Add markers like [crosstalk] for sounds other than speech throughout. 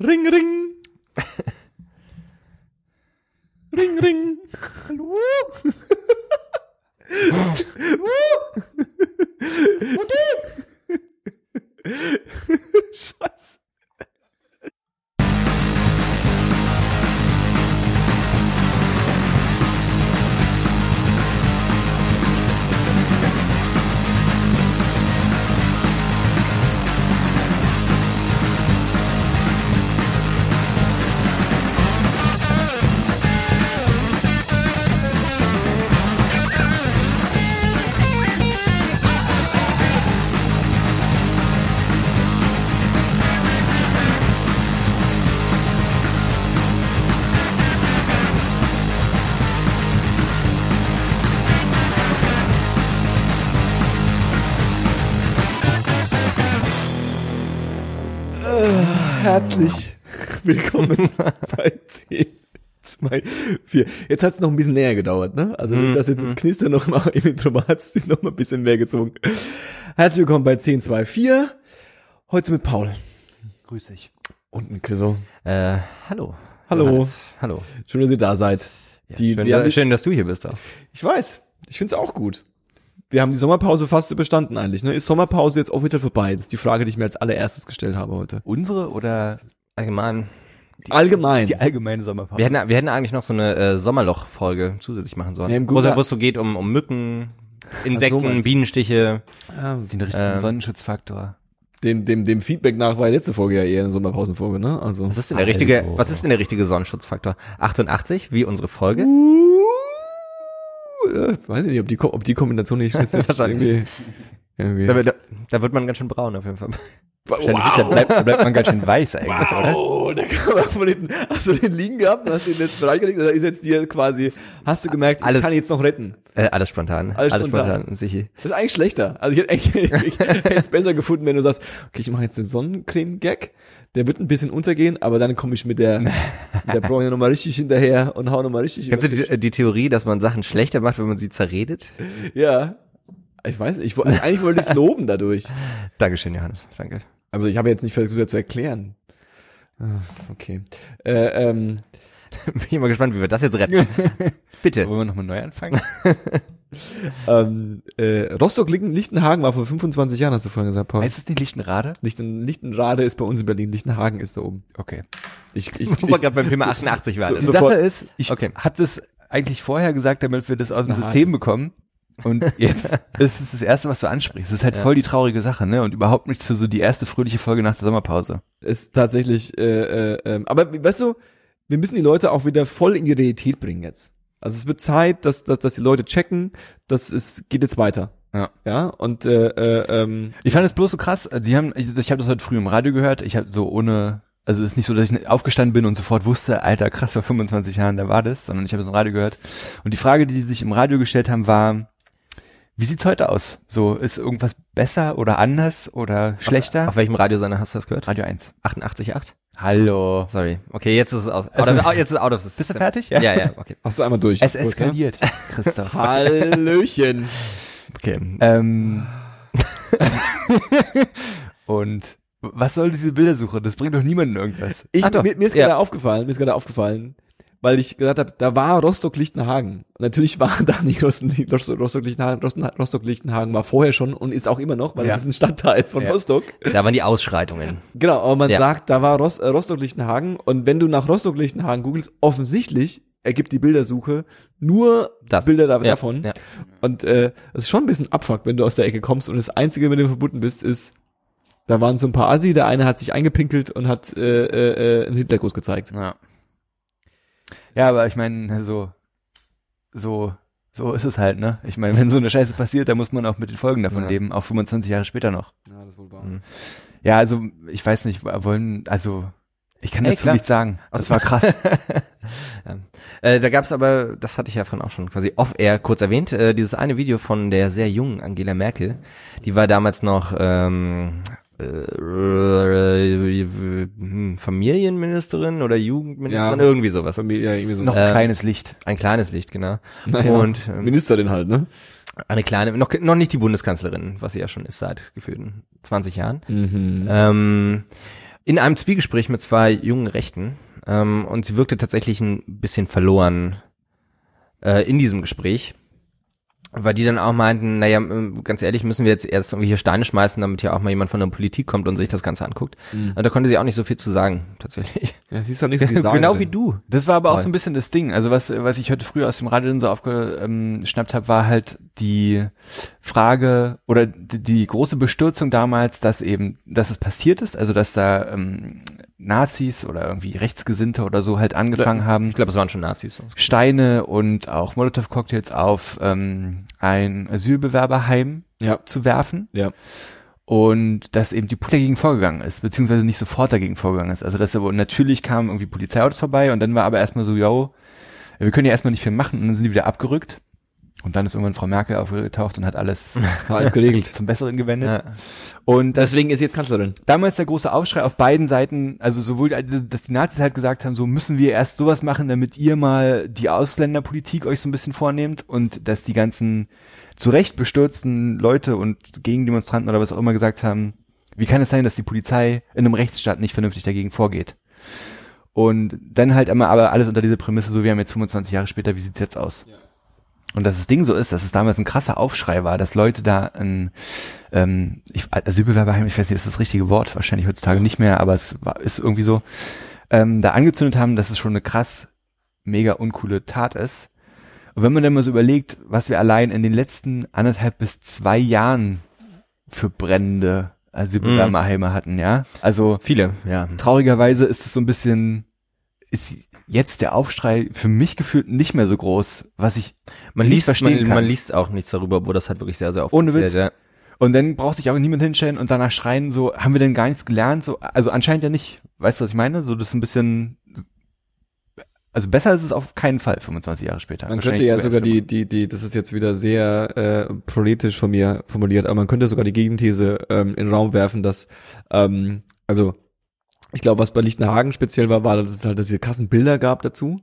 Ring, ring. ring, ring. [laughs] Hallo? [laughs] Herzlich willkommen [laughs] bei 10, 2, 4. Jetzt hat es noch ein bisschen näher gedauert, ne? Also Mhm, das jetzt das Knistern noch mal im Intro war, hat es sich noch mal ein bisschen mehr gezogen. Herzlich willkommen bei 10, 2, 4. Heute mit Paul Grüß dich. und mit Chriso. Äh, hallo. Hallo. Johannes. Hallo. Schön, dass ihr da seid. Ja, Die- schön, die schön, dass du hier bist. Auch. Ich weiß. Ich find's auch gut. Wir haben die Sommerpause fast überstanden eigentlich. Ne? Ist Sommerpause jetzt offiziell vorbei? Das ist die Frage, die ich mir als allererstes gestellt habe heute. Unsere oder Allgemein. Allgemein. die allgemeine Sommerpause? Wir hätten, wir hätten eigentlich noch so eine äh, Sommerloch-Folge zusätzlich machen sollen. Ja, im wo, es- Grunde- wo es so geht um, um Mücken, Insekten, du. Bienenstiche. ja, den richtigen Ähm, Sonnenschutzfaktor. dem, dem, dem Feedback nach war die letzte Folge ja eher eine Sommerpausenfolge, ne? Also. Was ist denn der richtige, was ist denn der richtige Sonnenschutzfaktor? 88, wie unsere Folge? Äh, weiß ich nicht, ob die, ob die Kombination nicht [laughs] ist jetzt irgendwie, irgendwie. Da, da, wird man ganz schön braun auf jeden Fall. Wahrscheinlich, Da, bleibt, da bleibt man ganz schön weiß eigentlich, oder? Oh, da kann man von hinten, hast du den liegen gehabt hast den letzten Bereich gelegt oder ist jetzt dir quasi, hast du gemerkt, Alles- ich kann jetzt noch retten? Äh, alles spontan. Alles spontan. sicher. Das ist eigentlich schlechter. Also ich hätte eigentlich [laughs] ich hätte es besser gefunden, wenn du sagst, okay, ich mache jetzt den Sonnencreme-Gag, der wird ein bisschen untergehen, aber dann komme ich mit der, [laughs] mit der Bräune nochmal richtig hinterher und hau nochmal richtig Kennst du die, die Theorie, dass man Sachen schlechter macht, wenn man sie zerredet? Ja. Ich weiß nicht, ich, also eigentlich wollte ich es loben dadurch. [laughs] Dankeschön, Johannes. Danke. Also ich habe jetzt nicht versucht, das zu erklären. Ah, Okay. Äh, ähm, [laughs] Bin ich mal gespannt, wie wir das jetzt retten. Bitte. Wollen wir nochmal neu anfangen? [laughs] ähm, äh, Rostock-Lichtenhagen war vor 25 Jahren, hast du vorhin gesagt, Paul. Heißt es nicht Lichtenrade? Lichten, Lichtenrade ist bei uns in Berlin, Lichtenhagen ist da oben. Okay. Ich, ich, Wo wir gerade beim Thema [laughs] 88 so- waren. Die Sache ist, ich Okay. habe das eigentlich vorher gesagt, damit wir das aus dem. System bekommen. Und jetzt [laughs] ist es das erste, was du ansprichst. Das ist halt Ja. voll die traurige Sache, ne? Und überhaupt nichts für so die erste fröhliche Folge nach der Sommerpause. ist tatsächlich, äh, äh, ähm, aber weißt du, wir müssen die Leute auch wieder voll in die Realität bringen jetzt. Also es wird Zeit, dass, dass, dass die Leute checken, dass es geht jetzt weiter. Ja. Ja, und äh, äh, ähm, Ich fand es bloß so krass. Die haben, ich, ich habe das heute früh im Radio gehört. Ich habe so ohne, also es ist nicht so, dass ich aufgestanden bin und sofort wusste, Alter, krass, vor 25 Jahren, da war das, sondern ich habe es im Radio gehört. Und die Frage, die die sich im Radio gestellt haben, war, wie sieht's heute aus? So, ist irgendwas besser oder anders oder schlechter? Auf welchem Radiosender hast du das gehört? Radio 1. 88.8? Hallo. Sorry. Okay, jetzt ist es aus. Of, jetzt ist es out of the Bist du system. fertig? Ja, ja, okay. hast du einmal durch. Es Kurz, ne? eskaliert, Christoph. Hallöchen. okay. ähm, [laughs] und was soll diese Bildersuche? Das bringt doch niemanden irgendwas. Ich, Ach doch, mir, mir ist ja. gerade aufgefallen, mir ist gerade aufgefallen, weil ich gesagt habe, da war Rostock-Lichtenhagen. Natürlich war [laughs] da nicht Rostock- Rostock-Lichtenhagen, Rostock- Rostock-Lichtenhagen war vorher schon und ist auch immer noch, weil Ja. das ist ein Stadtteil von Ja. Rostock. Da waren die Ausschreitungen. [laughs] Genau, aber man Ja. sagt, da war äh, Rostock-Lichtenhagen und wenn du nach Rostock-Lichtenhagen googelst, offensichtlich ergibt die Bildersuche nur Das. Bilder da, davon. Und äh, es ist schon ein bisschen Abfuck, wenn du aus der Ecke kommst und das Einzige, mit dem du verbunden bist, ist, da waren so ein paar Assi, der eine hat sich eingepinkelt und hat äh, äh, äh, einen Hitlergruß gezeigt. Ja. Ja, aber ich meine, so, so, so ist es halt, ne? Ich meine, wenn so eine Scheiße passiert, dann muss man auch mit den Folgen davon Ja. leben, auch 25 Jahre später noch. Ja, das ist wohl wahr. Mhm. Ja, also, ich weiß nicht, wollen, also, ich kann Ey, dazu klar. nichts sagen. Das war krass. [laughs] ja. äh, da gab's aber, das hatte ich ja von auch schon quasi off-air kurz erwähnt, äh, dieses eine Video von der sehr jungen Angela Merkel. Die war damals noch ähm, äh, hm, Familienministerin oder Jugendministerin, Ja. irgendwie sowas. Familie, ja, irgendwie so. noch ein Ähm, kleines Licht. Ein kleines Licht, genau. naja, Und ähm, Ministerin halt, ne? eine kleine, noch, noch nicht die Bundeskanzlerin, was sie ja schon ist seit gefühlten 20 Jahren. Mhm. Ähm, in einem Zwiegespräch mit zwei jungen Rechten ähm, und sie wirkte tatsächlich ein bisschen verloren äh, in diesem Gespräch. Weil die dann auch meinten, naja, ähm, ganz ehrlich, müssen wir jetzt erst irgendwie hier Steine schmeißen, damit hier auch mal jemand von der Politik kommt und sich das Ganze anguckt. Mhm. Und da konnte sie auch nicht so viel zu sagen, tatsächlich. Ja, siehst du nicht so viel sagen genau drin. wie du. Das war aber auch so ein bisschen das Ding. Also was, was ich heute früh aus dem Radio dann so aufgeschnappt habe, war halt die Frage oder die, die große Bestürzung damals, dass eben, dass es passiert ist, also dass da ähm, Nazis oder irgendwie Rechtsgesinnte oder so halt angefangen haben, Ich glaube, es waren schon Nazis. Steine und auch Molotow-Cocktails auf ähm, ein Asylbewerberheim Ja, zu werfen ja. und dass eben die Polizei dagegen vorgegangen ist, beziehungsweise nicht sofort dagegen vorgegangen ist. Also dass aber natürlich kamen irgendwie Polizeiautos vorbei und dann war aber erstmal so, yo, wir können ja erstmal nicht viel machen und dann sind die wieder abgerückt. Und dann ist irgendwann Frau Merkel aufgetaucht und hat alles [laughs] alles geregelt. [laughs] zum Besseren gewendet. Ja. Und Deswegen ist sie jetzt Kanzlerin. damals der große Aufschrei auf beiden Seiten, also sowohl, dass die Nazis halt gesagt haben, so müssen wir erst sowas machen, damit ihr mal die Ausländerpolitik euch so ein bisschen vornehmt und dass die ganzen zu Recht bestürzten Leute und Gegendemonstranten oder was auch immer gesagt haben, wie kann es sein, dass die Polizei in einem Rechtsstaat nicht vernünftig dagegen vorgeht? Und dann halt immer aber alles unter dieser Prämisse, so wir haben jetzt 25 Jahre später, wie sieht's jetzt aus? Und dass das Ding so ist, dass es damals ein krasser Aufschrei war, dass Leute da ein ähm, ich, Asylbewerberheim, ich weiß nicht, ist das richtige Wort, wahrscheinlich heutzutage nicht mehr, aber es war, ist irgendwie so, ähm, da angezündet haben, dass es schon eine krass, mega uncoole Tat ist. Und wenn man dann mal so überlegt, was wir allein in den letzten anderthalb bis zwei Jahren für brennende Asylbewerberheime hatten, ja, also Viele, ja. traurigerweise ist es so ein bisschen, ist jetzt der Aufschrei für mich gefühlt nicht mehr so groß, was ich Man nicht liest, verstehen man, kann. man liest auch nichts darüber, wo das halt wirklich sehr, sehr oft Ohne Witz. Ja. Und dann braucht sich auch niemand hinstellen und danach schreien, so, haben wir denn gar nichts gelernt? So, also anscheinend ja nicht. Weißt du, was ich meine? So, das ist ein bisschen, also besser ist es auf keinen Fall, 25 Jahre später. Man könnte ja sogar die, die, die, das ist jetzt wieder sehr äh, politisch von mir formuliert, aber man könnte sogar die Gegenthese ähm, in den Raum werfen, dass, ähm, also ich glaube, was bei Lichtenhagen speziell war, war, dass es halt diese krassen Bilder gab dazu.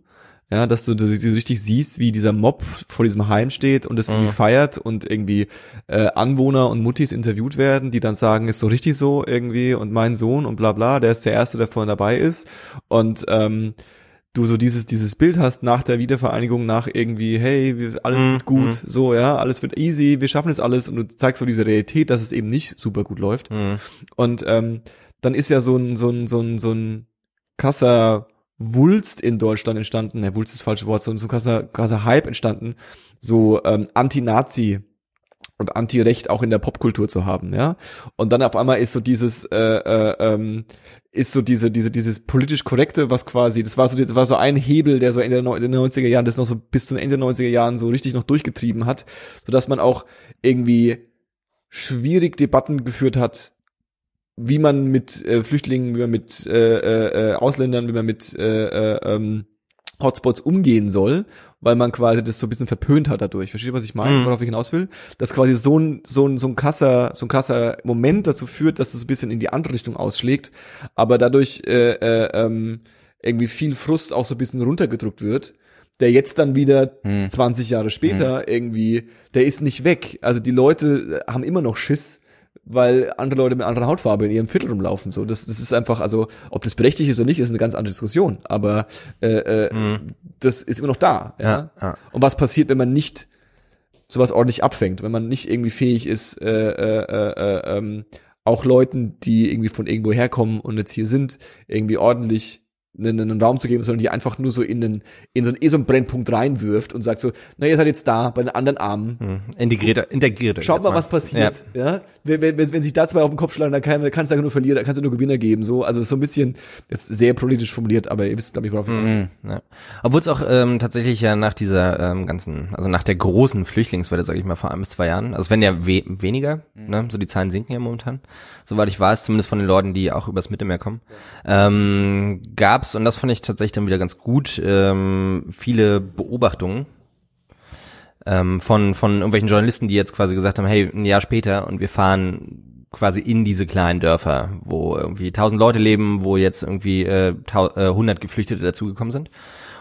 Ja, dass du, dass du richtig siehst, wie dieser Mob vor diesem Heim steht und es irgendwie Mhm. feiert und irgendwie äh, Anwohner und Muttis interviewt werden, die dann sagen, ist so richtig so irgendwie und mein Sohn und bla bla, der ist der Erste, der vorhin dabei ist. Und ähm, du so dieses dieses Bild hast nach der Wiedervereinigung nach irgendwie hey alles Mhm, wird gut mhm. so ja alles wird easy wir schaffen es alles und du zeigst so diese Realität dass es eben nicht super gut läuft Mhm. und ähm, dann ist ja so ein so ein so ein so ein krasser Wulst in Deutschland entstanden ne Wulst ist das falsche Wort so ein so krasser krasser Hype entstanden so ähm, Anti-Nazi und Anti-Recht auch in der Popkultur zu haben, ja. Und dann auf einmal ist so dieses, äh, äh, ähm, ist so diese, diese, dieses politisch korrekte, was quasi, das war so, das war so ein Hebel, der so Ende der Neu- den 90er Jahren, das noch so bis zum Ende der 90er Jahren so richtig noch durchgetrieben hat, so dass man auch irgendwie schwierig Debatten geführt hat, wie man mit äh, Flüchtlingen, wie man mit äh, äh, äh, Ausländern, wie man mit äh, äh, ähm, Hotspots umgehen soll, weil man quasi das so ein bisschen verpönt hat dadurch. Versteht ihr, was ich meine, Mhm. worauf ich hinaus will? Dass quasi so ein, so ein, so ein krasser, so ein krasser Moment dazu führt, dass es ein bisschen in die andere Richtung ausschlägt, aber dadurch äh, äh, ähm, irgendwie viel Frust auch so ein bisschen runtergedrückt wird, der jetzt dann wieder Hm. 20 Jahre später irgendwie, der ist nicht weg. Also die Leute haben immer noch Schiss, weil andere Leute mit anderer Hautfarbe in ihrem Viertel rumlaufen. So, das, das ist einfach, also ob das berechtigt ist oder nicht, ist eine ganz andere Diskussion. Aber äh, äh, das ist immer noch da. Ja? Ja, ja. Und was passiert, wenn man nicht sowas ordentlich abfängt, wenn man nicht irgendwie fähig ist, äh, äh, äh, äh, ähm, auch Leuten, die irgendwie von irgendwo herkommen und jetzt hier sind, irgendwie ordentlich einen, einen Raum zu geben, sondern die einfach nur so in, einen, in so einen, eh so einen Brennpunkt reinwirft und sagt so, na, ihr seid jetzt da, bei den anderen Armen. Mhm. Integriert, integriert. Schaut jetzt mal, was passiert. Ja. Wenn, wenn, wenn wenn sich da zwei auf den Kopf schlagen, dann kann kannst du nur verlieren, dann kannst du nur Gewinner geben. So, also so ein bisschen jetzt sehr politisch formuliert, aber ihr wisst, glaube ich, worauf ich Mhm. Ja. Obwohl es auch ähm, tatsächlich ja nach dieser ähm, ganzen, also nach der großen Flüchtlingswelle, sage ich mal, vor ein bis zwei Jahren, also werden ja we weniger, ne? so die Zahlen sinken ja momentan, soweit ich weiß, zumindest von den Leuten, die auch übers Mittelmeer kommen, ähm, gab's, und das fand ich tatsächlich dann wieder ganz gut, ähm, viele Beobachtungen ähm, von, von irgendwelchen Journalisten, die jetzt quasi gesagt haben, hey, ein Jahr später und wir fahren quasi in diese kleinen Dörfer, wo irgendwie tausend Leute leben, wo jetzt irgendwie äh, tau- äh, 100 Geflüchtete dazugekommen sind.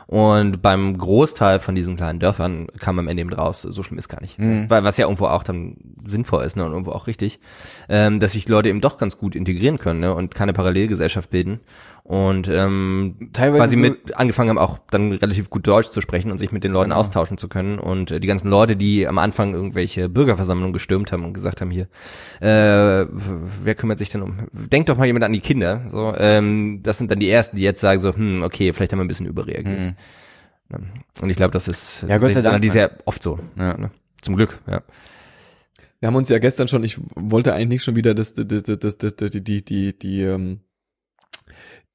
Und beim Großteil von diesen kleinen Dörfern kam am Ende eben raus, so schlimm ist gar nicht. Mhm. Weil was ja irgendwo auch dann sinnvoll ist, ne, und irgendwo auch richtig, ähm, dass sich Leute eben doch ganz gut integrieren können, ne, und keine Parallelgesellschaft bilden. Und ähm, Teilweise quasi mit angefangen haben, auch dann relativ gut Deutsch zu sprechen und sich mit den Leuten Genau. austauschen zu können. Und äh, die ganzen Leute, die am Anfang irgendwelche Bürgerversammlungen gestürmt haben und gesagt haben, hier, äh, wer kümmert sich denn um? Denkt doch mal jemand an die Kinder. So, ähm, das sind dann die ersten, die jetzt sagen so, hm, okay, vielleicht haben wir ein bisschen überreagiert. Mhm. Und ich glaube, das ist Ja, Gott sei Dank, die sehr oft so. Ja. Ne? Zum Glück, ja. Wir haben uns ja gestern schon, ich wollte eigentlich nicht schon wieder das, das, das, das, das, die, die, die, die, ähm,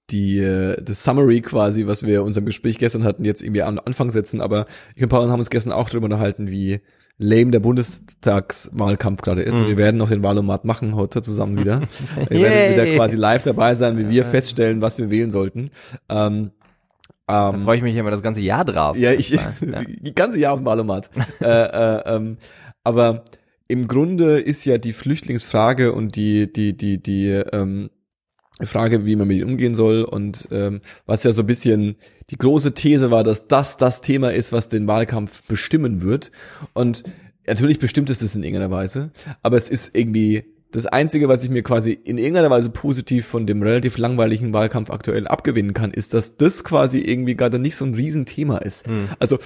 die, äh, das Summary quasi, was wir in unserem Gespräch gestern hatten, jetzt irgendwie am Anfang setzen, aber ich und Paul haben uns gestern auch darüber unterhalten, wie lame der Bundestagswahlkampf gerade ist. Und wir werden noch den Wahlomat machen heute zusammen wieder. [laughs] wir werden wieder quasi live dabei sein, wie wir feststellen, was wir wählen sollten. Ähm, Da ähm, freue ich mich immer das ganze Jahr drauf. ja, ich, Ja. [laughs] die ganze Jahr auf dem Wahlomat. [laughs] äh, äh, ähm, aber im Grunde ist ja die Flüchtlingsfrage und die, die, die, die, ähm, Frage, wie man mit ihnen umgehen soll und ähm, was ja so ein bisschen die große These war, dass das das Thema ist, was den Wahlkampf bestimmen wird. Und natürlich bestimmt es das in irgendeiner Weise, aber es ist irgendwie das Einzige, was ich mir quasi in irgendeiner Weise positiv von dem relativ langweiligen Wahlkampf aktuell abgewinnen kann, ist, dass das quasi irgendwie gerade nicht so ein Riesenthema ist. Also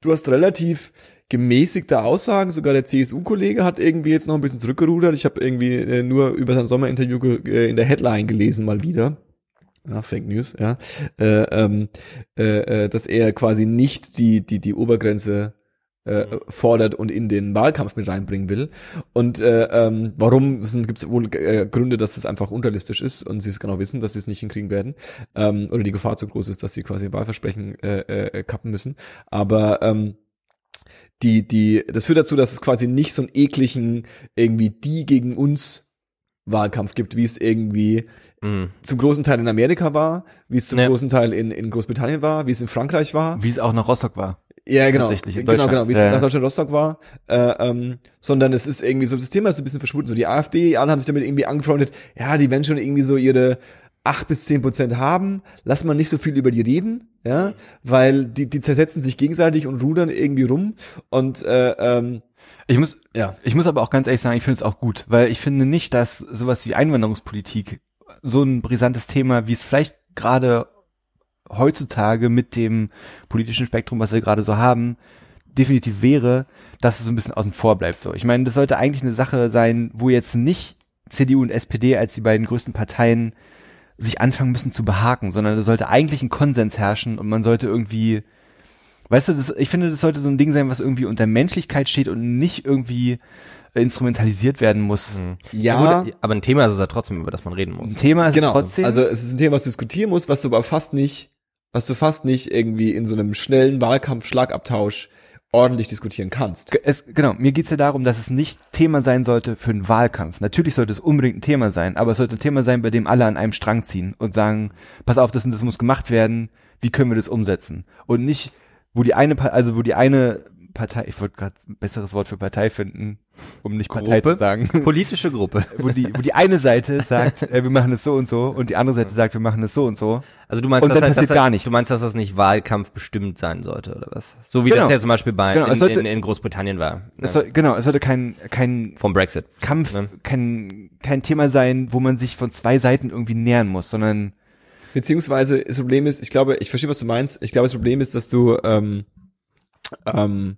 du hast relativ gemäßigte Aussagen, sogar der CSU-Kollege hat irgendwie jetzt noch ein bisschen zurückgerudert. Ich habe irgendwie äh, nur über sein Sommerinterview äh, in der Headline gelesen mal wieder. Ja, Fake News, ja. Äh, ähm, äh, äh, dass er quasi nicht die, die, die Obergrenze äh, fordert und in den Wahlkampf mit reinbringen will. Und äh, ähm, warum gibt es wohl äh, Gründe, dass es einfach unterlistisch ist und sie es genau wissen, dass sie es nicht hinkriegen werden. Ähm, oder die Gefahr zu groß ist, dass sie quasi Wahlversprechen äh, äh, kappen müssen. Aber ähm, die, die, das führt dazu, dass es quasi nicht so einen ekligen, irgendwie die gegen uns Wahlkampf gibt, wie es irgendwie Mhm. zum großen Teil in Amerika war, wie es zum Ja. großen Teil in, in Großbritannien war, wie es in Frankreich war. Wie es auch nach Rostock war. Ja, genau. Tatsächlich, genau, genau, wie Ja, nach Deutschland Rostock war. Äh, ähm, sondern es ist irgendwie so, das Thema ist so ein bisschen verschwunden. So die AfD, alle haben sich damit irgendwie angefreundet, ja, die werden schon irgendwie so ihre acht bis zehn Prozent haben, lass mal nicht so viel über die reden, ja, weil die, die zersetzen sich gegenseitig und rudern irgendwie rum und äh, ähm, Ich muss, ja. ich muss aber auch ganz ehrlich sagen, ich finde es auch gut, weil ich finde nicht, dass sowas wie Einwanderungspolitik so ein brisantes Thema, wie es vielleicht gerade heutzutage mit dem politischen Spektrum, was wir gerade so haben, definitiv wäre, dass es so ein bisschen außen vor bleibt. So, ich meine, das sollte eigentlich eine Sache sein, wo jetzt nicht CDU und SPD als die beiden größten Parteien sich anfangen müssen zu behaken, sondern da sollte eigentlich ein Konsens herrschen und man sollte irgendwie, weißt du, das, ich finde, das sollte so ein Ding sein, was irgendwie unter Menschlichkeit steht und nicht irgendwie äh, instrumentalisiert werden muss. Ja, gut, aber ein Thema ist es ja trotzdem, über das man reden muss. Ein Thema ist genau. es trotzdem. Also es ist ein Thema, was du diskutieren musst, was du aber fast nicht, was du fast nicht irgendwie in so einem schnellen Wahlkampf-Schlagabtausch ordentlich diskutieren kannst. Es, genau, mir geht's ja darum, dass es nicht Thema sein sollte für einen Wahlkampf. Natürlich sollte es unbedingt ein Thema sein, aber es sollte ein Thema sein, bei dem alle an einem Strang ziehen und sagen, pass auf, das und das muss gemacht werden, wie können wir das umsetzen? Und nicht, wo die eine, also wo die eine Partei, ich wollte gerade ein besseres Wort für Partei finden, um nicht Partei Gruppe? zu sagen, [laughs] Politische Gruppe. [laughs] wo die, wo die eine Seite sagt, äh, wir machen es so und so und die andere Seite sagt, wir machen es so und so. Also du meinst, Und dass, dann passiert dass, gar nichts. Du meinst, dass das nicht Wahlkampf bestimmt sein sollte oder was? So wie Genau. das ja zum Beispiel bei Genau, es in, sollte- in, in Großbritannien war. Es Ne? soll, genau, es sollte kein, kein Vom Brexit. Kampf, Ne? kein, kein Thema sein, wo man sich von zwei Seiten irgendwie nähern muss, sondern Beziehungsweise das Problem ist, ich glaube, ich verstehe, was du meinst. Ich glaube, das Problem ist, dass du, ähm, ähm,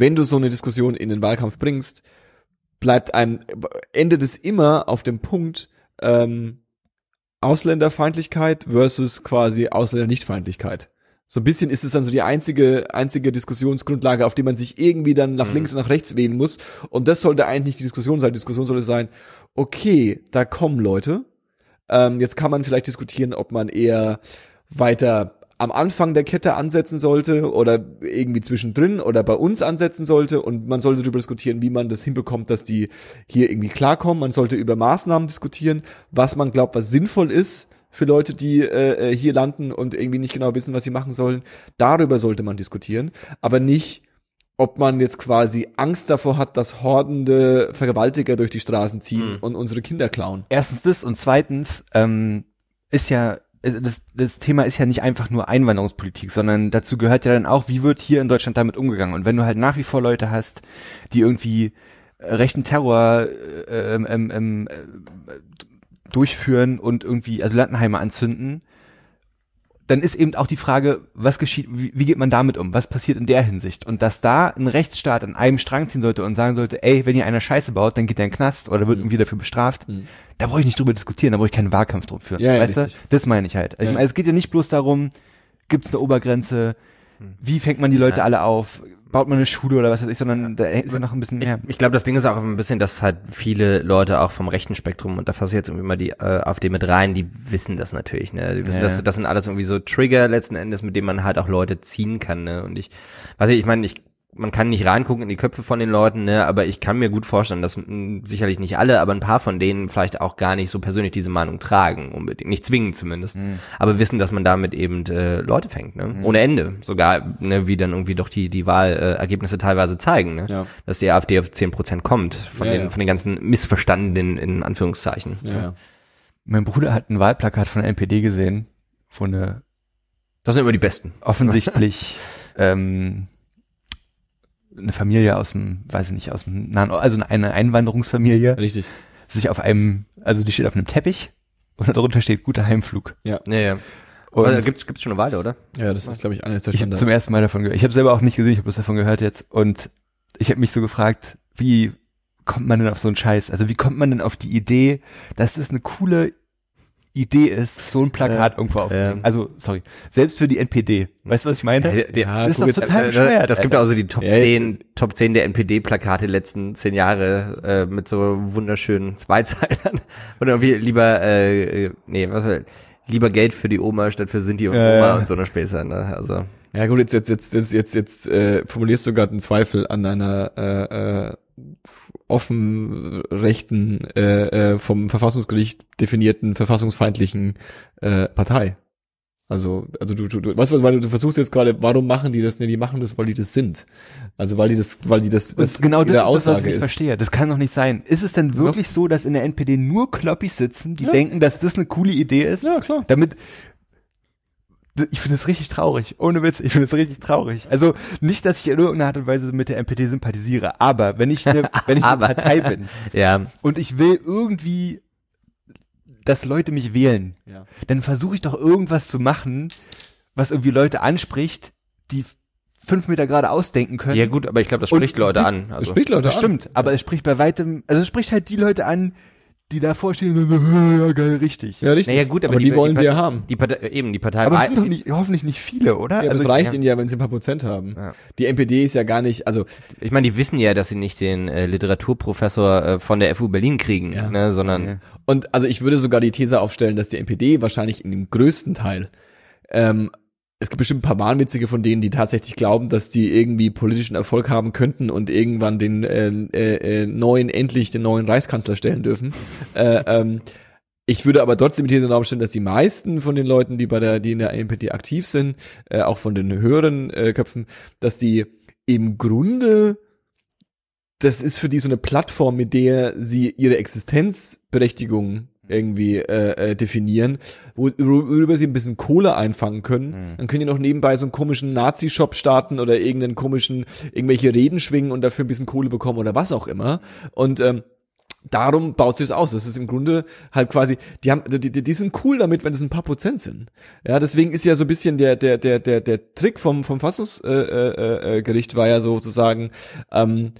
wenn du so eine Diskussion in den Wahlkampf bringst, bleibt einem, endet es immer auf dem Punkt, ähm, Ausländerfeindlichkeit versus quasi Ausländernichtfeindlichkeit. So ein bisschen ist es dann so die einzige, einzige Diskussionsgrundlage, auf die man sich irgendwie dann nach links und nach rechts wählen muss. Und das sollte eigentlich nicht die Diskussion sein. Die Diskussion sollte sein, okay, da kommen Leute. Ähm, jetzt kann man vielleicht diskutieren, ob man eher weiter am Anfang der Kette ansetzen sollte oder irgendwie zwischendrin oder bei uns ansetzen sollte und man sollte darüber diskutieren, wie man das hinbekommt, dass die hier irgendwie klarkommen. Man sollte über Maßnahmen diskutieren, was man glaubt, was sinnvoll ist für Leute, die äh, äh, hier landen und irgendwie nicht genau wissen, was sie machen sollen. Darüber sollte man diskutieren, aber nicht ob man jetzt quasi Angst davor hat, dass hordende Vergewaltiger durch die Straßen ziehen und unsere Kinder klauen. erstens das und zweitens ähm, ist ja das, das Thema ist ja nicht einfach nur Einwanderungspolitik, sondern dazu gehört ja dann auch, wie wird hier in Deutschland damit umgegangen. Und wenn du halt nach wie vor Leute hast, die irgendwie äh, rechten Terror äh, ähm, ähm, ähm, äh, durchführen und irgendwie Asylantenheime anzünden, dann ist eben auch die Frage, was geschieht, wie, wie geht man damit um? Was passiert in der Hinsicht? Und dass da ein Rechtsstaat an einem Strang ziehen sollte und sagen sollte, ey, wenn hier einer Scheiße baut, dann geht der in den Knast oder wird irgendwie dafür bestraft, da brauche ich nicht drüber diskutieren, da brauche ich keinen Wahlkampf drum führen. Ja, ja, weißt du? richtig. Das meine ich halt. Ich Ja. meine, es geht ja nicht bloß darum, gibt es eine Obergrenze, wie fängt man die Leute alle auf, baut man eine Schule oder was weiß ich, sondern da ist ja noch ein bisschen mehr. Ich glaube, das Ding ist auch ein bisschen, dass halt viele Leute auch vom rechten Spektrum, und da fasse ich jetzt irgendwie mal die äh, AfD mit rein, die wissen das natürlich, ne? Die wissen, Ja. dass das sind alles irgendwie so Trigger letzten Endes, mit denen man halt auch Leute ziehen kann, ne? Und ich, weiß ich, ich meine, ich man kann nicht reingucken in die Köpfe von den Leuten, ne, aber ich kann mir gut vorstellen, dass mh, sicherlich nicht alle, aber ein paar von denen vielleicht auch gar nicht so persönlich diese Meinung tragen, unbedingt, nicht zwingend zumindest, Mhm. aber wissen, dass man damit eben äh, Leute fängt, ne, ohne Ende, sogar, ne, wie dann irgendwie doch die die Wahlergebnisse äh, Ergebnisse teilweise zeigen, ne, Ja. dass die AfD auf 10 Prozent kommt von Ja, den ja. von den ganzen missverstandenen in Anführungszeichen. Ja. Mein Bruder hat ein Wahlplakat von der NPD gesehen, wo eine Das sind immer die Besten. offensichtlich [laughs] ähm, eine Familie aus dem, weiß ich nicht, aus dem nahen, also eine Einwanderungsfamilie, Richtig. sich auf einem, also die steht auf einem Teppich und darunter steht guter Heimflug. Ja, ja. Und Also, gibt's gibt's schon eine Weile, oder? Ja, das ist, glaube ich, eines der ich habe Standards. zum ersten Mal davon gehört. Ich habe selber auch nicht gesehen, ich habe bloß davon gehört jetzt. Und ich habe mich so gefragt, wie kommt man denn auf so einen Scheiß? Also wie kommt man denn auf die Idee, dass es eine coole Idee ist, so ein Plakat irgendwo aufzuhängen? Ja. Also, sorry, selbst für die NPD. Weißt du, was ich meine? Ja, Ja, das ist doch jetzt, total Äh, bescheuert. das gibt Alter. also die Top Ja, 10, Top 10 der NPD-Plakate der letzten zehn Jahre äh, mit so wunderschönen [laughs] Zweizeilern. Oder irgendwie lieber, äh, äh, nee, was war, lieber Geld für die Oma statt für Sinti und Ja, Oma ja. und so eine Späße, ne? Also. Ja gut, jetzt jetzt jetzt jetzt jetzt, jetzt äh, formulierst du gerade einen Zweifel an einer äh, äh, offen rechten äh, äh, vom Verfassungsgericht definierten verfassungsfeindlichen äh, Partei. Also also du du, du weißt du, weil du, du versuchst jetzt gerade, warum machen die das? Ne, die machen das, weil die das sind. Also weil die das weil die das das Und genau das ist das, was Aussage ich ist. verstehe. Das kann doch nicht sein. Ist es denn wirklich so, dass in der NPD nur Kloppis sitzen, die Ja. denken, dass das eine coole Idee ist? Ja, klar. Damit ich finde es richtig traurig. Ohne Witz, ich finde es richtig traurig. Also nicht, dass ich in irgendeiner Art und Weise mit der NPD sympathisiere, aber wenn ich eine, wenn ich eine. [laughs] Partei bin Ja, und ich will irgendwie, dass Leute mich wählen, Ja. dann versuche ich doch irgendwas zu machen, was irgendwie Leute anspricht, die fünf Meter gerade ausdenken können. ja gut, aber ich glaube, das Und spricht Leute wie- an. Das Also. spricht Leute Das an. stimmt, aber es spricht bei weitem, also es spricht halt die Leute an, die davor stehen [laughs] ja geil, richtig. Ja, richtig. Naja, gut, aber, aber die, wollen die sie ja haben. Die Partei, eben, die Partei Aber es sind doch nicht, hoffentlich nicht viele, oder? Ja, aber also, es reicht ja. ihnen ja, wenn sie ein paar Prozent haben. Ja. Die NPD ist ja gar nicht, also ich meine, die wissen ja, dass sie nicht den äh, Literaturprofessor äh, von der FU Berlin kriegen, Ja. ne, sondern Ja. Und also ich würde sogar die These aufstellen, dass die NPD wahrscheinlich in dem größten Teil, ähm, es gibt bestimmt ein paar Wahnwitzige von denen, die tatsächlich glauben, dass die irgendwie politischen Erfolg haben könnten und irgendwann den äh, äh, äh, neuen, endlich den neuen Reichskanzler stellen dürfen. [laughs] äh, ähm, ich würde aber trotzdem die These in den Raum stellen, dass die meisten von den Leuten, die bei der, die in der NPD aktiv sind, äh, auch von den höheren äh, Köpfen, dass die im Grunde das ist für die so eine Plattform, mit der sie ihre Existenzberechtigung irgendwie äh, äh, definieren, wo, worüber sie ein bisschen Kohle einfangen können. Mhm. Dann können die noch nebenbei so einen komischen Nazi-Shop starten oder irgendeinen komischen, irgendwelche Reden schwingen und dafür ein bisschen Kohle bekommen oder was auch immer. Und ähm, darum baut sich das aus. Das ist im Grunde halt quasi, die haben, die, die, die sind cool damit, wenn es ein paar Prozent sind. Ja, deswegen ist ja so ein bisschen der, der, der, der, der Trick vom, vom Fassungsgericht äh, äh, Gericht war ja sozusagen, ähm,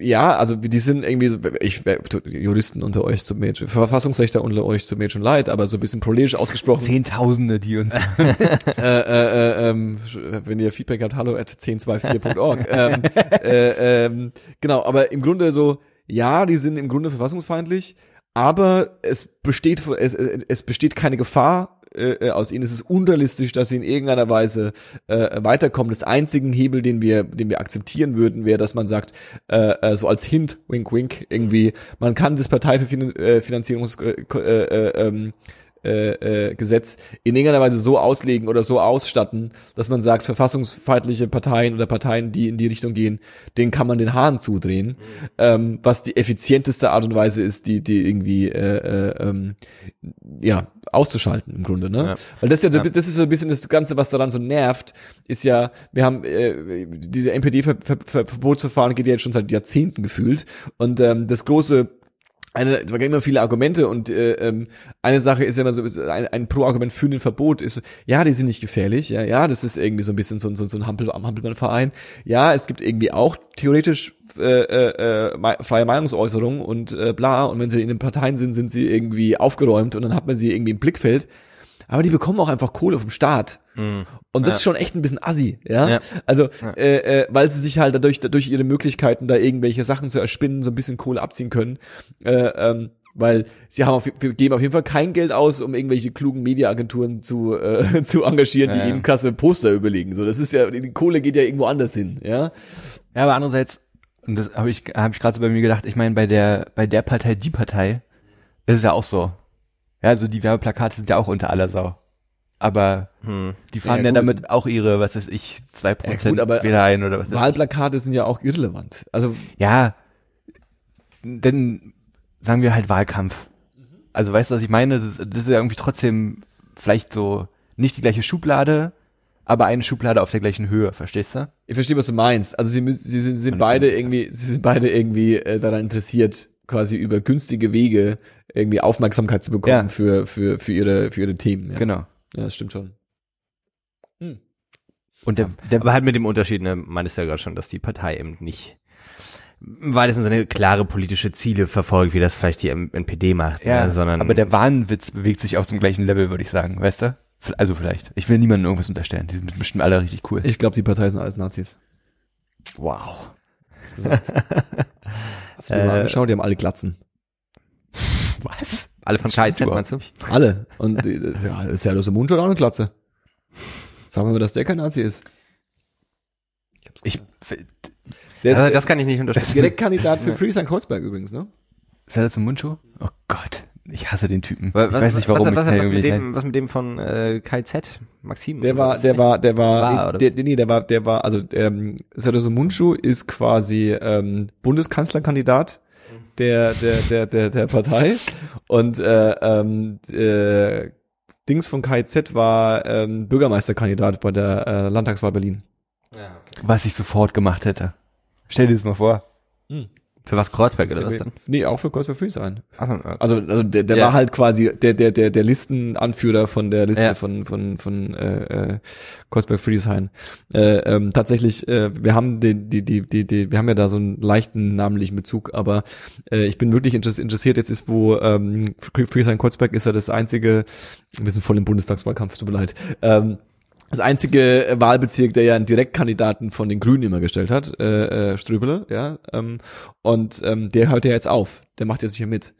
ja, also die sind irgendwie, so, ich Juristen unter euch zu mir, Verfassungsrechter unter euch zu mir schon leid, aber so ein bisschen proletisch ausgesprochen. Zehntausende, die uns. [laughs] äh, äh, äh, ähm, wenn ihr Feedback habt, hallo at 1024.org. [laughs] ähm, äh, ähm, genau, aber im Grunde so, ja, die sind im Grunde verfassungsfeindlich, aber es besteht es, es besteht keine Gefahr äh, aus ihnen. Es ist unrealistisch, dass sie in irgendeiner Weise äh, weiterkommen. Das einzigen Hebel, den wir, den wir akzeptieren würden, wäre, dass man sagt, äh, äh, so als Hint, wink, wink, irgendwie, man kann das Parteifinanzierungs äh, äh, ähm, äh, äh, Gesetz in irgendeiner Weise so auslegen oder so ausstatten, dass man sagt, verfassungsfeindliche Parteien oder Parteien, die in die Richtung gehen, denen kann man den Hahn zudrehen, ähm, was die effizienteste Art und Weise ist, die, die irgendwie äh, äh, ähm, ja auszuschalten im Grunde, ne? Ja. Weil das ist ja, so, das ist so ein bisschen das Ganze, was daran so nervt, ist ja, wir haben äh, diese NPD-Verbotsverfahren geht ja jetzt schon seit Jahrzehnten gefühlt und ähm, das große eine, da gibt immer viele Argumente und äh, ähm, eine Sache ist ja immer so, ist ein, ein Pro-Argument für ein Verbot ist, ja, die sind nicht gefährlich, ja, ja, das ist irgendwie so ein bisschen so, ein- so, so ein Hampel, am Hampelmann-Verein. Ja, es gibt irgendwie auch theoretisch äh, äh, äh, freie Meinungsäußerung und äh, bla, und wenn sie in den Parteien sind, sind sie irgendwie aufgeräumt und dann hat man sie irgendwie im Blickfeld. Aber die bekommen auch einfach Kohle vom Staat. Und das Ja. ist schon echt ein bisschen assi, ja. Ja. Also, Äh, äh, weil sie sich halt dadurch, dadurch ihre Möglichkeiten, da irgendwelche Sachen zu erspinnen, so ein bisschen Kohle abziehen können. Äh, ähm, weil sie haben auf, geben auf jeden Fall kein Geld aus, um irgendwelche klugen Mediaagenturen zu, äh, [laughs] zu engagieren, die Ja, ja. ihnen Kasse Poster überlegen. So, das ist ja, die Kohle geht ja irgendwo anders hin, ja. Ja, aber andererseits, und das habe ich, habe ich gerade so bei mir gedacht, ich meine, bei der, bei der Partei, die Partei, ist es ja auch so. Ja, also die Werbeplakate sind ja auch unter aller Sau. Aber Hm. die fahren Ja, gut. damit auch ihre, was weiß ich, zwei Prozent Ja, gut, aber wieder ein oder was. Wahlplakate sind ja auch irrelevant. Also, Ja, denn sagen wir halt Wahlkampf. Also weißt du, was ich meine? Das, das ist ja irgendwie trotzdem vielleicht so nicht die gleiche Schublade, aber eine Schublade auf der gleichen Höhe, verstehst du? ich verstehe, was du meinst. Also sie müssen, sie sind, sind beide irgendwie, sie sind beide irgendwie äh, daran interessiert, quasi über günstige Wege irgendwie Aufmerksamkeit zu bekommen Ja. für, für, für ihre, für ihre Themen. Ja. Genau. Ja, das stimmt schon. Und der, der Aber halt mit dem Unterschied, ne, meintest du ja gerade schon, dass die Partei eben nicht im weitesten Sinne klare politische Ziele verfolgt, wie das vielleicht die NPD macht, ja, ne, sondern aber der Wahnwitz bewegt sich auf dem gleichen Level, würde ich sagen, weißt du? Also vielleicht. Ich will niemandem irgendwas unterstellen. Die sind bestimmt alle richtig cool. Ich glaube, die Partei sind alles Nazis. wow. [laughs] Hast du dir mal Äh, angeschaut? Die haben alle Glatzen. [laughs] Was? Alle von KIZ, meinst du? Alle. Und äh, ja, ist ja los im Mund schon auch eine Glatze. Sagen wir mal, dass der kein Nazi ist. Ich, Der ist Also, das kann ich nicht unterstützen. Direktkandidat für Friesland-Kreuzberg übrigens, ne? ist er das im Mundschuh? Oh Gott. Ich hasse den Typen. Was, ich weiß nicht warum. Was, was, was, irgendwie mit dem, was mit dem von äh, KZ? Maxim? Der war, was? der war, der war, War, der, nee, der war, der war, also ähm, Satoshi Munchu ist quasi ähm, Bundeskanzlerkandidat der, der, der, der, der Partei und äh, ähm, äh, Dings von KIZ war ähm, Bürgermeisterkandidat bei der äh, Landtagswahl Berlin. Ja, okay. was ich sofort gemacht hätte. Stell dir das mal vor. Für was Kreuzberg oder was dann? Nee, auch für Kreuzberg Friedrichshain. Achso, okay. Also, also der, der Ja. war halt quasi der, der, der, der Listenanführer von der Liste Ja. von, von, von äh, äh, Kreuzberg Friedrichshain. Äh, ähm, tatsächlich, äh, wir haben die, die, die, die, die, wir haben ja da so einen leichten namenlichen Bezug, aber äh, ich bin wirklich interess- interessiert. Jetzt ist, wo ähm, Friedrichshain Kreuzberg ist ja das einzige, wir sind voll im Bundestagswahlkampf, tut mir leid. Ähm, das einzige Wahlbezirk, der ja einen Direktkandidaten von den Grünen immer gestellt hat, äh, äh, Ströbele, ja, ähm, und ähm, der hört ja jetzt auf, der macht jetzt nicht mehr mit.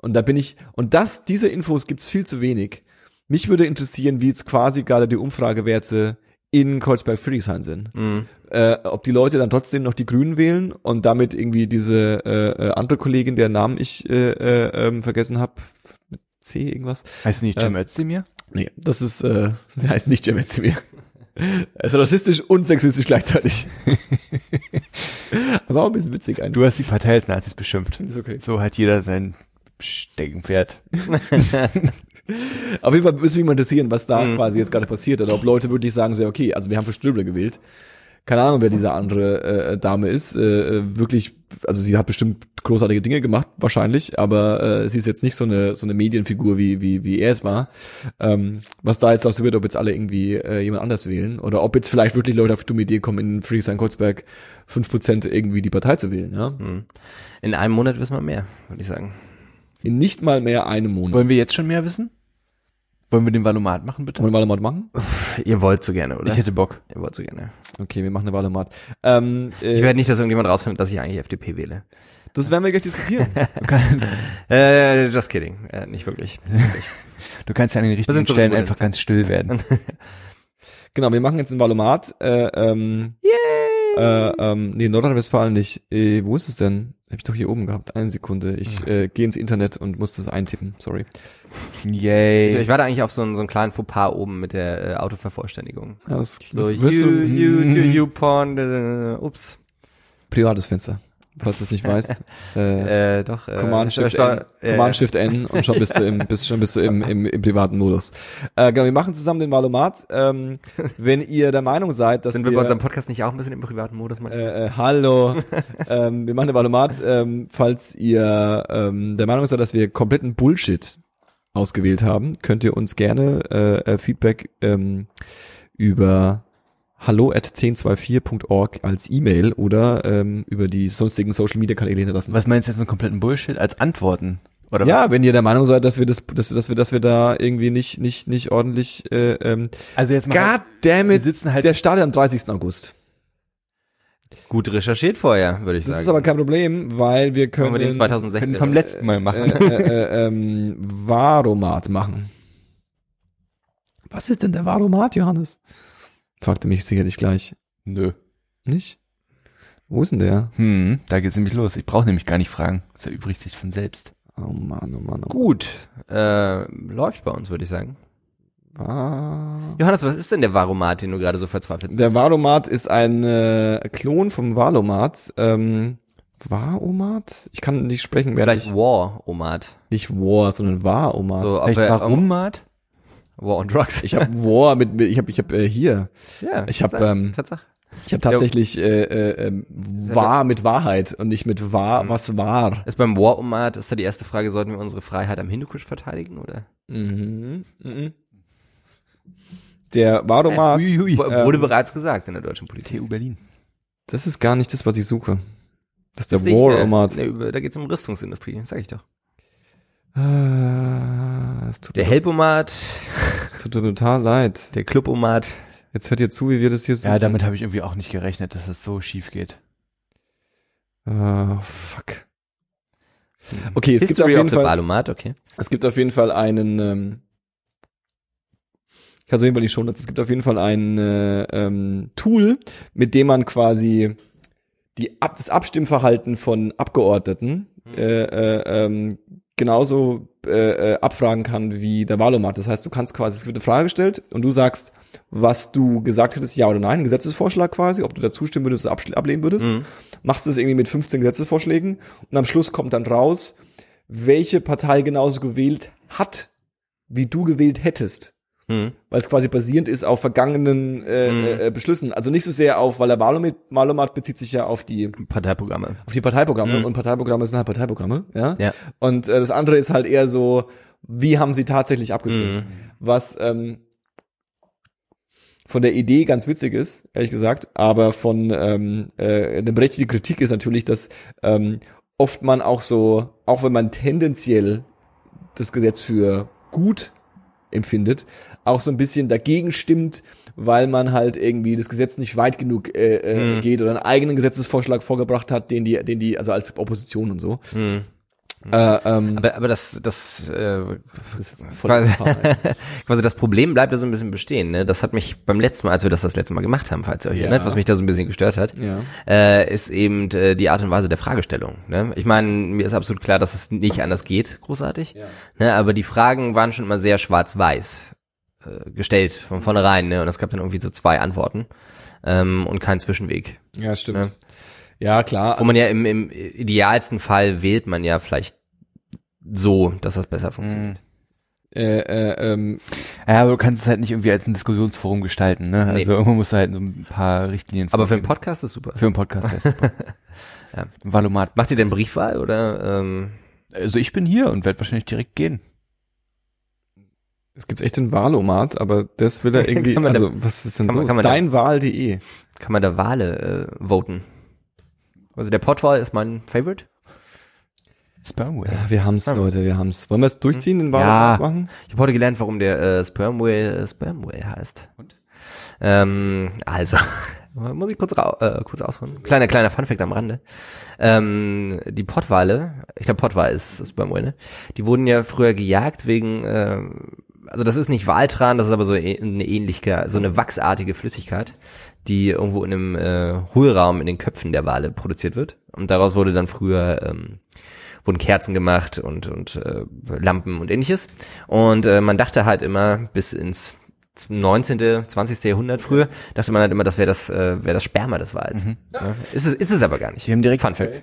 Und da bin ich, und das, diese Infos gibt's viel zu wenig. Mich würde interessieren, wie jetzt quasi gerade die Umfragewerte in Kreuzberg-Friedrichshain sind. Mhm. Äh, ob die Leute dann trotzdem noch die Grünen wählen und damit irgendwie diese äh, äh, andere Kollegin, deren Namen ich äh, äh, ähm, vergessen habe, C irgendwas, Heißt nicht Cem Ähm, Özdemir? Nee, das ist, äh, [laughs] das heißt nicht Cem Özdemir. Er ist rassistisch und sexistisch gleichzeitig. [laughs] Aber auch ein bisschen witzig eigentlich. Du hast die Partei als Nazis beschimpft. Ist okay. So hat jeder sein Steckenpferd. [laughs] Auf jeden Fall würde mich mal interessieren, was da Mhm. quasi jetzt gerade passiert oder ob Leute wirklich sagen, so, okay, also wir haben für Ströbele gewählt. Keine Ahnung, wer diese andere äh, Dame ist. Äh, äh, wirklich, also sie hat bestimmt großartige Dinge gemacht, wahrscheinlich, aber äh, sie ist jetzt nicht so eine so eine Medienfigur wie wie wie er es war. Ähm, was da jetzt so wird, ob jetzt alle irgendwie äh, jemand anders wählen oder ob jetzt vielleicht wirklich Leute auf die dumme Idee kommen, in Friedrichshain-Kreuzberg 5% irgendwie die Partei zu wählen. Ja? Mhm. In einem Monat wissen wir mehr, würde ich sagen. In nicht mal mehr einem Monat. Wollen wir jetzt schon mehr wissen? Wollen wir den Valomat machen, bitte? Wollen wir mal machen? Ihr wollt so gerne, oder? Ich hätte Bock. Ihr wollt so gerne. Okay, wir machen eine Wahlomat. Ähm, äh, Ich werde nicht, dass irgendjemand rausfindet, dass ich eigentlich FDP wähle. das werden wir gleich diskutieren. [laughs] Äh, just kidding. Äh, nicht wirklich. [laughs] du kannst ja an den richtigen sind so Stellen einfach ganz still werden. [laughs] Genau, wir machen jetzt ein Valomat. Äh, ähm, äh, ähm, nee, Nordrhein-Westfalen nicht. Äh, wo ist es denn? Hab ich doch hier oben gehabt. Eine Sekunde. Ich äh, gehe ins Internet und muss das eintippen. Sorry. Yay. Ich, ich war da eigentlich auf so, einen- so einen kleinen Fauxpas oben mit der äh, Autovervollständigung. Ja, das, So, das you, du, you, you, you porn, äh, ups. privates Fenster. Falls du es nicht weißt. [laughs] Äh, Äh, doch. Äh, Command Shift, N, äh, Command Shift N und schon bist du im, bist, schon bist du im, im, im privaten Modus. Äh, genau, wir machen zusammen den Valomat. Ähm, wenn ihr der Meinung seid, dass Sind wir bei unserem Podcast nicht auch ein bisschen im privaten Modus? äh, äh, hallo, [laughs] ähm, wir machen den Valomat, ähm, falls ihr ähm, der Meinung seid, dass wir kompletten Bullshit ausgewählt haben, könnt ihr uns gerne äh, äh, Feedback ähm, über hallo at 1024.org als E-Mail oder ähm, über die sonstigen Social Media Kanäle hinterlassen. Was meinst du jetzt mit kompletten Bullshit als Antworten? Oder ja, wenn ihr der Meinung seid, dass wir das, dass wir, dass wir, dass wir da irgendwie nicht, nicht, nicht ordentlich, äh, ähm, Also jetzt mal. God damn wir it, sitzen halt. der startet am 30. August. Gut recherchiert vorher, würde ich Das sagen. ist aber kein Problem, weil wir können, Können wir den 2016 können vom letzten Mal machen. äh, äh, [laughs] ähm, Varomat machen. Was ist denn der Varomat, Johannes? Fragte mich sicherlich gleich. Nö. Nicht? Wo ist denn der? Hm, da geht's nämlich los. Ich brauche nämlich gar nicht fragen. Das erübrigt sich von selbst. Oh Mann, oh Mann, oh Gut, äh, läuft bei uns, würde ich sagen. Mann. Johannes, was ist denn der Varomat, den du gerade so verzweifelt bist? Der Varomat ist ein äh, Klon vom Valomat. Ähm, Varomat? Ich kann nicht sprechen, mehr Vielleicht nicht, War-Omat. nicht War, sondern Varomat. So, Vielleicht warum, Mart? War on Drugs. Ich habe War mit, mit ich habe ich habe äh, hier. ja, ich hab, Tatsache, ähm, Tatsache. Ich habe tatsächlich äh, äh, ähm, wahr mit Wahrheit und nicht mit wahr, Mhm. was war. Ist beim War-Omat, ist da die erste Frage, sollten wir unsere Freiheit am Hindukusch verteidigen, oder? Mhm. Mhm. Der Varomat, Ui, ui. W- Wurde ähm, bereits gesagt in der deutschen Politik. TU Berlin. das ist gar nicht das, was ich suche. Das ist der Das Ding, äh, Waromat. ne, Da geht's um Rüstungsindustrie, sag ich doch. Ah, es tut, Der Helpomat, es tut mir total leid. der Clubomat. Jetzt hört ihr zu, wie wir das hier suchen. Ja, damit habe ich irgendwie auch nicht gerechnet, dass das so schief geht. Ah, fuck. Okay, es gibt History auf jeden Fall, Valomat, okay. es gibt auf jeden Fall einen, ähm, ich kann so jeden Fall die Shownotes, es gibt auf jeden Fall ein äh, ähm, Tool, mit dem man quasi die Ab das Abstimmverhalten von Abgeordneten äh, äh, ähm, genauso äh, äh, abfragen kann wie der Wahlomat. Das heißt, du kannst quasi, es wird eine Frage gestellt und du sagst, was du gesagt hättest, ja oder nein, ein Gesetzesvorschlag quasi, ob du dazu stimmen würdest oder ablehnen würdest. Mhm. Machst du es irgendwie mit 15 Gesetzesvorschlägen und am Schluss kommt dann raus, welche Partei genauso gewählt hat, wie du gewählt hättest Mhm. weil es quasi basierend ist auf vergangenen äh, Mhm. äh, Beschlüssen. Also nicht so sehr auf, weil der Wahlomat, Wahlomat bezieht sich ja auf die Parteiprogramme. auf die Parteiprogramme Mhm. und Parteiprogramme sind halt Parteiprogramme, ja. Ja. Und äh, das andere ist halt eher so, wie haben sie tatsächlich abgestimmt? Mhm. Was ähm, von der Idee ganz witzig ist, ehrlich gesagt, aber von ähm, äh, eine berechtigte Kritik ist natürlich, dass ähm, oft man auch so, auch wenn man tendenziell das Gesetz für gut empfindet, auch so ein bisschen dagegen stimmt, weil man halt irgendwie das Gesetz nicht weit genug äh, äh, Mhm. geht oder einen eigenen Gesetzesvorschlag vorgebracht hat, den die, den die, also als Opposition und so. Mhm. Äh, ähm, Aber, aber das, das, äh, das ist jetzt voll [laughs] quasi, quasi das Problem bleibt da so ein bisschen bestehen. Ne? Das hat mich beim letzten Mal, als wir das das letzte Mal gemacht haben, falls ihr euch Ja. erinnert, was mich da so ein bisschen gestört hat, ja. äh, ist eben äh, die Art und Weise der Fragestellung. Ne? Ich meine, mir ist absolut klar, dass es nicht anders geht, großartig. Ja. Ne? Aber die Fragen waren schon immer sehr schwarz-weiß äh, gestellt von vornherein. Ne? Und es gab dann irgendwie so zwei Antworten ähm, und keinen Zwischenweg. Ja, stimmt. Ja. Ja, klar. Wo man ja im, im idealsten Fall wählt man ja vielleicht so, dass das besser funktioniert. äh, äh, ähm, Ja, aber du kannst es halt nicht irgendwie als ein Diskussionsforum gestalten, ne? Nee. Also irgendwo musst du halt so ein paar Richtlinien Aber für einen. Podcast ist super. für einen Podcast wäre super. [laughs] Ja. Valomat. Macht ihr denn Briefwahl oder ähm, Also ich bin hier und werde wahrscheinlich direkt gehen. es gibt echt den Wahlomat, aber das will er [laughs] irgendwie, Kann man da- also was ist denn kann man- los? kann man da- Deinwahl.de. kann man da Wale äh, voten? Also der Portwahl ist mein Favorite. Spermware. Ja, wir haben's, Leute, wir haben's. Wollen wir es durchziehen, den Ja. Wahlomat machen? Ich habe heute gelernt, warum der äh, Spermway äh, Spermway heißt. Und? Ähm, also, [laughs] muss ich kurz, äh, kurz ausholen. Kleiner, kleiner Funfact am Rande. Ähm, die Pottwale, ich glaube Pottwal ist Spermway, ne? Die wurden ja früher gejagt wegen, äh, also das ist nicht Waltran, das ist aber so ä- eine ähnliche, so eine wachsartige Flüssigkeit, die irgendwo in einem äh, Hohlraum in den Köpfen der Wale produziert wird. Und daraus wurde dann früher ähm, wurden Kerzen gemacht und und äh, Lampen und ähnliches. Und äh, man dachte halt immer bis ins 19., 20. Jahrhundert früher, dachte man halt immer, das wäre das, äh, wäre das Sperma des Wals. Ja. Ist, es, ist es aber gar nicht. Die haben direkt- Fun Fact.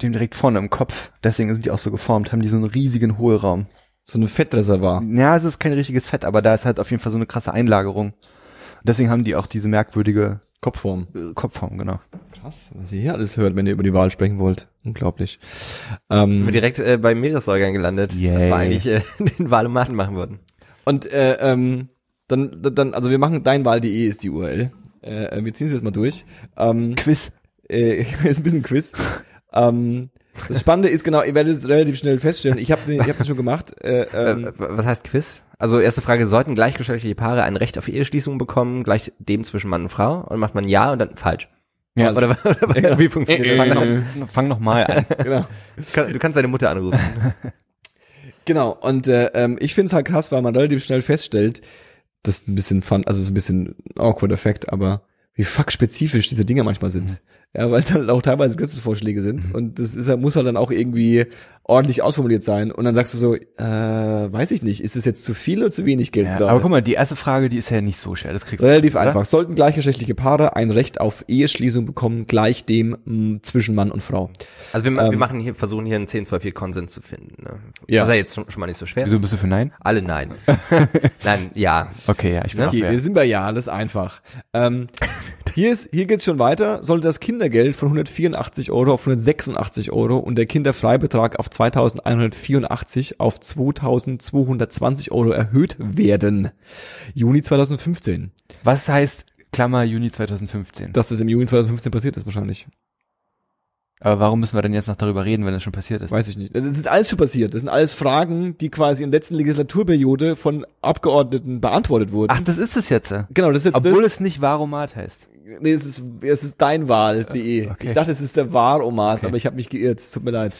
Die haben direkt vorne im Kopf, deswegen sind die auch so geformt, haben die so einen riesigen Hohlraum. So ein Fettreservoir. Ja, es ist kein richtiges Fett, aber da ist halt auf jeden Fall so eine krasse Einlagerung. Und deswegen haben die auch diese merkwürdige Kopfform. äh, Kopfform, genau. Krass, was ihr hier alles hört, wenn ihr über die Wahl sprechen wollt. Unglaublich. Sind wir Ähm, direkt äh, bei Meeressäugern gelandet, Yay. als wir eigentlich äh, [laughs] den Walomaten machen würden. und äh, ähm, dann, dann, also wir machen deinwahl.de ist die URL. Äh, wir ziehen es jetzt mal durch. Ähm, Quiz. äh, [laughs] ist ein bisschen Quiz. ähm, das Spannende ist genau, ihr werdet es relativ schnell feststellen. Ich habe ich hab das schon gemacht. Äh, ähm, Äh, was heißt Quiz? Also erste Frage, sollten gleichgeschlechtliche Paare ein Recht auf Eheschließung bekommen, gleich dem zwischen Mann und Frau? Und macht man ja und dann falsch? Ja. Oder, oder wie funktioniert Fang das? noch, fang noch mal an. [laughs] genau. Du kannst deine Mutter anrufen. [laughs] Genau, und äh, ähm, ich finde es halt krass, weil man relativ schnell feststellt, das ist ein bisschen fun, also so ein bisschen awkward Effekt, aber wie fuck spezifisch diese Dinge manchmal sind. Ja, weil es halt auch teilweise Gesetzesvorschläge sind und das ist, muss halt dann auch irgendwie ordentlich ausformuliert sein und dann sagst du so, äh, weiß ich nicht, ist es jetzt zu viel oder zu wenig Geld Ja, gerade? aber guck mal, die erste Frage, die ist ja nicht so schwer. Das kriegst du. Relativ oder? einfach. Sollten gleichgeschlechtliche Paare ein Recht auf Eheschließung bekommen, gleich dem mh, zwischen Mann und Frau? Also wir, ma- wir Ähm. machen hier, versuchen hier einen 10-2-4 Konsens zu finden. Ne? Ja. Das ist ja jetzt schon, schon mal nicht so schwer. Wieso bist du für Nein? Alle nein. [laughs] nein, ja. Okay, ja, ich bin Ne? auch Okay, wir sind bei Ja, das ist einfach. Ähm, hier ist, hier geht's schon weiter. Sollte das Kindergeld von 184 Euro auf 186 Euro und der Kinderfreibetrag auf 2184 auf 2220 Euro erhöht werden. Juni 2015. Was heißt Klammer Juni 2015? Dass das im Juni 2015 passiert ist wahrscheinlich. Aber warum müssen wir denn jetzt noch darüber reden, wenn das schon passiert ist? Weiß ich nicht. Das ist alles schon passiert. Das sind alles Fragen, die quasi in der letzten Legislaturperiode von Abgeordneten beantwortet wurden. Ach, das ist es jetzt. genau, das ist jetzt Obwohl das, es nicht Varomat heißt. Nee, es ist, es ist deinwahl.de. Okay. Ich dachte, es ist der Wahromat, Okay. aber ich habe mich geirrt. Es tut mir leid.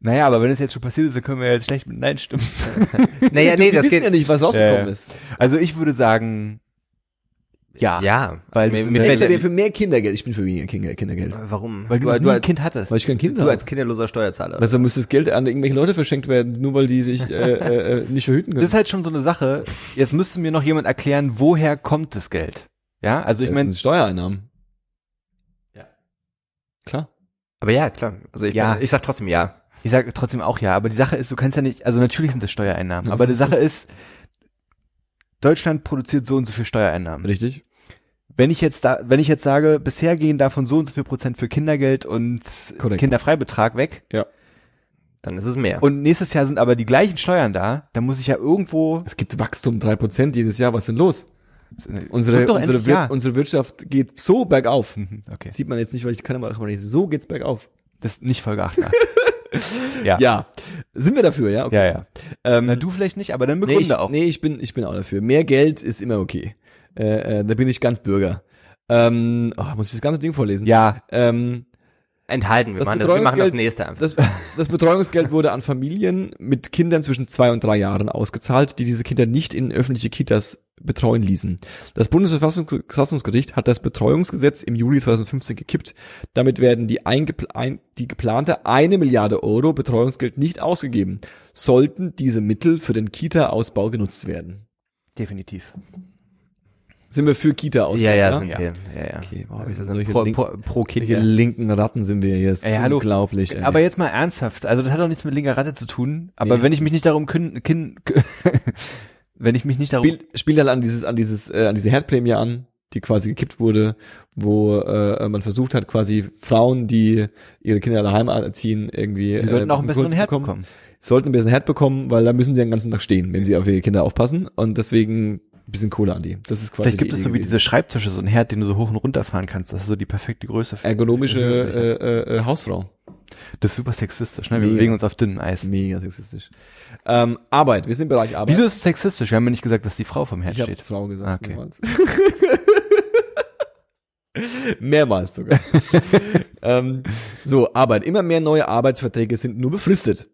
Naja, aber wenn es jetzt schon passiert ist, dann können wir jetzt schlecht mit Nein stimmen. [laughs] Naja, nee, wir das wissen geht. ja nicht, was rausgekommen ja. ist. Also ich würde sagen, ja. Ja, Weil mir, wir mir Ich dir für mehr Kindergeld. Ich bin für weniger Kinder, Kindergeld. warum? Weil du, du, nie du, ein Kind hattest. Weil ich kein Kind du habe. als kinderloser Steuerzahler. Also müsste das Geld an irgendwelche Leute verschenkt werden, nur weil die sich äh, äh, äh, nicht verhüten können. Das ist halt schon so eine Sache. Jetzt müsste mir noch jemand erklären, woher kommt das Geld? Ja, also ich Das meine, sind Steuereinnahmen. Ja. Klar. Aber ja, klar. Also ich, Ja. ich sag trotzdem ja. ich sage trotzdem auch ja, aber die Sache ist, du kannst ja nicht, also natürlich sind das Steuereinnahmen, aber die Sache [laughs] ist, Deutschland produziert so und so viel Steuereinnahmen. Richtig? Wenn ich jetzt da, wenn ich jetzt sage, bisher gehen davon so und so viel Prozent für Kindergeld und Korrekt. Kinderfreibetrag weg Ja. Dann ist es mehr. und nächstes Jahr sind aber die gleichen Steuern da, dann muss ich ja irgendwo Es gibt Wachstum 3% jedes Jahr. Was ist denn los? Unsere, unsere, endlich Wir ja. unsere Wirtschaft geht so bergauf. Mhm, Okay. Sieht man jetzt nicht, weil ich kann aber nicht. So geht's bergauf. Das ist nicht Folge 8. [laughs] ja. Ja. Sind wir dafür, ja? Okay. Ja, ja. Ähm, Na, du vielleicht nicht, aber dann nee, begründe ich, auch. nee, ich bin, ich bin auch dafür. Mehr Geld ist immer okay. Äh, äh, da bin ich ganz Bürger. Ähm, oh, muss ich das ganze Ding vorlesen? Ja, Ähm, Enthalten, wir Das machen das, wir machen das nächste einfach. Das, das Betreuungsgeld wurde an Familien mit Kindern zwischen zwei und drei Jahren ausgezahlt, die diese Kinder nicht in öffentliche Kitas betreuen ließen. Das Bundesverfassungsgericht hat das Betreuungsgesetz im Juli 2015 gekippt. Damit werden die, ein, die geplante eine Milliarde Euro Betreuungsgeld nicht ausgegeben, sollten diese Mittel für den Kita-Ausbau genutzt werden. definitiv. Sind wir für Kita-Ausbau? ja, ja, ja? sind wir. Ja, ja. Okay, wow, wir sind sind solche pro, Link- pro, pro Kind. Welche Ja. linken Ratten sind wir hier? Ist Ey, hallo. unglaublich. Ey. Aber jetzt mal ernsthaft, also das hat auch nichts mit linker Ratte zu tun, aber Nee. wenn ich mich nicht darum kün, kin, [laughs] wenn ich mich nicht darum spielt, spielt halt an dieses, an dieses, äh, an diese Herdprämie an, die quasi gekippt wurde, wo äh, man versucht hat, quasi Frauen, die ihre Kinder daheim erziehen, irgendwie. die sollten äh, auch einen besseren Kurz Herd bekommen. Sollten einen besseren Herd bekommen, weil da müssen sie den ganzen Tag stehen, wenn sie auf ihre Kinder aufpassen. Und deswegen ein bisschen Kohle an die. Das ist quasi Vielleicht gibt es so wie diese Schreibtische, so ein Herd, den du so hoch und runter fahren kannst. Das ist so die perfekte Größe. Für ergonomische äh, äh, äh, Hausfrau. Das ist super sexistisch, ne? Wir Mega. bewegen uns auf dünnem Eis. Mega sexistisch. Ähm, Arbeit, wir sind im Bereich Arbeit. Wieso ist es sexistisch? Wir haben ja nicht gesagt, dass die Frau vom Herd Ich steht. Frau gesagt. Ah, okay. Mehrmals. [laughs] Mehrmals sogar. [laughs] ähm, so, Arbeit. Immer mehr neue Arbeitsverträge sind nur befristet.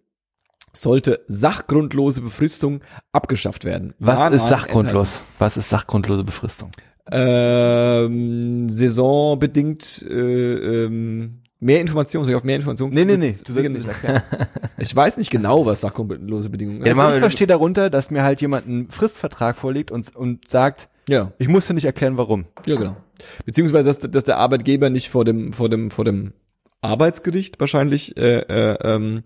sollte sachgrundlose Befristung abgeschafft werden. Was Ja, ist sachgrundlos? Was ist sachgrundlose Befristung? Ähm, saisonbedingt äh, ähm, mehr Informationen, soll ich auf mehr Informationen? Nee, nee, nee, du sollst nicht erklären. [laughs] Ich weiß nicht genau, was sachgrundlose Bedingungen Ja, ist. Also ich verstehe darunter, dass mir halt jemand einen Fristvertrag vorlegt und, und sagt, Ja, ich muss dir nicht erklären, warum. ja, genau. Beziehungsweise, dass, dass der Arbeitgeber nicht vor dem, vor dem, vor dem Arbeitsgericht wahrscheinlich äh, äh, ähm,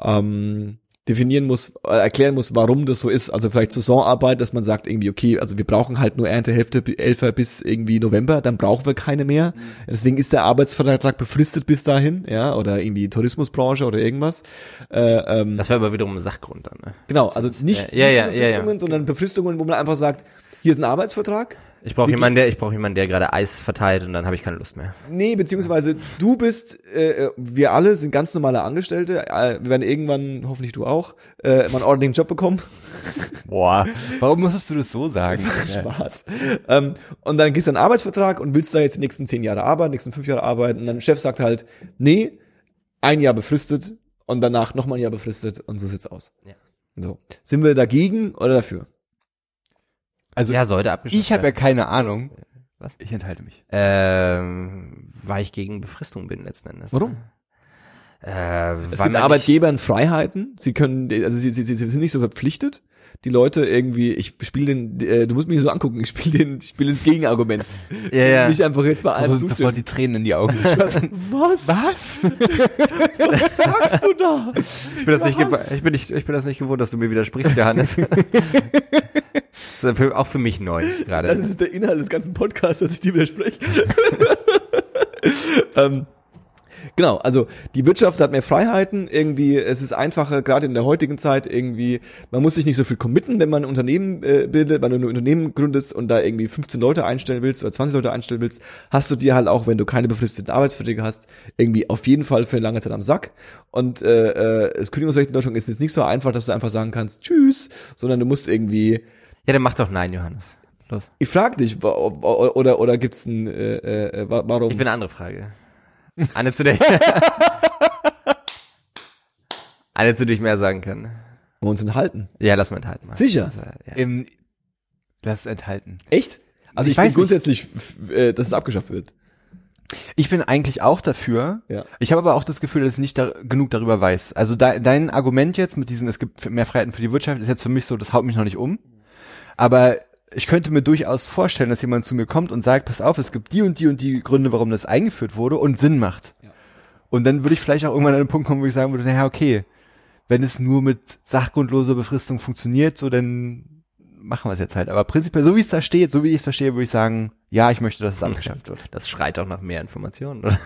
ähm, definieren muss, äh, erklären muss, warum das so ist. Also vielleicht Saisonarbeit, dass man sagt irgendwie, okay, also wir brauchen halt nur Erntehälfte Elfer bis irgendwie November, dann brauchen wir keine mehr. Deswegen ist der Arbeitsvertrag befristet bis dahin, ja, oder irgendwie Tourismusbranche oder irgendwas. Äh, ähm, Das wäre aber wiederum ein Sachgrund dann, ne? genau, also nicht Ja, ja, ja, Befristungen, sondern Befristungen, wo man einfach sagt, hier ist ein Arbeitsvertrag, Ich brauche jemanden, der, ich brauche jemanden, der gerade Eis verteilt und dann habe ich keine Lust mehr. Nee, beziehungsweise du bist, äh, wir alle sind ganz normale Angestellte, äh, wir werden irgendwann, hoffentlich du auch, äh, mal einen ordentlichen Job bekommen. [laughs] Boah. Warum musstest du das so sagen? [laughs] Spaß. Ähm, und dann gehst du einen Arbeitsvertrag und willst da jetzt die nächsten zehn Jahre arbeiten, nächsten fünf Jahre arbeiten. Und dann der Chef sagt halt, nee, ein Jahr befristet und danach nochmal ein Jahr befristet und so sieht's aus. Ja. So. Sind wir dagegen oder dafür? Also Ja, sollte abgeschafft ich habe ja keine Ahnung. Was? Ich enthalte mich. Ähm, weil ich gegen Befristung bin letzten Endes. Warum? Äh, Es weil gibt Arbeitgebern Freiheiten. Sie können, also sie, sie, sie sind nicht so verpflichtet. Die Leute irgendwie, ich spiele den, äh, du musst mich so angucken, ich spiele den, ich spiele ins Gegenargument. Nicht, [laughs] ja, ja. Nicht einfach jetzt bei Also allem sind sofort die Tränen in die Augen [laughs] geschossen. Was? Was? [laughs] Was sagst du da? Ich bin das nicht, gew- ich bin nicht, ich bin das nicht gewohnt, dass du mir widersprichst, Johannes. Das ist für, auch für mich neu Das gerade. ist der Inhalt des ganzen Podcasts, dass ich dir widerspreche. [laughs] ähm, genau, also die Wirtschaft hat mehr Freiheiten, irgendwie, es ist einfacher, gerade in der heutigen Zeit irgendwie, man muss sich nicht so viel committen, wenn man ein Unternehmen äh, bildet, wenn du ein Unternehmen gründest und da irgendwie 15 Leute einstellen willst oder 20 Leute einstellen willst, hast du dir halt auch, wenn du keine befristeten Arbeitsverträge hast, irgendwie auf jeden Fall für eine lange Zeit am Sack. Und äh, äh, das Kündigungsrecht in Deutschland ist jetzt nicht so einfach, dass du einfach sagen kannst, tschüss, sondern du musst irgendwie Ja, dann mach doch nein, Johannes. Los. ich frag dich, wa- ob- oder oder gibt's ein äh, äh, wa- warum? Ich will eine andere Frage. Eine zu der [laughs] Eine, zu der ich mehr sagen kann. Wollen wir uns enthalten? Ja, lass mal enthalten. Mal. Sicher? Also, ja. Im, das enthalten. Echt? Also Ich ich, weiß bin grundsätzlich, äh, dass es abgeschafft wird. Ich bin eigentlich auch dafür. Ja. Ich habe aber auch das Gefühl, dass ich nicht da, genug darüber weiß. Also de, dein Argument jetzt mit diesem, es gibt mehr Freiheiten für die Wirtschaft, ist jetzt für mich so, das haut mich noch nicht um. Aber ich könnte mir durchaus vorstellen, dass jemand zu mir kommt und sagt, pass auf, es gibt die und die und die Gründe, warum das eingeführt wurde und Sinn macht. Ja. Und dann würde ich vielleicht auch irgendwann an einen Punkt kommen, wo ich sagen würde, naja, okay, wenn es nur mit sachgrundloser Befristung funktioniert, so dann machen wir es jetzt halt. Aber prinzipiell, so wie es da steht, so wie ich es verstehe, würde ich sagen, ja, ich möchte, dass es abgeschafft wird. Das schreit auch nach mehr Informationen, oder?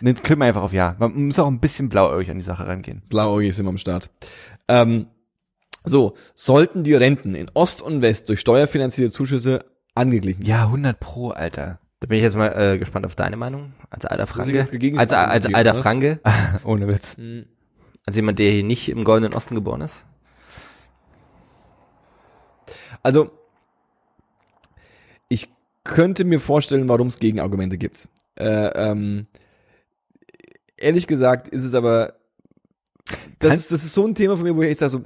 Ne, klicken wir einfach auf Ja. Man muss auch ein bisschen blauäugig an die Sache rangehen. Blauäugig sind wir am Start. Ähm, so, sollten die Renten in Ost und West durch steuerfinanzierte Zuschüsse angeglichen werden? Ja, 100 pro, Alter. Da bin ich jetzt mal äh, gespannt auf deine Meinung. Als alter Franke. Als, als alter ne? Franke. [laughs] Ohne Witz. Als jemand, der hier nicht im Goldenen Osten geboren ist. Also, ich könnte mir vorstellen, warum es Gegenargumente gibt. Äh, ähm, ehrlich gesagt ist es aber, das, Kann- ist, das ist so ein Thema von mir, wo ich sage, so,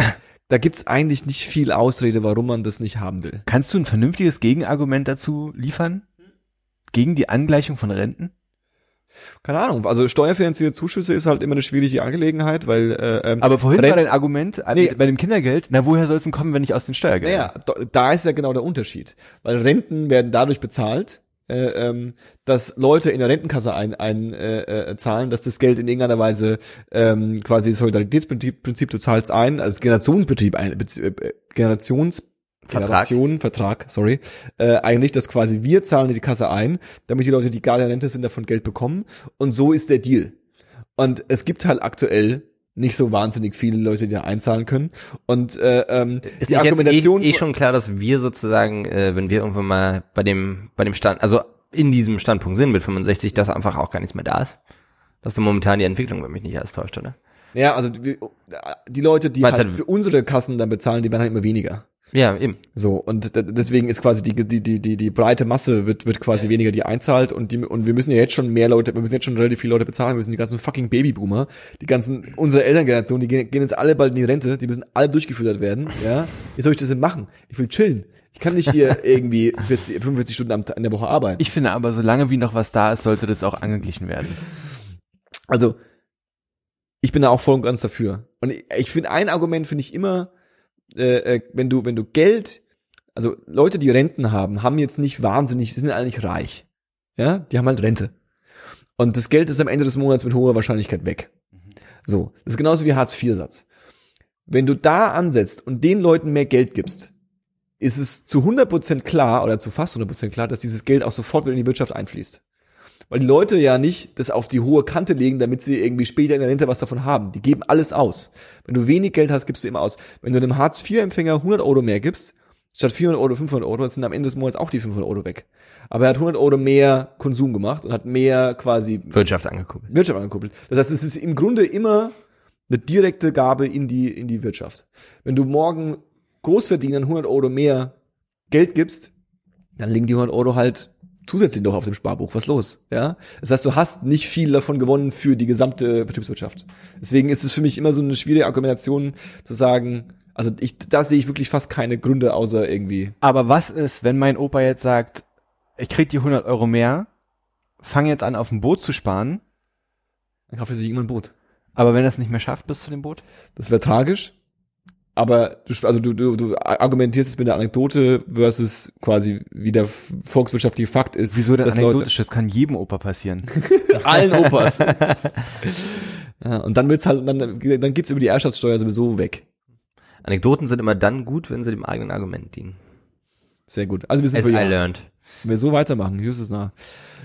da gibt's eigentlich nicht viel Ausrede, warum man das nicht haben will. Kannst du ein vernünftiges Gegenargument dazu liefern? Gegen die Angleichung von Renten? Keine Ahnung, also steuerfinanzierte Zuschüsse ist halt immer eine schwierige Angelegenheit, weil äh, ähm, Aber vorhin Ren- war dein Argument äh, Nee. bei dem Kindergeld, na woher soll es denn kommen, wenn nicht aus den Steuergeldern? Naja, da ist ja genau der Unterschied. Weil Renten werden dadurch bezahlt, äh, ähm, dass Leute in der Rentenkasse ein, ein äh, äh, zahlen, dass das Geld in irgendeiner Weise ähm, quasi Solidaritätsprinzip, Prinzip, du zahlst ein, als Generationsbetrieb, ein, Bezie- äh, Generations Vertrag. Vertrag, sorry, äh, eigentlich, dass quasi wir zahlen in die Kasse ein, damit die Leute, die gerade in Rente sind, davon Geld bekommen. Und so ist der Deal. Und es gibt halt aktuell nicht so wahnsinnig viele Leute, die da einzahlen können. Und äh, ähm, Ist die Argumentation eh, eh schon klar, dass wir sozusagen, äh, wenn wir irgendwann mal bei dem, bei dem Stand, also in diesem Standpunkt sind mit 65, dass einfach auch gar nichts mehr da ist? Das ist doch momentan die Entwicklung, wenn mich nicht alles täuscht, oder? Ja, also die, die Leute, die halt halt- für unsere Kassen dann bezahlen, die werden halt immer weniger. Ja, eben. So, und deswegen ist quasi die, die, die, die, die breite Masse wird, wird quasi weniger, die einzahlt und die, und wir müssen ja jetzt schon mehr Leute, wir müssen jetzt schon relativ viele Leute bezahlen, wir müssen die ganzen fucking Babyboomer, die ganzen, unsere Elterngeneration, die gehen, gehen jetzt alle bald in die Rente, die müssen alle durchgefüttert werden, ja. Wie soll ich das denn machen? Ich will chillen. Ich kann nicht hier [laughs] irgendwie 40, 45 Stunden am, Tag- in der Woche arbeiten. Ich finde aber, solange wie noch was da ist, sollte das auch angeglichen werden. Also, ich bin da auch voll und ganz dafür. Und ich, ich finde, ein Argument finde ich immer, äh, äh, wenn du, wenn du Geld, also Leute, die Renten haben, haben jetzt nicht wahnsinnig, sind eigentlich reich. Ja, die haben halt Rente. Und das Geld ist am Ende des Monats mit hoher Wahrscheinlichkeit weg. So, das ist genauso wie Hartz-IV-Satz. Wenn du da ansetzt und den Leuten mehr Geld gibst, ist es zu 100% klar oder zu fast 100% klar, dass dieses Geld auch sofort wieder in die Wirtschaft einfließt. Weil die Leute ja nicht das auf die hohe Kante legen, damit sie irgendwie später in der Rente was davon haben. Die geben alles aus. Wenn du wenig Geld hast, gibst du immer aus. Wenn du einem Hartz-IV-Empfänger 100 Euro mehr gibst, statt 400 Euro 500 Euro, sind am Ende des Monats auch die 500 Euro weg. Aber er hat 100 Euro mehr Konsum gemacht und hat mehr quasi Wirtschaft angekuppelt. Wirtschaft angekuppelt. Das heißt, es ist im Grunde immer eine direkte Gabe in die, in die Wirtschaft. Wenn du morgen Großverdienern 100 Euro mehr Geld gibst, dann liegen die 100 Euro halt zusätzlich noch auf dem Sparbuch. Was los? Ja? Das heißt, du hast nicht viel davon gewonnen für die gesamte Betriebswirtschaft. Deswegen ist es für mich immer so eine schwierige Argumentation zu sagen, also ich, da sehe ich wirklich fast keine Gründe außer irgendwie. Aber was ist, wenn mein Opa jetzt sagt, ich krieg die 100 Euro mehr, fang jetzt an, auf dem Boot zu sparen, Dann kauft er sich irgendwann ein Boot. aber wenn er es nicht mehr schafft bis zu dem Boot? Das wäre tragisch. Aber du, also du, du, du argumentierst es mit der Anekdote versus quasi wie der volkswirtschaftliche Fakt ist. Wieso denn anekdotisch? Das kann jedem Opa passieren. Leute, [laughs] allen Opas. [laughs] ja, und dann wird's halt, dann, dann geht's über die Erbschaftssteuer sowieso weg. Anekdoten sind immer dann gut, wenn sie dem eigenen Argument dienen. Sehr gut. Also wir sind As I learned. Wenn wir so weitermachen, Justus nach.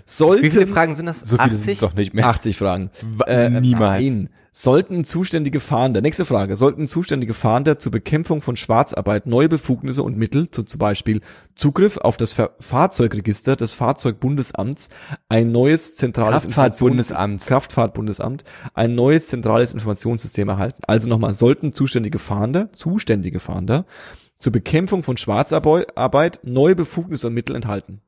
Sollten, Wie viele Fragen sind das? So viele sind es doch nicht mehr. 80 Fragen. Wa- niemals. Nein. Sollten zuständige Fahnder, nächste Frage, sollten zuständige Fahnder zur Bekämpfung von Schwarzarbeit neue Befugnisse und Mittel, so zum Beispiel Zugriff auf das Ver Fahrzeugregister des Fahrzeugbundesamts, ein neues zentrales Kraftfahrtbundesamt. Kraftfahrtbundesamt, ein neues zentrales Informationssystem erhalten. Also nochmal, sollten zuständige Fahnder, zuständige Fahnder, zur Bekämpfung von Schwarzarbeit neue Befugnisse und Mittel enthalten.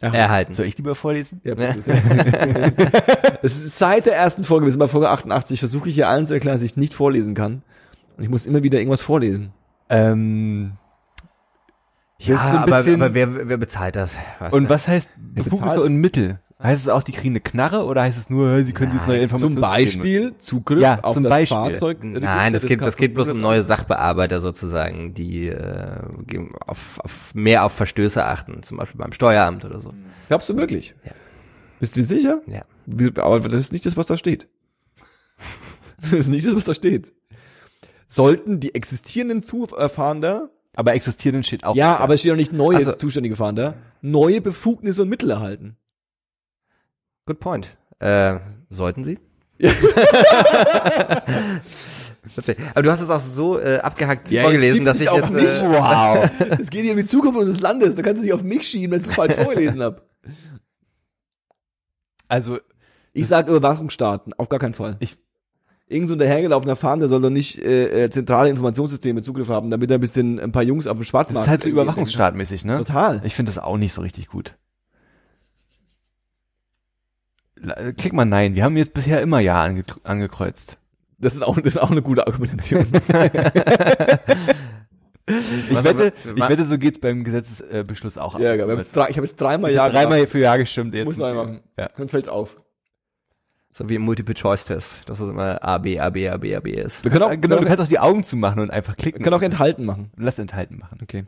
Erhalten. Soll ich lieber vorlesen? Ja, bitte. [laughs] Es ist seit der ersten Folge, wir sind bei Folge 88, versuche ich hier allen zu erklären, dass ich nicht vorlesen kann. Und ich muss immer wieder irgendwas vorlesen. Ähm, Ja, aber, aber wer, wer bezahlt das? Was? und was heißt Befugnisse und Mittel? Heißt es auch, die kriegen eine Knarre oder heißt es nur, sie können jetzt neue Informationen Zum Beispiel Zugriff Ja, auf zum das Beispiel. Fahrzeug. Nein, das geht, das geht bloß um neue Sachbearbeiter sozusagen, die äh, auf, auf mehr auf Verstöße achten, zum Beispiel beim Steueramt oder so. Glaubst du wirklich? Ja. Bist du dir sicher? Ja. Aber das ist nicht das, was da steht. [laughs] Das ist nicht das, was da steht. Sollten die existierenden Zufahnder, Aber existieren steht auch. ja, nicht. aber es steht auch nicht neue Also- zuständige Fahnder, neue Befugnisse und Mittel erhalten. Good point. Äh, sollten sie? [laughs] Aber du hast es auch so äh, abgehackt vorgelesen, dass ich jetzt. Äh, wow. [laughs] Es geht hier um die Zukunft unseres Landes. Da kannst du nicht auf mich schieben, dass ich es falsch vorgelesen habe. Also, Ich sage Überwachungsstaaten, auf gar keinen Fall. Ich- Irgend so ein dahergelaufener Fahnder soll doch nicht äh, äh, zentrale Informationssysteme Zugriff haben, damit er ein bisschen ein paar Jungs auf dem das Schwarzmarkt. ist halt so Überwachungsstaatmäßig, ne? Total. Ich finde das auch nicht so richtig gut. Klick mal Nein. Wir haben jetzt bisher immer Ja ange angekreuzt. Das ist auch, das ist auch eine gute Argumentation. [laughs] Ich Was wette, ich wette, so geht's beim Gesetzesbeschluss auch. ja, ab. jetzt drei, ich habe jetzt dreimal ja dreimal für Ja gestimmt jetzt. Muss man machen. Ja. Dann fällt's auf. so wie im Multiple-Choice-Test, dass es immer A, B, A, B, A, B, A, B ist. Wir können auch, Genau, genau, du kannst auch die Augen zumachen und einfach klicken. wir können auch enthalten machen. Lass enthalten machen. Okay.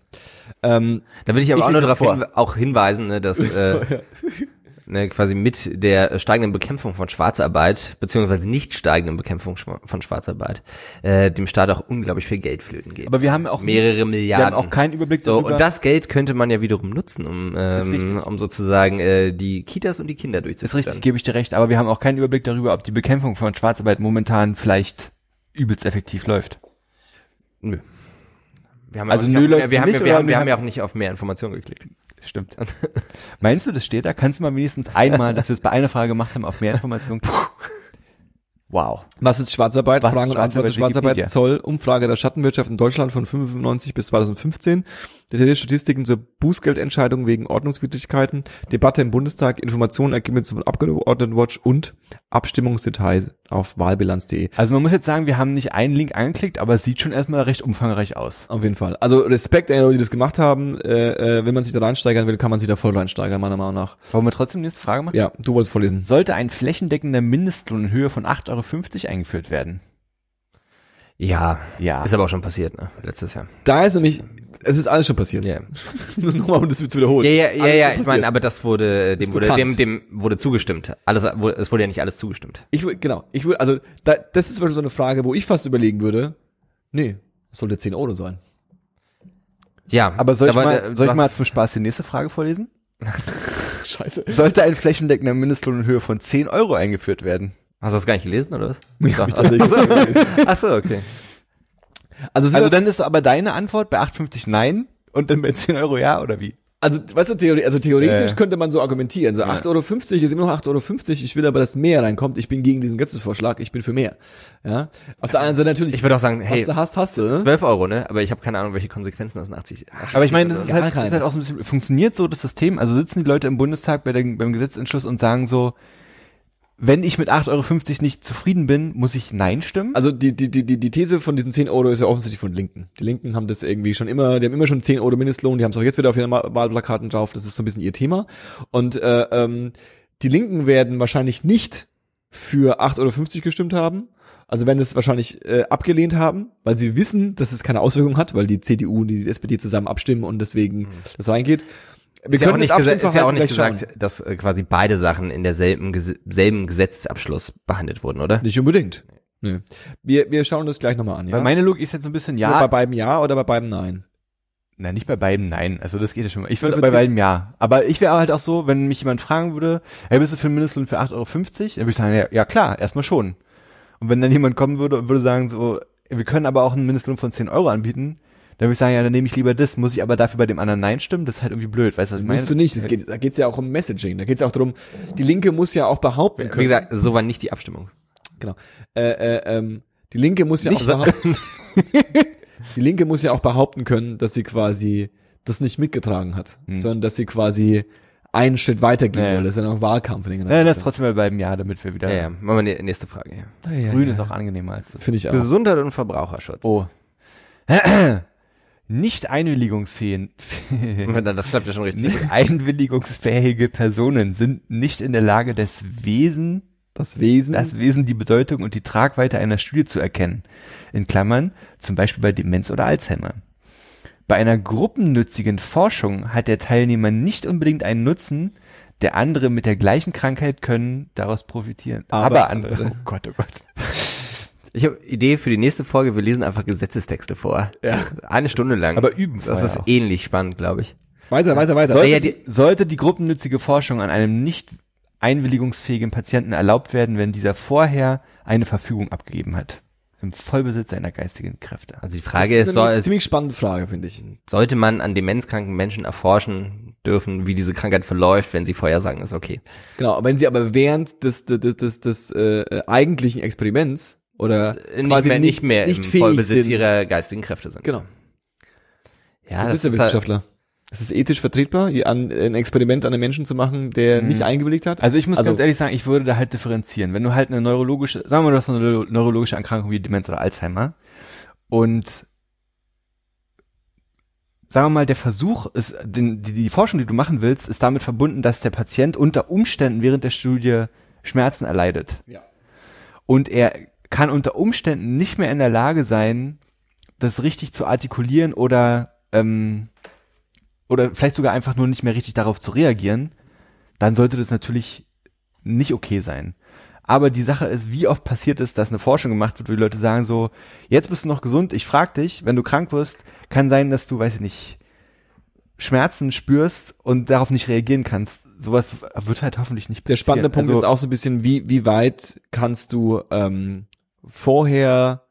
Ähm, Da will ich aber Ich auch nur darauf hin, auch hinweisen, ne, dass [laughs] äh, ne, quasi mit der steigenden Bekämpfung von Schwarzarbeit, beziehungsweise nicht steigenden Bekämpfung von Schwarzarbeit, äh, dem Staat auch unglaublich viel Geld flöten geht. Aber wir haben auch Mehrere Wir Milliarden. haben auch keinen Überblick so, darüber. und das Geld könnte man ja wiederum nutzen, um, ähm, um sozusagen äh, die Kitas und die Kinder ist durchzuführen. richtig, gebe ich dir recht. Aber wir haben auch keinen Überblick darüber, ob die Bekämpfung von Schwarzarbeit momentan vielleicht übelst effektiv läuft. Nö. Wir haben Also nicht nö läuft's wir, wir, haben, nicht, wir, wir, haben, wir wir haben- ja auch nicht auf mehr Informationen geklickt. Stimmt. Meinst du, das steht da? Kannst du mal wenigstens einmal, dass wir es bei einer Frage gemacht haben, auf mehr Informationen? Wow. Was ist Schwarzarbeit? Was ist Fragen und Antworten. Schwarzarbeit? Schwarzarbeit. Zoll, Umfrage der Schattenwirtschaft in Deutschland von 95 bis 2015. Detaillierte Statistiken zur Bußgeldentscheidung wegen Ordnungswidrigkeiten. Debatte im Bundestag. Informationen, Ergebnisse von Abgeordnetenwatch und Abstimmungsdetails auf wahlbilanz.de. Also man muss jetzt sagen, wir haben nicht einen Link angeklickt, aber es sieht schon erstmal recht umfangreich aus. Auf jeden Fall. Also Respekt an die Leute, die das gemacht haben. Äh, äh, wenn man sich da reinsteigern will, kann man sich da voll reinsteigern, meiner Meinung nach. Wollen wir trotzdem die nächste Frage machen? Ja, du wolltest vorlesen. Sollte ein flächendeckender Mindestlohn in Höhe von 8,50 Euro eingeführt werden? Ja, Ja. ist aber auch schon passiert, ne? Letztes Jahr. Da ist nämlich, es ist alles schon passiert. Ja. [laughs] Nur nochmal, um das zu wiederholen. Ja, ja, ja, Alles ja, ich meine, aber das wurde, dem wurde, dem, dem wurde zugestimmt. Alles, es wurde ja nicht alles zugestimmt. Ich würde, genau, ich würde, also, da, das ist zum Beispiel so eine Frage, wo ich fast überlegen würde, nee, es sollte 10 Euro sein. Ja. Aber soll ich, war mal, soll ich mal zum Spaß die nächste Frage vorlesen? [laughs] Scheiße. Sollte ein flächendeckender Mindestlohn in Höhe von 10 Euro eingeführt werden? Hast du das gar nicht gelesen, oder was? Ja, gelesen. Achso, okay. Also, Also dann ist aber deine Antwort bei 8,50 nein und dann bei 10 Euro ja oder wie? also, weißt du, Theorie, also theoretisch Äh. könnte man so argumentieren. So, Ja. 8,50 Euro ist immer noch 8,50 Euro. Ich will aber, dass mehr reinkommt. Ich bin gegen diesen Gesetzesvorschlag. Ich bin für mehr. Ja. Auf der anderen Seite natürlich, Ich würde auch sagen, hey, was du hast, hast du. Ne? 12 Euro, ne? Aber ich habe keine Ahnung, welche Konsequenzen das in 80. Aber ich meine, das ist Ja, halt, das ist halt auch so ein bisschen, funktioniert so das System? Also sitzen die Leute im Bundestag bei den, beim Gesetzentschluss und sagen so, wenn ich mit 8,50 Euro nicht zufrieden bin, muss ich Nein stimmen? Also die, die, die, die die These von diesen 10 Euro ist ja offensichtlich von Linken. Die Linken haben das irgendwie schon immer, die haben immer schon 10 Euro Mindestlohn, die haben es auch jetzt wieder auf ihren Wahlplakaten drauf, das ist so ein bisschen ihr Thema. Und äh, ähm, die Linken werden wahrscheinlich nicht für 8,50 Euro gestimmt haben. Also werden es wahrscheinlich äh, abgelehnt haben, weil sie wissen, dass es keine Auswirkung hat, weil die CDU und die SPD zusammen abstimmen und deswegen das reingeht. Wir ist ja auch nicht, gesa- ist ja auch nicht gesagt, dass äh, quasi beide Sachen in derselben Ges selben Gesetzesabschluss behandelt wurden, oder? Nicht unbedingt. Nee. Wir, wir schauen das gleich nochmal an. Ja? Weil meine Logik ist jetzt so ein bisschen, ja. ja, Bei beiden Ja oder bei beiden Nein? Nein, nicht bei beiden, nein. Also das geht ja schon mal. Ich würde Also bei beiden ja. Aber ich wäre halt auch so, wenn mich jemand fragen würde, hey, bist du für einen Mindestlohn für 8,50 Euro? Dann würde ich sagen, ja, ja klar, erstmal schon. Und wenn dann jemand kommen würde und würde sagen so, wir können aber auch einen Mindestlohn von 10 Euro anbieten, dann würde ich sagen, ja, dann nehme ich lieber das, muss ich aber dafür bei dem anderen Nein stimmen? Das ist halt irgendwie blöd, weißt du, was ich meine? Musst du nicht. Es geht, da geht's ja auch um Messaging. Da geht's ja auch darum, die Linke muss ja auch behaupten können. Wie gesagt, so war nicht die Abstimmung. genau. Äh, äh, ähm, die Linke muss ja Nicht auch behaupten, [laughs] die Linke muss ja auch behaupten können, dass sie quasi das nicht mitgetragen hat, sondern dass sie quasi einen Schritt weitergehen Ja, ja. will. Das ist ja noch Wahlkampf. in den Nein, das ist trotzdem bei beiden ja, damit wir wieder. Ja, ja. Machen wir die nächste Frage. Ja. Das Grün ist auch angenehmer als das. Finde ich auch. Gesundheit und Verbraucherschutz. Oh. [clears throat] [clears throat] Nicht einwilligungsfähig. [laughs] Das klappt ja schon richtig. Nicht einwilligungsfähige Personen sind nicht in der Lage, das Wesen, Das Wesen. das Wesen, die Bedeutung und die Tragweite einer Studie zu erkennen. In Klammern, zum Beispiel bei Demenz oder Alzheimer. Bei einer gruppennützigen Forschung hat der Teilnehmer nicht unbedingt einen Nutzen, der andere mit der gleichen Krankheit können daraus profitieren. Aber Aber, andere. andere. Oh Gott, oh Gott. Ich habe Idee für die nächste Folge. Wir lesen einfach Gesetzestexte vor. Ja. Eine Stunde lang. Aber üben Das ist auch. ähnlich spannend, glaube ich. weiter, weiter, weiter. Sollte, ja, die, sollte die gruppennützige Forschung an einem nicht einwilligungsfähigen Patienten erlaubt werden, wenn dieser vorher eine Verfügung abgegeben hat. Im Vollbesitz seiner geistigen Kräfte. Also die Das Frage ist ist, eine soll, es, ziemlich spannende Frage, finde ich. sollte man an demenzkranken Menschen erforschen dürfen, wie diese Krankheit verläuft, wenn sie vorher sagen, ist okay. Genau, wenn sie aber während des, des, des, des, des äh, eigentlichen Experiments oder Nicht quasi mehr, nicht mehr nicht im fähig Vollbesitz sind. ihrer geistigen Kräfte sind. Genau. Ja, du das bist ja ist halt, Wissenschaftler. Ist es ethisch vertretbar, hier an, ein Experiment an einem Menschen zu machen, der nicht eingewilligt hat? Also ich muss Also- ganz ehrlich sagen, ich würde da halt differenzieren. Wenn du halt eine neurologische, sagen wir mal, du hast eine neuro- neurologische Erkrankung wie Demenz oder Alzheimer und sagen wir mal, der Versuch ist, den, die, die Forschung, die du machen willst, ist damit verbunden, dass der Patient unter Umständen während der Studie Schmerzen erleidet. Ja. Und er kann unter Umständen nicht mehr in der Lage sein, das richtig zu artikulieren oder ähm, oder vielleicht sogar einfach nur nicht mehr richtig darauf zu reagieren, dann sollte das natürlich nicht okay sein. Aber die Sache ist, wie oft passiert es, dass eine Forschung gemacht wird, wo die Leute sagen so, jetzt bist du noch gesund, ich frag dich, wenn du krank wirst, kann sein, dass du, weiß ich nicht, Schmerzen spürst und darauf nicht reagieren kannst. Sowas wird halt hoffentlich nicht Der passieren. spannende Punkt also, ist auch so ein bisschen, wie, wie weit kannst du ähm, vorher,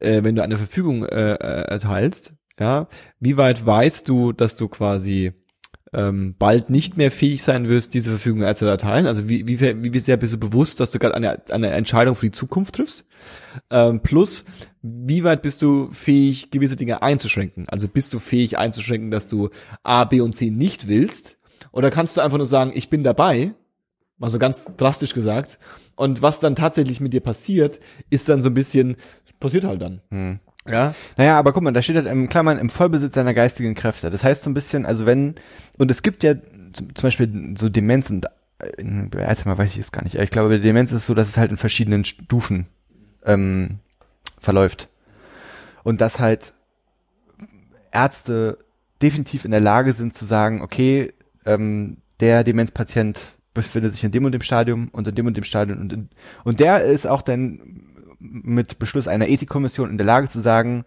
äh, wenn du eine Verfügung äh, äh, erteilst, ja, wie weit weißt du, dass du quasi ähm, bald nicht mehr fähig sein wirst, diese Verfügung zu erteilen? Also wie, wie, wie sehr bist du bewusst, dass du gerade eine, eine Entscheidung für die Zukunft triffst? Ähm, plus, wie weit bist du fähig, gewisse Dinge einzuschränken? Also bist du fähig einzuschränken, dass du A, B und C nicht willst? Oder kannst du einfach nur sagen, ich bin dabei, mal so ganz drastisch gesagt, und was dann tatsächlich mit dir passiert, ist dann so ein bisschen, passiert halt dann. Hm. Ja. Naja, aber guck mal, da steht halt im Klammern im Vollbesitz seiner geistigen Kräfte. Das heißt so ein bisschen, also wenn, und es gibt ja zum, Beispiel so Demenz und äh, bei Alzheimer weiß ich es gar nicht. Ich glaube, bei Demenz ist es so, dass es halt in verschiedenen Stufen ähm, verläuft. Und dass halt Ärzte definitiv in der Lage sind zu sagen, okay, ähm, der Demenzpatient befindet sich in dem und dem Stadium und in dem und dem Stadium und in, und der ist auch dann mit Beschluss einer Ethikkommission in der Lage zu sagen,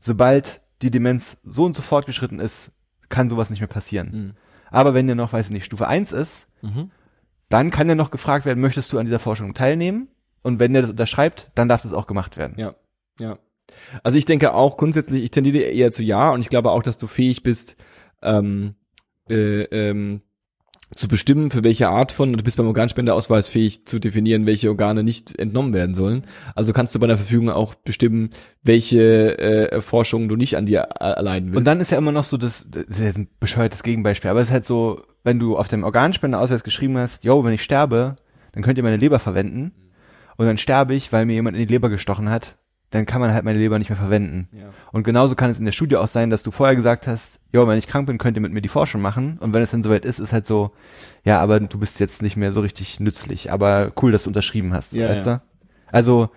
sobald die Demenz so und so fortgeschritten ist, kann sowas nicht mehr passieren. Mhm. Aber wenn der noch, weiß ich nicht, Stufe 1 ist, Mhm. dann kann ja noch gefragt werden, möchtest du an dieser Forschung teilnehmen? Und wenn der das unterschreibt, dann darf das auch gemacht werden. Ja, ja. Also ich denke auch grundsätzlich, ich tendiere eher zu ja und ich glaube auch, dass du fähig bist, ähm, äh, ähm, zu bestimmen, für welche Art von, du bist beim Organspendeausweis fähig zu definieren, welche Organe nicht entnommen werden sollen. Also kannst du bei der Verfügung auch bestimmen, welche äh, Forschung du nicht an dir erleiden willst. Und dann ist ja immer noch so, das, das ist jetzt ein bescheuertes Gegenbeispiel, aber es ist halt so, wenn du auf dem Organspendeausweis geschrieben hast, yo, wenn ich sterbe, dann könnt ihr meine Leber verwenden. Und dann sterbe ich, weil mir jemand in die Leber gestochen hat, dann kann man halt meine Leber nicht mehr verwenden. ja. Und genauso kann es in der Studie auch sein, dass du vorher gesagt hast, jo, wenn ich krank bin, könnt ihr mit mir die Forschung machen. Und wenn es dann soweit ist, ist halt so, ja, aber du bist jetzt nicht mehr so richtig nützlich. Aber cool, dass du unterschrieben hast, Ja, weißt ja. du? Also,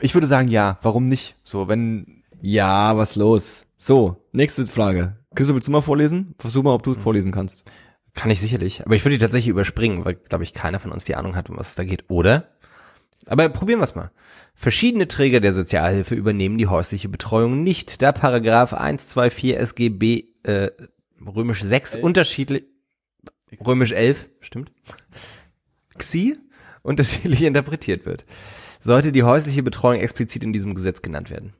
ich würde sagen, ja, warum nicht? So, wenn, ja, was los? So, nächste Frage. Christoph, willst du mal vorlesen? Versuch mal, ob du es vorlesen kannst. Kann ich sicherlich. Aber ich würde die tatsächlich überspringen, weil, glaube ich, keiner von uns die Ahnung hat, um was es da geht. Oder? Aber probieren wir es mal. Verschiedene Träger der Sozialhilfe übernehmen die häusliche Betreuung nicht, da Paragraph 124 SGB äh, römisch 6 unterschiedlich römisch 11, stimmt? Xi unterschiedlich [laughs] interpretiert wird. Sollte die häusliche Betreuung explizit in diesem Gesetz genannt werden.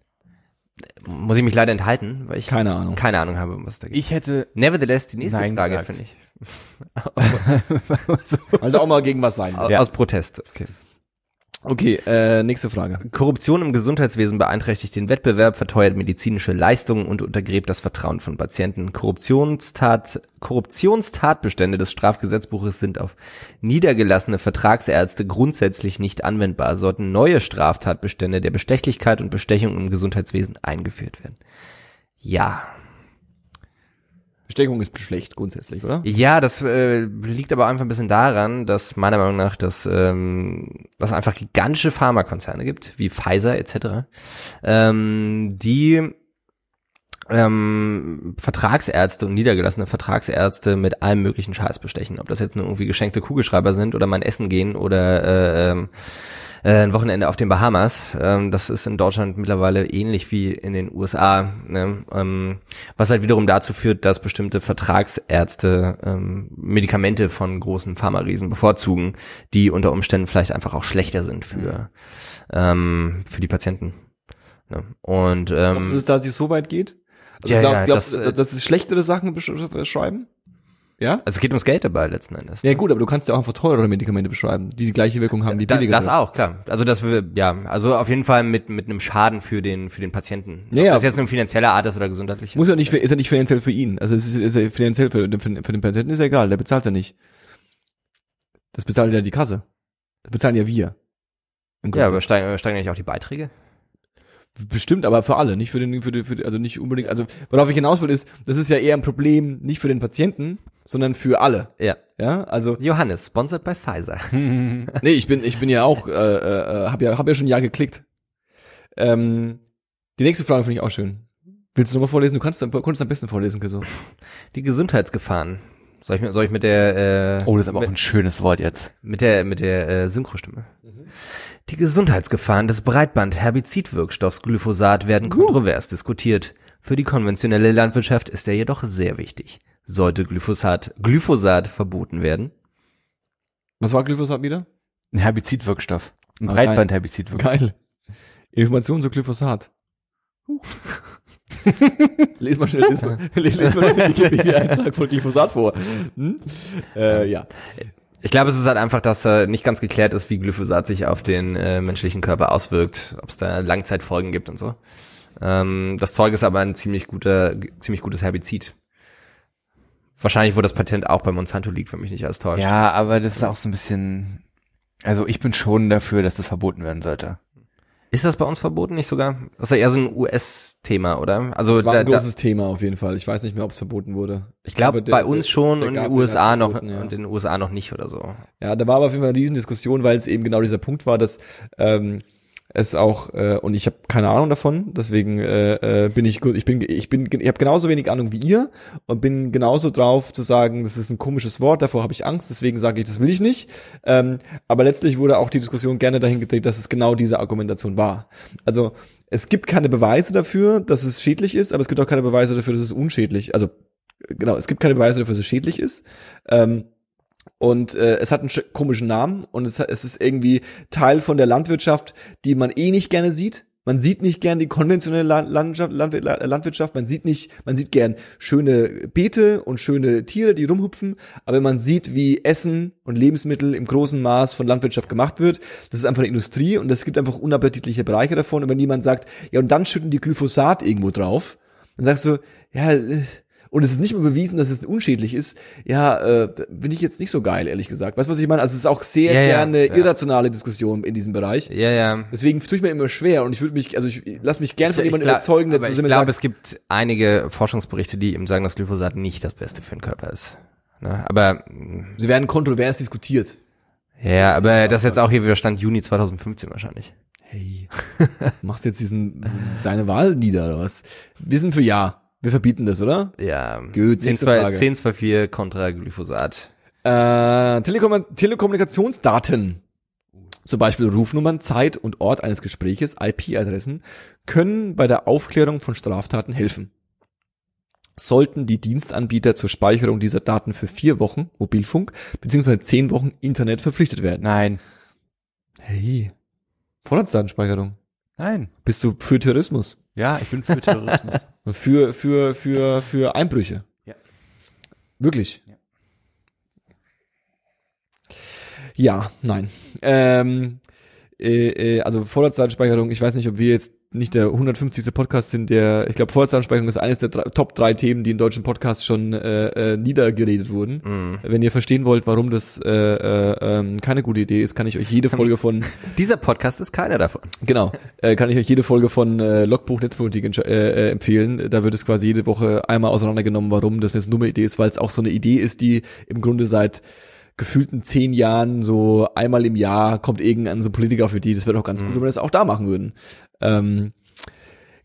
Muss ich mich leider enthalten, weil ich Keine Ahnung. keine Ahnung habe, was da geht. ich hätte, Nevertheless, die nächste Nein Frage finde ich. [laughs] [laughs] Halt auch mal gegen was sein. Aus, aus Protest. Okay. Okay, äh, nächste Frage. Korruption im Gesundheitswesen beeinträchtigt den Wettbewerb, verteuert medizinische Leistungen und untergräbt das Vertrauen von Patienten. Korruptionstat, Korruptionstatbestände des Strafgesetzbuches sind auf niedergelassene Vertragsärzte grundsätzlich nicht anwendbar, sollten neue Straftatbestände der Bestechlichkeit und Bestechung im Gesundheitswesen eingeführt werden. Ja. Bestechung ist schlecht grundsätzlich, oder? Ja, das äh, liegt aber einfach ein bisschen daran, dass meiner Meinung nach dass ähm, dass einfach gigantische Pharmakonzerne gibt, wie Pfizer etc., ähm, die ähm, Vertragsärzte und niedergelassene Vertragsärzte mit allem möglichen Scheiß bestechen. Ob das jetzt nur irgendwie geschenkte Kugelschreiber sind oder mein Essen gehen oder äh, ähm, äh, ein Wochenende auf den Bahamas. Ähm, das ist in Deutschland mittlerweile ähnlich wie in den USA, ne? ähm, was halt wiederum dazu führt, dass bestimmte Vertragsärzte ähm, Medikamente von großen Pharmariesen bevorzugen, die unter Umständen vielleicht einfach auch schlechter sind für ähm, für die Patienten. Ne? Und ähm, Glaubst du, dass es da so weit geht? Also Ja, glaub, ja, glaubst das, du, äh, dass es schlechtere Sachen besch- beschreiben? Ja? also es geht ums Geld dabei letzten Endes. Ja gut, aber du kannst ja auch einfach teurere Medikamente beschreiben, die die gleiche Wirkung haben wie Da, billige. das auch, klar. Also das wir, ja, also auf jeden Fall mit mit einem Schaden für den für den Patienten. Ja, Ob ja. das jetzt nur finanzieller Art ist oder gesundheitlicher. Muss ja nicht, ist ja nicht finanziell für ihn. Also es ist, ist ja finanziell für, den- für, den- für den Patienten ist ja egal, der bezahlt ja nicht. Das bezahlt ja die Kasse. Das bezahlen ja wir. Ja, aber steigen, steigen nicht auch die Beiträge? Bestimmt, aber für alle, nicht für den, für den, für den, also nicht unbedingt, also worauf ich hinaus will ist, das ist ja eher ein Problem nicht für den Patienten, sondern für alle. Ja. Ja, also Johannes, sponsored by Pfizer. [laughs] nee, ich bin, ich bin ja auch, äh, äh, hab ja, hab ja schon ja geklickt. Ähm, die nächste Frage finde ich auch schön. Willst du nochmal vorlesen? Du kannst, konntest am besten vorlesen, Kisso. Die Gesundheitsgefahren. Soll ich, mit- soll ich mit der äh, oh, das ist aber auch mit, ein schönes Wort jetzt. mit der mit der äh, Synchrostimme? Die Gesundheitsgefahren des Breitband-Herbizidwirkstoffs Glyphosat werden kontrovers diskutiert. Für die konventionelle Landwirtschaft ist er jedoch sehr wichtig. Sollte Glyphosat Glyphosat verboten werden? Was war Glyphosat wieder? Ein Herbizidwirkstoff. Ein Ah, Breitbandherbizidwirkstoff. Geil. Information zu Glyphosat. les [laughs] mal schnell, les [laughs] mal, les, les mal den Wikipedia-Eintrag von Glyphosat vor. Hm? Äh, ja. Ich glaube, es ist halt einfach, dass äh, nicht ganz geklärt ist, wie Glyphosat sich auf den äh, menschlichen Körper auswirkt, ob es da Langzeitfolgen gibt und so. Ähm, das Zeug ist aber ein ziemlich guter, ziemlich gutes Herbizid. Wahrscheinlich, wo das Patent auch bei Monsanto liegt, wenn mich nicht alles täuscht. Ja, aber das ist auch so ein bisschen, also ich bin schon dafür, dass das verboten werden sollte. Ist das bei uns verboten nicht sogar? Das ist ja eher so ein US-Thema, oder? Also Das war da, ein da, großes Thema auf jeden Fall. Ich weiß nicht mehr, ob es verboten wurde. ich glaube der- bei uns der- schon der und in den USA noch verboten, ja. und in den USA noch nicht oder so. Ja, da war aber auf jeden Fall eine Riesendiskussion, weil es eben genau dieser Punkt war, dass ähm, es auch äh, und ich habe keine Ahnung davon, deswegen äh, äh, bin ich gut. Ich bin ich bin ich habe genauso wenig Ahnung wie ihr und bin genauso drauf zu sagen, das ist ein komisches Wort. Davor habe ich Angst, deswegen sage ich, das will ich nicht. Ähm, aber letztlich wurde auch die Diskussion gerne dahin gedreht, dass es genau diese Argumentation war. Also es gibt keine Beweise dafür, dass es schädlich ist, aber es gibt auch keine Beweise dafür, dass es unschädlich. Also genau, es gibt keine Beweise dafür, dass es schädlich ist. Ähm, und äh, es hat einen sch- komischen Namen und es, es ist irgendwie Teil von der Landwirtschaft, die man eh nicht gerne sieht. Man sieht nicht gern die konventionelle La- Landschaft, Landwir- La- Landwirtschaft. Man sieht nicht, man sieht gern schöne Beete und schöne Tiere, die rumhüpfen. Aber man sieht, wie Essen und Lebensmittel im großen Maß von Landwirtschaft gemacht wird, das ist einfach eine Industrie und es gibt einfach unappetitliche Bereiche davon. Und wenn jemand sagt, ja, und dann schütten die Glyphosat irgendwo drauf, dann sagst du, ja, äh, und es ist nicht mehr bewiesen, dass es unschädlich ist, ja, äh, bin ich jetzt nicht so geil, ehrlich gesagt. Weißt du, was ich meine? Also es ist auch sehr Ja, gerne ja. irrationale Diskussion in diesem Bereich. Ja, ja. Deswegen tue ich mir immer schwer und ich würde mich, also ich lass mich gern von jemandem überzeugen, der aber ich glaube, sagt, es gibt einige Forschungsberichte, die eben sagen, dass Glyphosat nicht das Beste für den Körper ist. Ne? Aber sie werden kontrovers diskutiert. ja, aber das ist jetzt auch hier wieder Stand Juni 2015 wahrscheinlich. Hey, machst jetzt diesen deine Wahl nieder oder was? Wir sind für ja. Wir verbieten das, oder? Ja. Gut, 10, nächste 2, Frage. 10 2, 4 kontra Glyphosat. Äh, Telekom Telekommunikationsdaten, zum Beispiel Rufnummern, Zeit und Ort eines Gespräches, IP-Adressen, können bei der Aufklärung von Straftaten helfen. Sollten die Dienstanbieter zur Speicherung dieser Daten für vier Wochen Mobilfunk beziehungsweise zehn Wochen Internet verpflichtet werden? Nein. Hey, Vorratsdatenspeicherung. Nein. Bist du für Terrorismus? Ja, ich bin für Terrorismus. [laughs] Für, für, für, für Einbrüche? Ja. Wirklich? Ja. Ja, nein. Ähm, äh, äh, also Vorratsdatenspeicherung, ich weiß nicht, ob wir jetzt nicht der 150. Podcast sind, der, ich glaube, Vorratsdatenspeicherung ist eines der drei, Top drei Themen, die in deutschen Podcasts schon äh, äh, niedergeredet wurden. Mhm. Wenn ihr verstehen wollt, warum das äh, äh, ähm, keine gute Idee ist, kann ich euch jede Folge von [laughs] Dieser Podcast ist keiner davon. Genau, äh, kann ich euch jede Folge von äh, Logbuch Netzpolitik äh, äh, empfehlen. Da wird es quasi jede Woche einmal auseinandergenommen, warum das jetzt eine dumme Idee ist, weil es auch so eine Idee ist, die im Grunde seit gefühlten zehn Jahren so einmal im Jahr kommt irgendein so Politiker für die. Das wäre doch ganz gut, wenn wir das auch da machen würden. Ähm,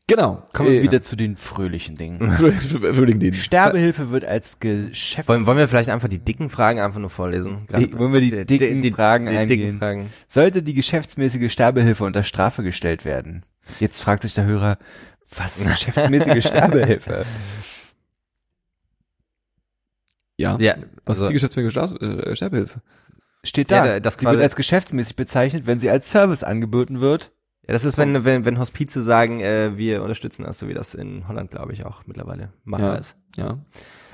genau. Kommen wir Äh, wieder zu den fröhlichen Dingen. [laughs] für den Sterbehilfe wird als Geschäft. Wollen, wollen wir vielleicht einfach die dicken Fragen einfach nur vorlesen? Die- wollen wir die dicken Fragen die eingehen? dicken Fragen. Sollte die geschäftsmäßige Sterbehilfe unter Strafe gestellt werden? Jetzt fragt sich der Hörer, was ist [laughs] geschäftsmäßige Sterbehilfe? Ja. Ja, Was also- ist die geschäftsmäßige Straß- äh, Sterbehilfe? Steht Ja, da. da- das Sie wird als geschäftsmäßig bezeichnet, wenn sie als Service angeboten wird. Ja, das ist, wenn, wenn, wenn Hospize sagen, äh, wir unterstützen das, so wie das in Holland, glaube ich, auch mittlerweile machbar Ja. ist. Ja. Und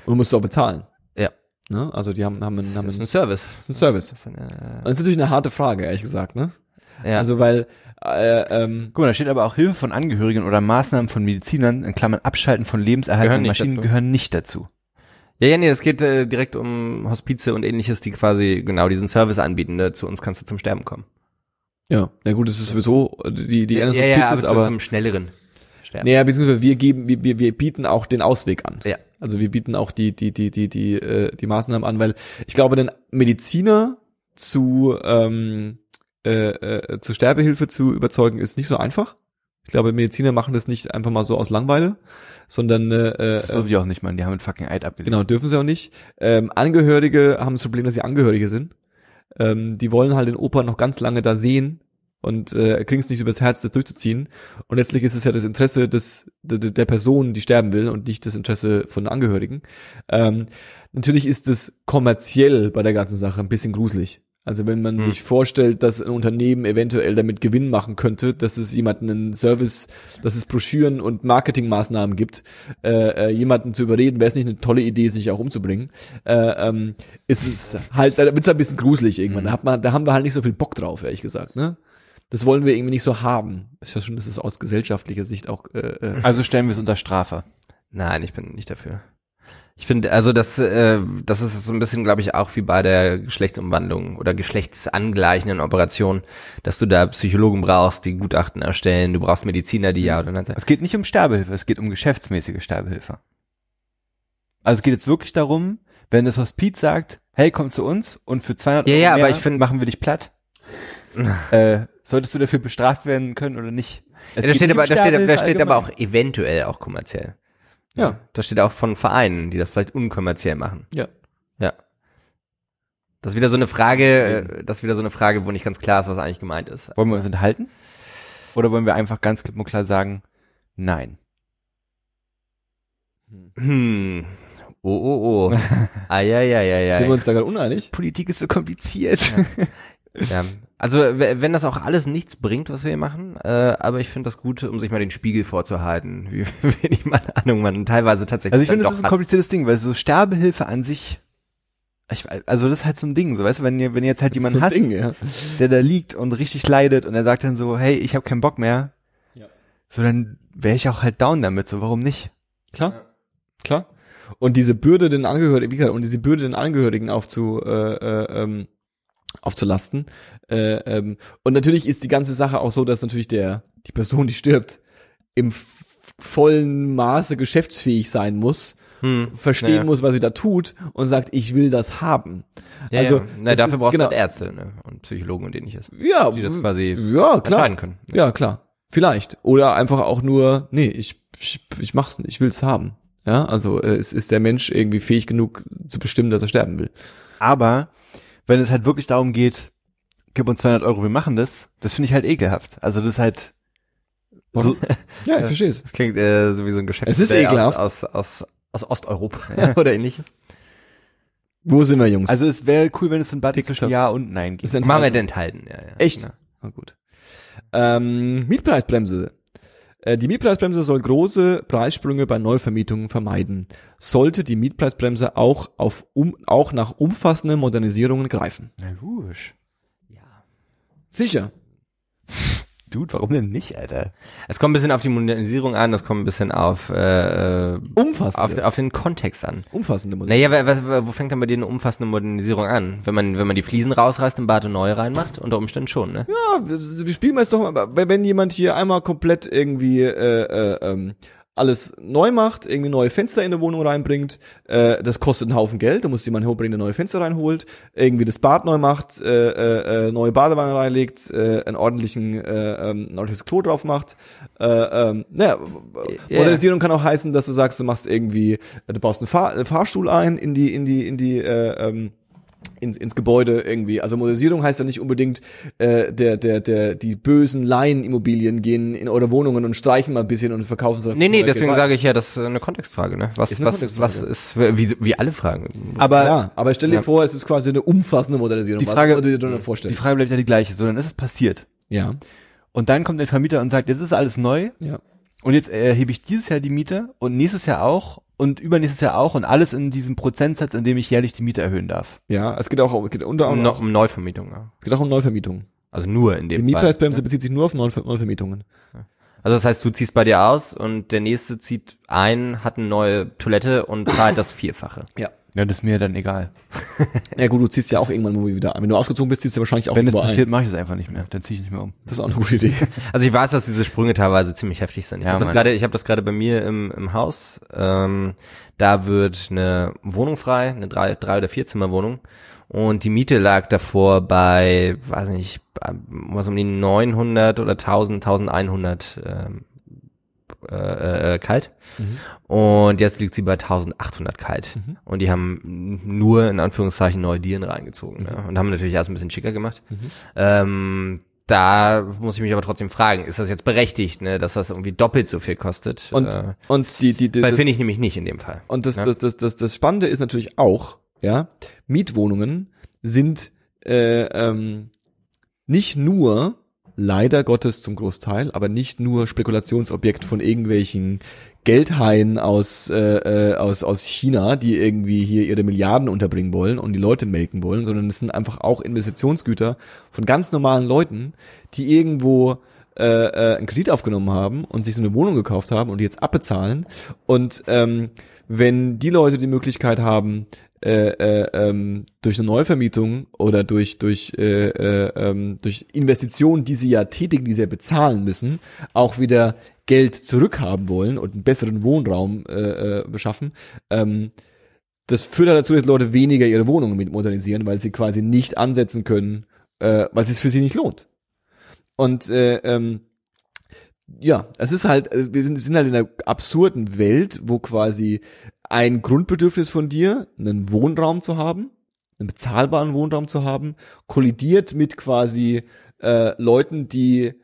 du musst auch bezahlen. Ja. Ne? Also die haben, haben, einen, haben Das ist ein Service. das ist ein Service. Das ist eine, Und das ist natürlich eine harte Frage, ehrlich gesagt, ne? ja. Also weil äh, ähm, Guck mal, da steht aber auch Hilfe von Angehörigen oder Maßnahmen von Medizinern, in Klammern Abschalten von lebenserhaltenden Maschinen dazu. gehören nicht dazu. Ja, ja, nee, das geht äh, direkt um Hospize und ähnliches, die quasi genau diesen Service anbieten. Ne? Zu uns kannst du zum Sterben kommen. Ja, na gut, das ist sowieso die die ja, Ernst ja, ja, aber, ist, aber zum schnelleren Sterben. naja, beziehungsweise wir geben, wir, wir, wir bieten auch den Ausweg an. Ja. Also wir bieten auch die die die die die äh, die Maßnahmen an, weil ich glaube, den Mediziner zu ähm, äh, äh, zu Sterbehilfe zu überzeugen ist nicht so einfach. Ich glaube, Mediziner machen das nicht einfach mal so aus Langweile, sondern äh, Das äh, dürfen wir auch nicht machen, die haben einen fucking Eid abgelegt. Genau, dürfen sie auch nicht. Ähm, Angehörige haben das Problem, dass sie Angehörige sind. Ähm, die wollen halt den Opa noch ganz lange da sehen und äh, kriegen es nicht übers Herz, das durchzuziehen. Und letztlich ist es ja das Interesse des, der, der Person, die sterben will und nicht das Interesse von Angehörigen. Ähm, natürlich ist es kommerziell bei der ganzen Sache ein bisschen gruselig. Also wenn man Hm. sich vorstellt, dass ein Unternehmen eventuell damit Gewinn machen könnte, dass es jemanden einen Service, dass es Broschüren und Marketingmaßnahmen gibt, äh, äh, jemanden zu überreden, wäre es nicht eine tolle Idee, sich auch umzubringen, äh, ähm, ist es halt, da wird's ein bisschen gruselig irgendwann. Da, hat man, da haben wir halt nicht so viel Bock drauf, ehrlich gesagt, ne? Das wollen wir irgendwie nicht so haben. Das ist ja schon, das ist aus gesellschaftlicher Sicht auch äh, äh, Also stellen wir es unter Strafe. Nein, ich bin nicht dafür. Ich finde, also das, äh, das ist so ein bisschen, glaube ich, auch wie bei der Geschlechtsumwandlung oder geschlechtsangleichenden Operation, dass du da Psychologen brauchst, die Gutachten erstellen, du brauchst Mediziner, die ja oder nein sagen. Es geht nicht um Sterbehilfe, es geht um geschäftsmäßige Sterbehilfe. Also es geht jetzt wirklich darum, wenn das Hospiz sagt, hey, komm zu uns und für 200 Ja, Euro ja, aber mehr ich find- machen wir dich platt. [laughs] äh, solltest du dafür bestraft werden können oder nicht? Ja, da steht aber, da steht, da steht aber auch eventuell auch kommerziell. Ja. Da steht auch von Vereinen, die das vielleicht unkommerziell machen. ja. Ja. Das ist wieder so eine Frage, äh, das ist wieder so eine Frage, wo nicht ganz klar ist, was eigentlich gemeint ist. Wollen wir uns enthalten? Oder wollen wir einfach ganz klipp und klar sagen, nein? Hm. Oh, oh, oh. [laughs] Eieieiei. Sind wir uns da gerade uneinig? Politik ist so kompliziert. Ja. [laughs] Also wenn das auch alles nichts bringt, was wir hier machen, äh, aber ich finde das gut, um sich mal den Spiegel vorzuhalten, [laughs] wie wenig man Ahnung man teilweise tatsächlich Also ich finde, das ist ein doch hat. kompliziertes Ding, weil so Sterbehilfe an sich, ich, also das ist halt so ein Ding, so weißt du, wenn ihr, wenn ihr jetzt halt jemanden So hast, Ding, ja. der da liegt und richtig leidet und er sagt dann so, hey, ich habe keinen Bock mehr, Ja. so dann wäre ich auch halt down damit, so warum nicht? Klar, klar. Und diese Bürde den Angehörigen, wie gesagt, und diese Bürde den Angehörigen aufzu, äh, äh, ähm, aufzulasten. Äh, ähm, und natürlich ist die ganze Sache auch so, dass natürlich der die Person, die stirbt, im vollen Maße geschäftsfähig sein muss, Hm. verstehen Ja. muss, was sie da tut und sagt, ich will das haben. Ja, also ja. Na, dafür ist- brauchst genau. du halt Ärzte ne? und Psychologen und ähnliches, Ja, die das quasi ja klar. können. Ja, klar. Vielleicht. Oder einfach auch nur, nee, ich, ich, ich mach's nicht, ich will's haben. Ja, also äh, es ist der Mensch irgendwie fähig genug zu bestimmen, dass er sterben will. Aber wenn es halt wirklich darum geht, gib uns 200 Euro, wir machen das, das finde ich halt ekelhaft. Also das ist halt, Warum? [laughs] Ja, ich verstehe es. Das klingt äh, so wie so ein Geschäft Es ist ekelhaft. aus, aus, aus, aus Osteuropa [laughs] oder ähnliches. Wo sind wir, Jungs? also es wäre cool, wenn es so ein TikTok. zwischen Ja und Nein gibt. Machen wir den enthalten, ja, ja. Echt? Ja. Na gut. Ähm, Mietpreisbremse. Äh, Die Mietpreisbremse soll große Preissprünge bei Neuvermietungen vermeiden. Sollte die Mietpreisbremse auch auf um, auch nach umfassenden Modernisierungen greifen. Na logisch. Sicher. Dude, warum denn nicht, Alter? Es kommt ein bisschen auf die Modernisierung an, das kommt ein bisschen auf, äh, äh, Umfassende. auf, auf den Kontext an. umfassende Modernisierung. Naja, wa- was, wo fängt dann bei dir eine umfassende Modernisierung an? Wenn man, wenn man die Fliesen rausreißt und Bad und neue reinmacht? Unter Umständen schon, ne? Ja, wir spielen wir es doch mal, wenn jemand hier einmal komplett irgendwie äh, äh, ähm, alles neu macht, irgendwie neue Fenster in eine Wohnung reinbringt, äh, das kostet einen Haufen Geld, da muss jemand hochbringen, der neue Fenster reinholt, irgendwie das Bad neu macht, äh, äh, äh, neue Badewanne reinlegt, äh, einen ordentlichen, äh, ähm, ein ordentliches Klo drauf macht. Äh, ähm, naja, Ja. Modernisierung kann auch heißen, dass du sagst, du machst irgendwie, du baust einen, Fahr einen Fahrstuhl ein in die, in die, in die, äh, ähm, ins, ins Gebäude irgendwie. Also Modernisierung heißt ja nicht unbedingt, äh, der, der, der, die bösen Laien-Immobilien gehen in eure Wohnungen und streichen mal ein bisschen und verkaufen so. Nee, nee, deswegen sage ich ja, das ist eine Kontextfrage, ne? Was, Ist was, Kontextfrage. was ist, wie, wie alle Fragen. Aber Ja, aber stell dir Ja. vor, es ist quasi eine umfassende Modernisierung. Die Was Frage- du dir darunter die vorstellst. Frage bleibt ja die gleiche. So, dann ist es passiert. ja, Und dann kommt der Vermieter und sagt, jetzt ist alles neu ja. und jetzt erhebe ich dieses Jahr die Miete und nächstes Jahr auch und übernächstes Jahr auch und alles in diesem Prozentsatz, in dem ich jährlich die Miete erhöhen darf. Ja, es geht auch, um- es geht unter Um, anderem no, auch, um Neuvermietung, ja. es geht auch um Neuvermietung. Also nur in Die dem Fall. Mietpreisbremse bezieht sich nur auf Neuver Neuvermietungen. Also das heißt, du ziehst bei dir aus und der nächste zieht ein, hat eine neue Toilette und zahlt das Vierfache. Ja. Ja, das ist mir dann egal. [laughs] Ja gut, du ziehst ja auch irgendwann mal wieder ein. Wenn du ausgezogen bist, ziehst du wahrscheinlich auch Wenn das passiert, mache ich das einfach nicht mehr. Dann ziehe ich nicht mehr um. Das ist auch eine gute Idee. [laughs] Also ich weiß, dass diese Sprünge teilweise ziemlich heftig sind. Ich Ja, habe das gerade, ich habe das gerade bei mir im, im Haus. Ähm, da wird eine Wohnung frei, eine drei, drei oder vier Zimmerwohnung. Und die Miete lag davor bei, weiß nicht, was um die 900 oder 1000, 1100 ähm, äh, äh, kalt. Und jetzt liegt sie bei 1800 kalt. Und die haben nur in Anführungszeichen neue Dielen reingezogen. Ne? Und haben natürlich erst ein bisschen schicker gemacht. Ähm, da muss ich mich aber trotzdem fragen, ist das jetzt berechtigt, ne, dass das irgendwie doppelt so viel kostet? Und, äh, und die, die, die weil das, finde ich nämlich nicht in dem Fall. und das, Ja. das, das, das, das Spannende ist natürlich auch, ja, Mietwohnungen sind äh, ähm, nicht nur leider Gottes zum Großteil, aber nicht nur Spekulationsobjekt von irgendwelchen Geldhaien aus, äh, äh, aus, aus China, die irgendwie hier ihre Milliarden unterbringen wollen und die Leute melken wollen, sondern es sind einfach auch Investitionsgüter von ganz normalen Leuten, die irgendwo äh, äh, einen Kredit aufgenommen haben und sich so eine Wohnung gekauft haben und die jetzt abbezahlen. Und ähm, wenn die Leute die Möglichkeit haben, äh, äh, ähm, durch eine Neuvermietung oder durch durch äh, äh, ähm, durch Investitionen, die sie ja tätigen, die sie ja bezahlen müssen, auch wieder Geld zurückhaben wollen und einen besseren Wohnraum äh, äh, beschaffen. Ähm, das führt halt dazu, dass Leute weniger ihre Wohnungen mit modernisieren, weil sie quasi nicht ansetzen können, äh, weil es sich für sie nicht lohnt. Und äh, ähm, ja, es ist halt, äh, wir sind sind halt in einer absurden Welt, wo quasi ein Grundbedürfnis von dir, einen Wohnraum zu haben, einen bezahlbaren Wohnraum zu haben, kollidiert mit quasi äh, Leuten, die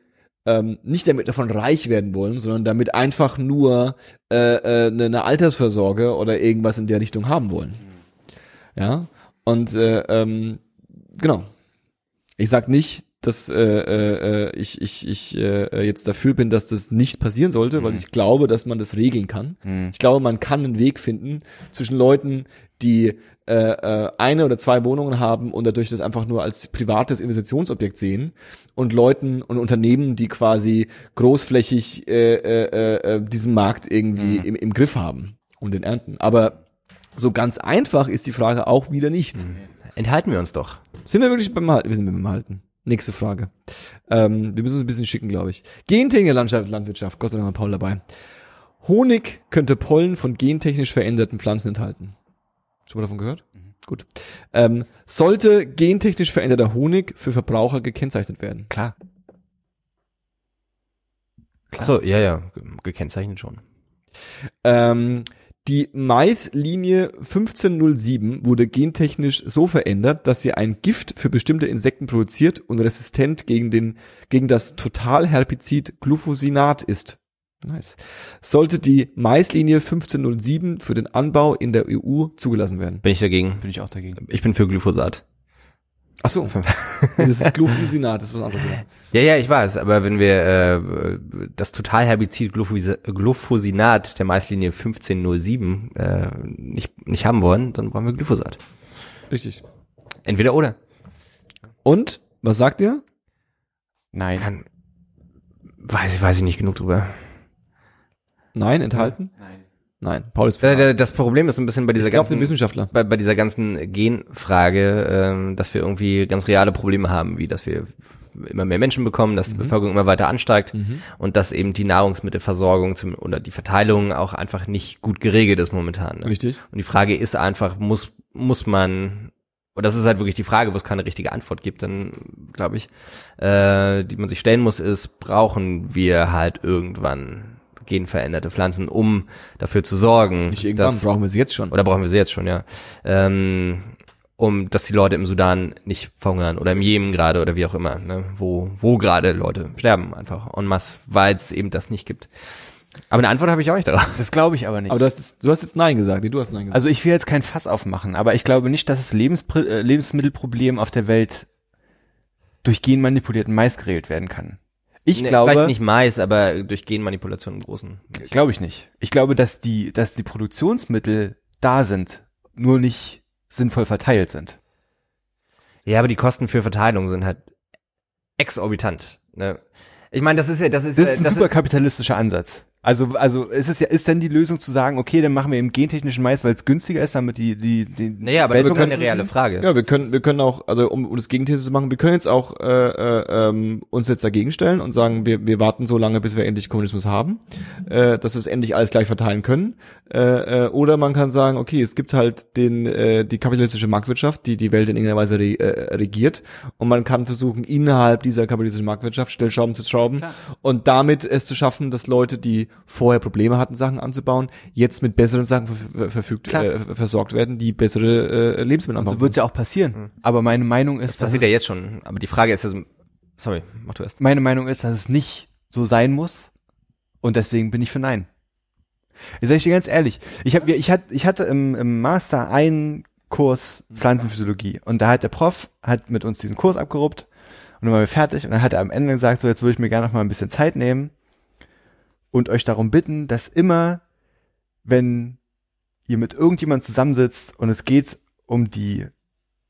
ähm, nicht damit davon reich werden wollen, sondern damit einfach nur äh, äh, eine, eine Altersvorsorge oder irgendwas in der Richtung haben wollen. Ja, und äh, ähm, genau. Ich sag nicht, dass äh, äh, ich ich ich äh, jetzt dafür bin, dass das nicht passieren sollte, weil ich glaube, dass man das regeln kann. Ich glaube, man kann einen Weg finden zwischen Leuten, die äh, äh, eine oder zwei Wohnungen haben und dadurch das einfach nur als privates Investitionsobjekt sehen und Leuten und Unternehmen, die quasi großflächig äh, äh, äh, diesen Markt irgendwie im, im Griff haben und den ernten. Aber so ganz einfach ist die Frage auch wieder nicht. Enthalten wir uns doch. Sind wir wirklich beim Halten? Wir sind beim Halten. Nächste Frage. Ähm, wir müssen uns ein bisschen schicken, glaube ich. Gentechnische Landschaft, Landwirtschaft. Gott sei Dank war Paul dabei. Honig könnte Pollen von gentechnisch veränderten Pflanzen enthalten. Schon mal davon gehört? Gut. Ähm, sollte gentechnisch veränderter Honig für Verbraucher gekennzeichnet werden? Klar. Ach So, ja, ja, ge- gekennzeichnet schon. Ähm, die Maislinie 1507 wurde gentechnisch so verändert, dass sie ein Gift für bestimmte Insekten produziert und resistent gegen den, gegen das Totalherbizid Glufosinat ist. Nice. Sollte die Maislinie 1507 für den Anbau in der EU zugelassen werden? Bin ich dagegen. Bin ich auch dagegen. Ich bin für Glyphosat. Ach so. [laughs] das ist Glufosinat, das ist was anderes. ja. Ja, ja, ich weiß, aber wenn wir äh, das Totalherbizid Glufosinat der Maislinie 1507 äh, nicht, nicht haben wollen, dann brauchen wir Glyphosat. Richtig. Entweder oder. Und, was sagt ihr? Nein. Kann, weiß, ich- weiß ich nicht genug drüber. Nein, enthalten? Nein. Nein. Paul ist Äh, für. der- Das Problem ist ein bisschen bei dieser Ich ganzen Wissenschaftler. bei, bei dieser ganzen Genfrage, ähm, dass wir irgendwie ganz reale Probleme haben, wie dass wir immer mehr Menschen bekommen, dass die Bevölkerung immer weiter ansteigt und dass eben die Nahrungsmittelversorgung zum, oder die Verteilung auch einfach nicht gut geregelt ist momentan. Ne? Richtig. Und die Frage ist einfach, muss, muss man, und das ist halt wirklich die Frage, wo es keine richtige Antwort gibt, dann glaube ich, äh, die man sich stellen muss, ist, brauchen wir halt irgendwann genveränderte Pflanzen, um dafür zu sorgen, Nicht irgendwann, dass, brauchen wir sie jetzt schon. oder brauchen wir sie jetzt schon, ja, ähm, um, dass die Leute im Sudan nicht verhungern oder im Jemen gerade oder wie auch immer, ne, wo, wo gerade Leute sterben einfach en masse, weil es eben das nicht gibt. Aber eine Antwort habe ich auch nicht darauf. Das glaube ich aber nicht. Aber du hast, du hast jetzt Nein gesagt. Nee, du hast Nein gesagt. Also ich will jetzt kein Fass aufmachen, aber ich glaube nicht, dass das Lebenspr äh, Lebensmittelproblem auf der Welt durch genmanipulierten Mais geregelt werden kann. Ich Nee, glaube, Vielleicht nicht Mais, aber durch Genmanipulation im Großen. glaube ich nicht. Ich glaube, dass die, dass die Produktionsmittel da sind, nur nicht sinnvoll verteilt sind. Ja, aber die Kosten für Verteilung sind halt exorbitant. Ne? Ich meine, das ist ja, das ist, Das äh, ist ein das super kapitalistischer Ansatz. Also, also ist es ja, ist denn die Lösung zu sagen, okay, dann machen wir eben gentechnischen Mais, weil es günstiger ist, damit die, die, die naja, aber das ist eine reale Frage. Ja, wir können, wir können auch, also um, um das Gegenthese zu machen, wir können jetzt auch äh, äh, ähm, uns jetzt dagegen stellen und sagen, wir, wir warten so lange, bis wir endlich Kommunismus haben, äh, dass wir es endlich alles gleich verteilen können. Äh, äh, oder man kann sagen, okay, es gibt halt den äh, die kapitalistische Marktwirtschaft, die die Welt in irgendeiner Weise re, äh, regiert, und man kann versuchen, innerhalb dieser kapitalistischen Marktwirtschaft Stellschrauben zu schrauben und damit es zu schaffen, dass Leute, die vorher Probleme hatten, Sachen anzubauen, jetzt mit besseren Sachen ver verfügt, äh, versorgt werden, die bessere äh, Lebensmittel anbauen. so wird es ja auch passieren. Aber meine Meinung ist, Das dass passiert ja jetzt schon. Aber die Frage ist ja, so- sorry, mach du erst. meine Meinung ist, dass es nicht so sein muss und deswegen bin ich für Nein. Ich sage ich dir ganz ehrlich, ich, hab, ich, hatte, ich hatte im, im Master einen Kurs Pflanzenphysiologie. Und da hat der Prof hat mit uns diesen Kurs abgeruppt und dann waren wir fertig und dann hat er am Ende gesagt, so jetzt würde ich mir gerne noch mal ein bisschen Zeit nehmen und euch darum bitten, dass immer, wenn ihr mit irgendjemand zusammensitzt und es geht um die,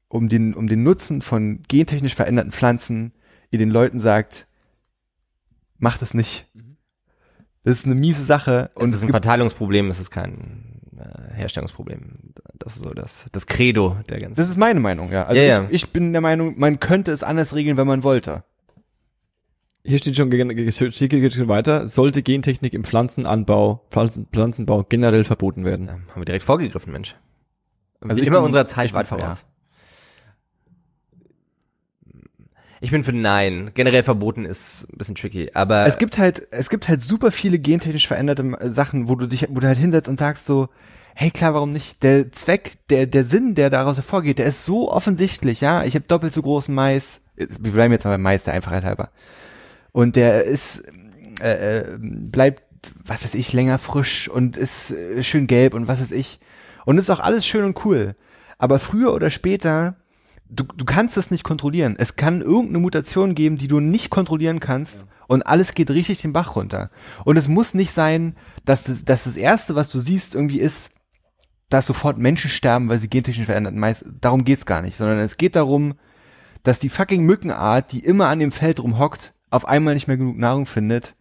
um den, um den Nutzen von gentechnisch veränderten Pflanzen, ihr den Leuten sagt, macht das nicht. Das ist eine miese Sache Und es es ist ein gibt Verteilungsproblem, es ist kein äh, Herstellungsproblem. Das ist so das, das Credo der ganzen. Das ist meine Meinung, ja. Also Ja, ja. Ich, ich bin der Meinung, man könnte es anders regeln, wenn man wollte. Hier steht schon, steht geht schon weiter, sollte Gentechnik im Pflanzenanbau, Pflanzen, Pflanzenbau generell verboten werden. Ja, haben wir direkt vorgegriffen, Mensch. Also Wie immer bin- unserer Zeit ich bin weit für voraus. Ich bin für Nein. Generell verboten ist ein bisschen tricky, aber Es gibt halt, es gibt halt super viele gentechnisch veränderte Sachen, wo du dich, wo du halt hinsetzt und sagst so, hey klar, warum nicht? Der Zweck, der, der Sinn, der daraus hervorgeht, der ist so offensichtlich, ja. Ich habe doppelt so großen Mais, wir bleiben jetzt mal beim Mais, der Einfachheit halber. Und der ist, äh, äh, bleibt, was weiß ich, länger frisch und ist äh, schön gelb und was weiß ich. Und ist auch alles schön und cool. Aber früher oder später, du, du kannst es nicht kontrollieren. Es kann irgendeine Mutation geben, die du nicht kontrollieren kannst und alles geht richtig den Bach runter. Und es muss nicht sein, dass das, dass das Erste, was du siehst, irgendwie ist, dass sofort Menschen sterben, weil sie gentechnisch veränderten Mais. Darum geht's gar nicht, sondern es geht darum, dass die fucking Mückenart, die immer an dem Feld rumhockt, auf einmal nicht mehr genug Nahrung findet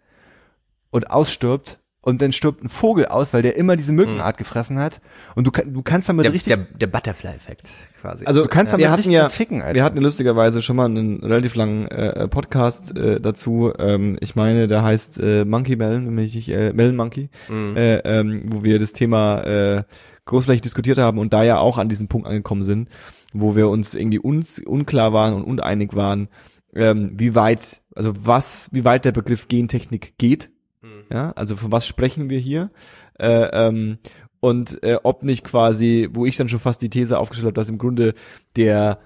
und ausstirbt und dann stirbt ein Vogel aus, weil der immer diese Mückenart gefressen hat und du, du kannst damit der, richtig der, der Butterfly-Effekt quasi. Also Du kannst damit wir hatten richtig ja, Ficken, Alter. wir hatten lustigerweise schon mal einen relativ langen äh, Podcast äh, dazu. Ähm, ich meine, der heißt äh, Monkey Melon, nämlich ich, äh, Melon Monkey, Mhm. äh, ähm, wo wir das Thema äh, großflächig diskutiert haben und da ja auch an diesen Punkt angekommen sind, wo wir uns irgendwie uns unklar waren und uneinig waren, ähm, wie weit, also was, wie weit der Begriff Gentechnik geht. Ja, also von was sprechen wir hier? Äh, ähm, und äh, ob nicht quasi, wo ich dann schon fast die These aufgestellt habe, dass im Grunde der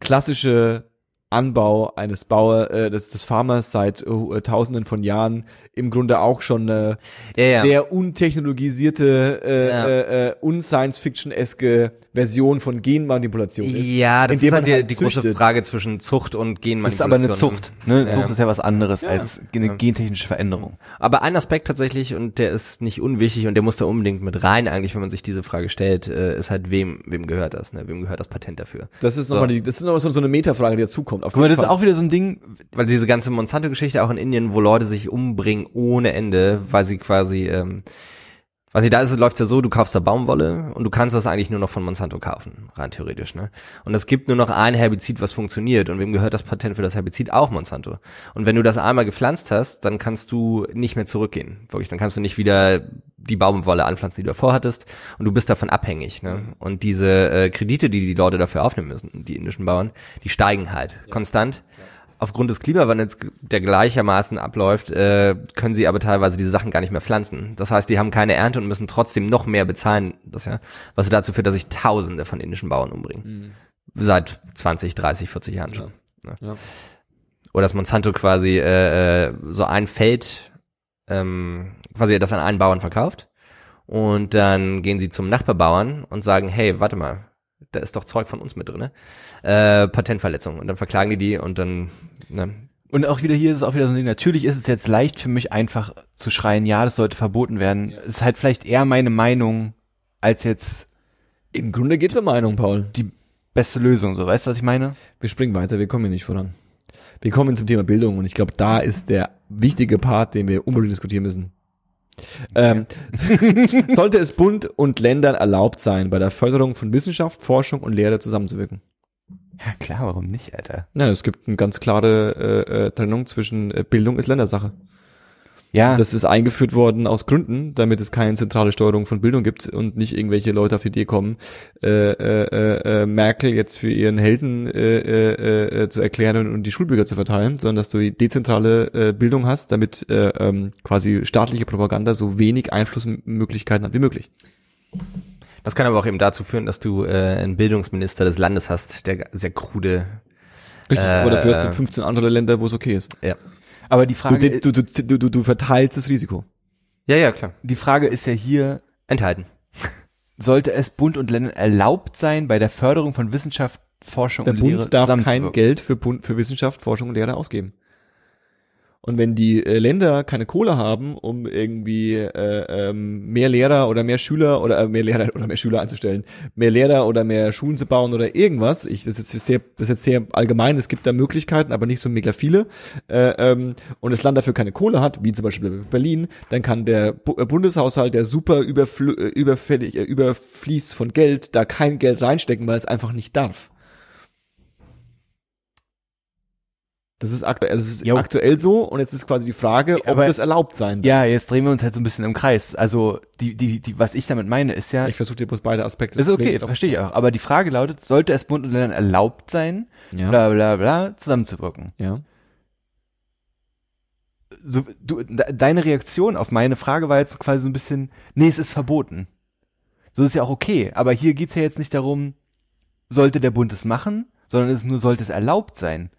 klassische Anbau eines Bauer, äh, des, des Farmers seit äh, Tausenden von Jahren im Grunde auch schon eine ja, ja. sehr untechnologisierte, äh, Ja. äh, äh, un-Science-Fiction-eske Version von Genmanipulation ist. ja, das ist halt die, halt die große. Frage zwischen Zucht und Das ist aber Genmanipulation. eine Zucht. Ne? Ja. Zucht ist ja was anderes als eine gentechnische Veränderung. Aber ein Aspekt tatsächlich, und der ist nicht unwichtig und der muss da unbedingt mit rein eigentlich, wenn man sich diese Frage stellt, äh, ist halt, wem, wem gehört das, ne? Wem gehört das Patent dafür? Das ist So. nochmal die, das ist nochmal so, so eine Metafrage, die dazukommt. Auf Guck mal, das ist auch wieder so ein Ding, Weil diese ganze Monsanto-Geschichte auch in Indien, wo Leute sich umbringen ohne Ende, weil sie quasi, ähm, weil sie da ist, läuft's ja so, du kaufst da Baumwolle und du kannst das eigentlich nur noch von Monsanto kaufen, rein theoretisch, ne? Und es gibt nur noch ein Herbizid, was funktioniert und wem gehört das Patent für das Herbizid? Auch Monsanto. Und wenn du das einmal gepflanzt hast, dann kannst du nicht mehr zurückgehen. Wirklich, dann kannst du nicht wieder die Baumwolle anpflanzen, die du davor hattest und du bist davon abhängig, ne? Und diese äh, Kredite, die die Leute dafür aufnehmen müssen, die indischen Bauern, die steigen halt konstant aufgrund des Klimawandels, der gleichermaßen abläuft, äh, können sie aber teilweise diese Sachen gar nicht mehr pflanzen. Das heißt, die haben keine Ernte und müssen trotzdem noch mehr bezahlen, das ja, was dazu führt, dass sich Tausende von indischen Bauern umbringen. Seit 20, 30, 40 Jahren schon. Ne? Ja. Oder dass Monsanto quasi äh, äh, so ein Feld, ähm, quasi das an einen Bauern verkauft und dann gehen sie zum Nachbarbauern und sagen, hey, warte mal, da ist doch Zeug von uns mit drinne, äh, Patentverletzung und dann verklagen die die und dann ne, Und auch wieder hier ist es auch wieder so ein Ding. Natürlich ist es jetzt leicht für mich einfach zu schreien, ja, das sollte verboten werden. Ist halt vielleicht eher meine Meinung als jetzt Im Grunde geht's um Meinung, Paul. die beste Lösung. So, weißt du, was ich meine? Wir springen weiter, wir kommen hier nicht voran. Wir kommen zum Thema Bildung und ich glaube, da ist der wichtige Part, den wir unbedingt diskutieren müssen. Ähm, sollte es Bund und Ländern erlaubt sein, bei der Förderung von Wissenschaft, Forschung und Lehre zusammenzuwirken? Ja, klar, warum nicht, Alter? Ja, es gibt eine ganz klare äh, äh, Trennung zwischen äh, Bildung ist Ländersache. Ja, Das ist eingeführt worden aus Gründen, damit es keine zentrale Steuerung von Bildung gibt und nicht irgendwelche Leute auf die Idee kommen, äh, äh, äh, äh, Merkel jetzt für ihren Helden äh, äh, äh, zu erklären und die Schulbücher zu verteilen, sondern dass du die dezentrale äh, Bildung hast, damit äh, ähm, quasi staatliche Propaganda so wenig Einflussmöglichkeiten hat wie möglich. das kann aber auch eben dazu führen, dass du äh, einen Bildungsminister des Landes hast, der sehr krude Richtig. Äh, Aber dafür hast du äh, 15 andere Länder, wo es okay ist. ja. Aber die Frage, du, du, du, du, du verteilst das Risiko. Ja, ja, klar. die Frage ist ja hier, Enthalten. [laughs] sollte es Bund und Ländern erlaubt sein, bei der Förderung von Wissenschaft, Forschung Der und Lehre Bund darf kein. Geld für, Bund, für Wissenschaft, Forschung und Lehre ausgeben. Und wenn die äh, Länder keine Kohle haben, um irgendwie äh, ähm, mehr Lehrer oder mehr Schüler oder äh, mehr Lehrer oder mehr Schüler einzustellen, mehr Lehrer oder mehr Schulen zu bauen oder irgendwas, ich das ist jetzt sehr, das ist jetzt sehr allgemein, es gibt da Möglichkeiten, aber nicht so mega viele, äh, ähm, und das Land dafür keine Kohle hat, wie zum Beispiel Berlin, dann kann der Bu äh, Bundeshaushalt, der super äh, überfällig, äh, überfließt von Geld, da kein Geld reinstecken, weil es einfach nicht darf. Das ist aktuell, also ist aktuell so und jetzt ist quasi die Frage, ob Aber- das erlaubt sein darf. Ja, jetzt drehen wir uns halt so ein bisschen im Kreis. Also die, die, die, was ich damit meine, ist ja, Ich versuche dir bloß beide Aspekte das ist okay, zu verstehe ich auch. Aber die Frage lautet, sollte es Bund und Ländern erlaubt sein, Ja. bla bla bla, zusammenzuwirken? ja. So, du, de- deine Reaktion auf meine Frage war jetzt quasi so ein bisschen, nee, es ist verboten. So ist ja auch okay. Aber hier geht's ja jetzt nicht darum, sollte der Bund es machen, sondern es ist nur, sollte es erlaubt sein.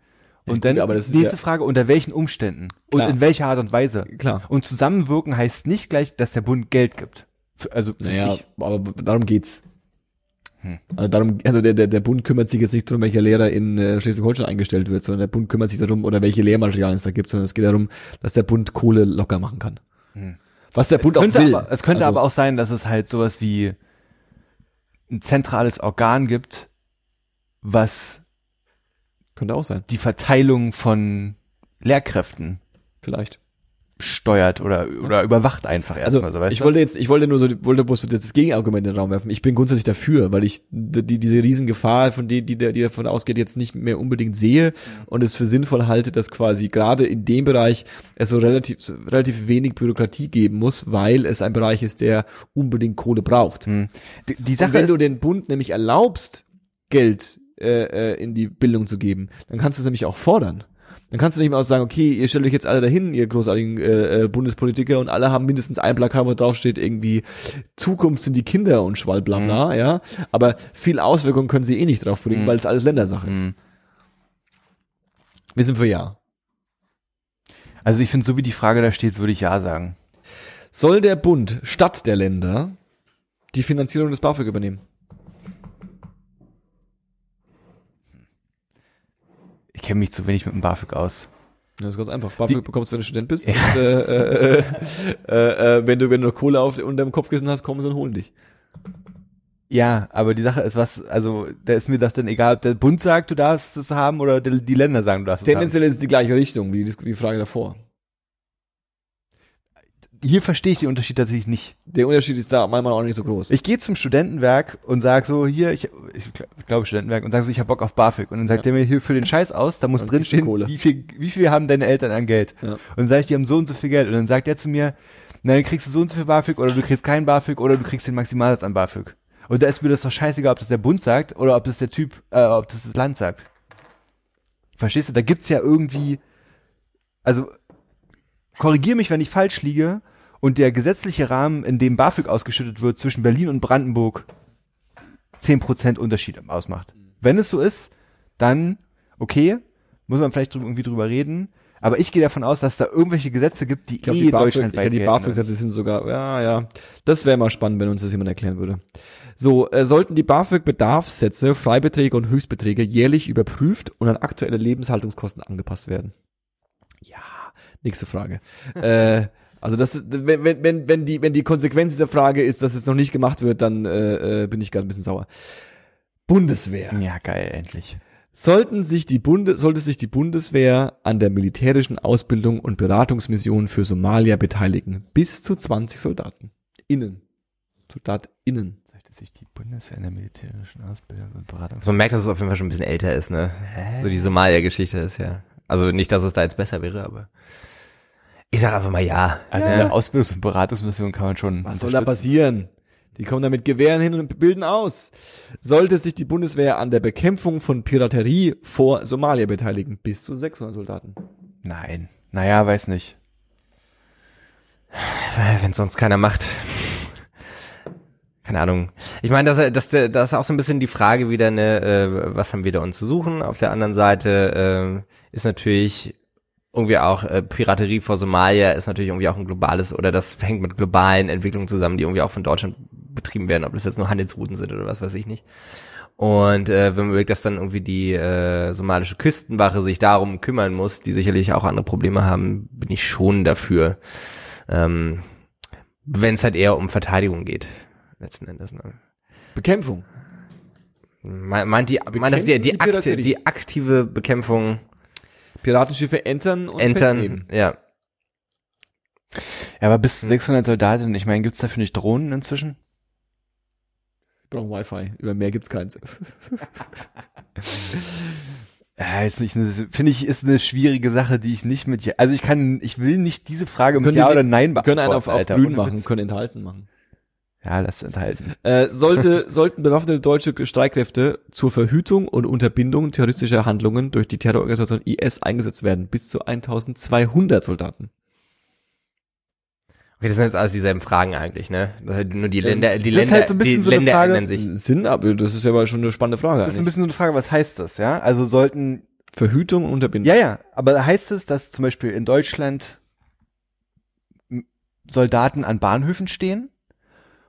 Und Ja, dann gut, aber ist die nächste ja- Frage, unter welchen Umständen Klar. und in welcher Art und Weise. Klar. Und zusammenwirken heißt nicht gleich, dass der Bund Geld gibt. Für, also Naja, ich, aber darum geht's. Hm. Also darum, also der, der, der Bund kümmert sich jetzt nicht darum, welcher Lehrer in äh, Schleswig-Holstein eingestellt wird, sondern der Bund kümmert sich darum, oder welche Lehrmaterialien es da gibt, sondern es geht darum, dass der Bund Kohle locker machen kann. Hm. Was der Bund auch will. aber, es könnte also, aber auch sein, dass es halt sowas wie ein zentrales Organ gibt, was Könnte auch sein, die Verteilung von Lehrkräften vielleicht. steuert oder oder überwacht einfach Also erstmal so, weißt ich du? wollte jetzt, ich wollte nur so, wollte bloß jetzt das Gegenargument in den Raum werfen. Ich bin grundsätzlich dafür, weil ich die, die diese Riesengefahr, von die, die, die davon ausgeht, jetzt nicht mehr unbedingt sehe und es für sinnvoll halte, dass quasi gerade in dem Bereich es so relativ, so relativ wenig Bürokratie geben muss, weil es ein Bereich ist, der unbedingt Kohle braucht. Hm. Die, die Und Sache wenn ist, du den Bund nämlich erlaubst, Geld äh, äh, in die Bildung zu geben, dann kannst du es nämlich auch fordern. Dann kannst du nicht mehr auch sagen, okay, ihr stellt euch jetzt alle dahin, ihr großartigen äh, äh, Bundespolitiker, und alle haben mindestens ein Plakat, wo drauf steht, irgendwie Zukunft sind die Kinder und schwalblabla, ja. Aber viel Auswirkungen können sie eh nicht drauf bringen, Mhm. weil es alles Ländersache ist. Hm. Wir sind für Ja. also ich finde, so wie die Frage da steht, würde ich ja sagen. Soll der Bund statt der Länder die Finanzierung des BAföG übernehmen? Kenne mich zu wenig mit dem BAföG aus. Ja, das ist ganz einfach. BAföG Die- bekommst du, wenn du Student bist. [laughs] Und, äh, äh, äh, äh, wenn du wenn du noch Kohle auf unter dem Kopfkissen hast, kommen sie und holen dich. Ja, aber die Sache ist was, also da ist mir das dann egal, ob der Bund sagt, du darfst es haben oder die, die Länder sagen, du darfst es haben. Tendenziell ist es die gleiche Richtung wie die, wie die Frage davor. Hier verstehe ich den Unterschied tatsächlich nicht. Der Unterschied ist da manchmal auch nicht so groß. Ich gehe zum Studentenwerk und sag so, hier, ich, ich, gl- ich glaube Studentenwerk und sag so, ich habe Bock auf BAföG. Und dann sagt Ja. der mir hier für den Scheiß aus, da muss Und drin gibst du stehen, Kohle. wie viel, wie viel haben deine Eltern an Geld? Ja. Und dann sage ich, die haben so und so viel Geld. Und dann sagt er zu mir, dann kriegst du so und so viel BAföG oder du kriegst keinen BAföG oder du kriegst den Maximalsatz an BAföG. Und da ist mir das doch scheißegal, ob das der Bund sagt oder ob das der Typ, äh, ob das das Land sagt. Verstehst du? Da gibt's ja irgendwie, also korrigier mich, wenn ich falsch liege und der gesetzliche Rahmen, in dem BAföG ausgeschüttet wird zwischen Berlin und Brandenburg 10% Unterschied ausmacht. Wenn es so ist, dann okay, muss man vielleicht irgendwie drüber reden, aber ich gehe davon aus, dass es da irgendwelche Gesetze gibt, die Ich glaube, eh die BAföG, deutschlandweit die. BAföG-Sätze sind sogar, ja, ja. Das wäre mal spannend, wenn uns das jemand erklären würde. So, äh, sollten die BAföG-Bedarfssätze, Freibeträge und Höchstbeträge jährlich überprüft und an aktuelle Lebenshaltungskosten angepasst werden? Nächste Frage. [laughs] äh, also das ist, wenn, wenn, wenn, die, wenn die Konsequenz dieser Frage ist, dass es noch nicht gemacht wird, dann äh, äh, bin ich gerade ein bisschen sauer. Bundeswehr. Ja, geil, endlich. Sollten sich die Bunde, sollte sich die Bundeswehr an der militärischen Ausbildung und Beratungsmission für Somalia beteiligen, bis zu 20 Soldaten. Innen. SoldatInnen. Sollte sich die Bundeswehr in der militärischen Ausbildung und Beratung Also man merkt, dass es auf jeden Fall schon ein bisschen älter ist, ne? So die Somalia-Geschichte ist ja. Also nicht, dass es da jetzt besser wäre, aber ich sag einfach mal ja. Also ja. eine Ausbildungs- und Beratungsmission kann man schon Was soll da passieren? Die kommen da mit Gewehren hin und bilden aus. Sollte sich die Bundeswehr an der Bekämpfung von Piraterie vor Somalia beteiligen, bis zu 600 Soldaten. Nein. Naja, weiß nicht. Wenn sonst keiner macht. Keine Ahnung. Ich meine, das, das, das ist auch so ein bisschen die Frage wieder, ne, äh, was haben wir da uns zu suchen? Auf der anderen Seite äh, ist natürlich irgendwie auch äh, Piraterie vor Somalia ist natürlich irgendwie auch ein globales oder das hängt mit globalen Entwicklungen zusammen, die irgendwie auch von Deutschland betrieben werden, ob das jetzt nur Handelsrouten sind oder was weiß ich nicht. Und äh, wenn man überlegt, dass dann irgendwie die äh, somalische Küstenwache sich darum kümmern muss, die sicherlich auch andere Probleme haben, bin ich schon dafür. Ähm, wenn es halt eher um Verteidigung geht, letzten Endes. Ne? Bekämpfung. Me- Meint die, meint das die, die akti die aktive Bekämpfung Piratenschiffe entern und Entern, festnehmen. ja. Ja, aber bis zu 600 Soldaten, ich meine, gibt's dafür nicht Drohnen inzwischen? Brauchen Wi-Fi. Über mehr gibt's keins. [laughs] [laughs] Ja, ist nicht, eine- finde ich, ist eine schwierige Sache, die ich nicht mit, also ich kann, ich will nicht diese Frage mit Können Ja die- oder Nein Wir können einen auf, auf Alter, grün machen, können enthalten machen. Ja, lass enthalten. Äh, sollte, sollten bewaffnete deutsche Streitkräfte zur Verhütung und Unterbindung terroristischer Handlungen durch die Terrororganisation IS eingesetzt werden, bis zu 1200 Soldaten. Okay, das sind jetzt alles dieselben Fragen eigentlich, ne? Das halt Nur die Das- Länder, die das Länder, halt so ein bisschen die so eine Länder Frage- ändern sich. Sinn, aber das ist ja mal schon eine spannende Frage Das ist ein bisschen so eine Frage, was heißt das, ja? Also sollten, Verhütung und Unterbindung. ja, ja, aber heißt es, dass zum Beispiel in Deutschland Soldaten an Bahnhöfen stehen?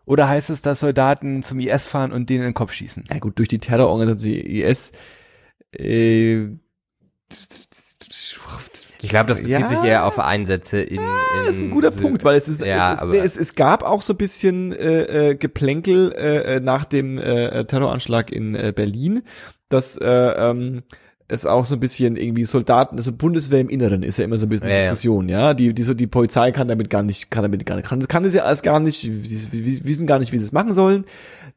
Oder heißt es, dass Soldaten zum IS fahren und denen in den Kopf schießen? Ja gut, durch die Terrororganisation IS, äh, Ich glaube, das bezieht Ja. sich eher auf Einsätze in, in Das ist ein guter Sü- Punkt, weil es ist, ja, es, ist es, es gab auch so ein bisschen äh, äh, Geplänkel äh, äh, nach dem äh, Terroranschlag in äh, Berlin, dass äh, ähm, es auch so ein bisschen irgendwie Soldaten, also Bundeswehr im Inneren ist ja immer so ein bisschen Ja, eine ja. Diskussion, ja. Die, die so die Polizei kann damit gar nicht, kann damit gar nicht, kann, kann es ja alles gar nicht, wissen gar nicht, wie sie es machen sollen.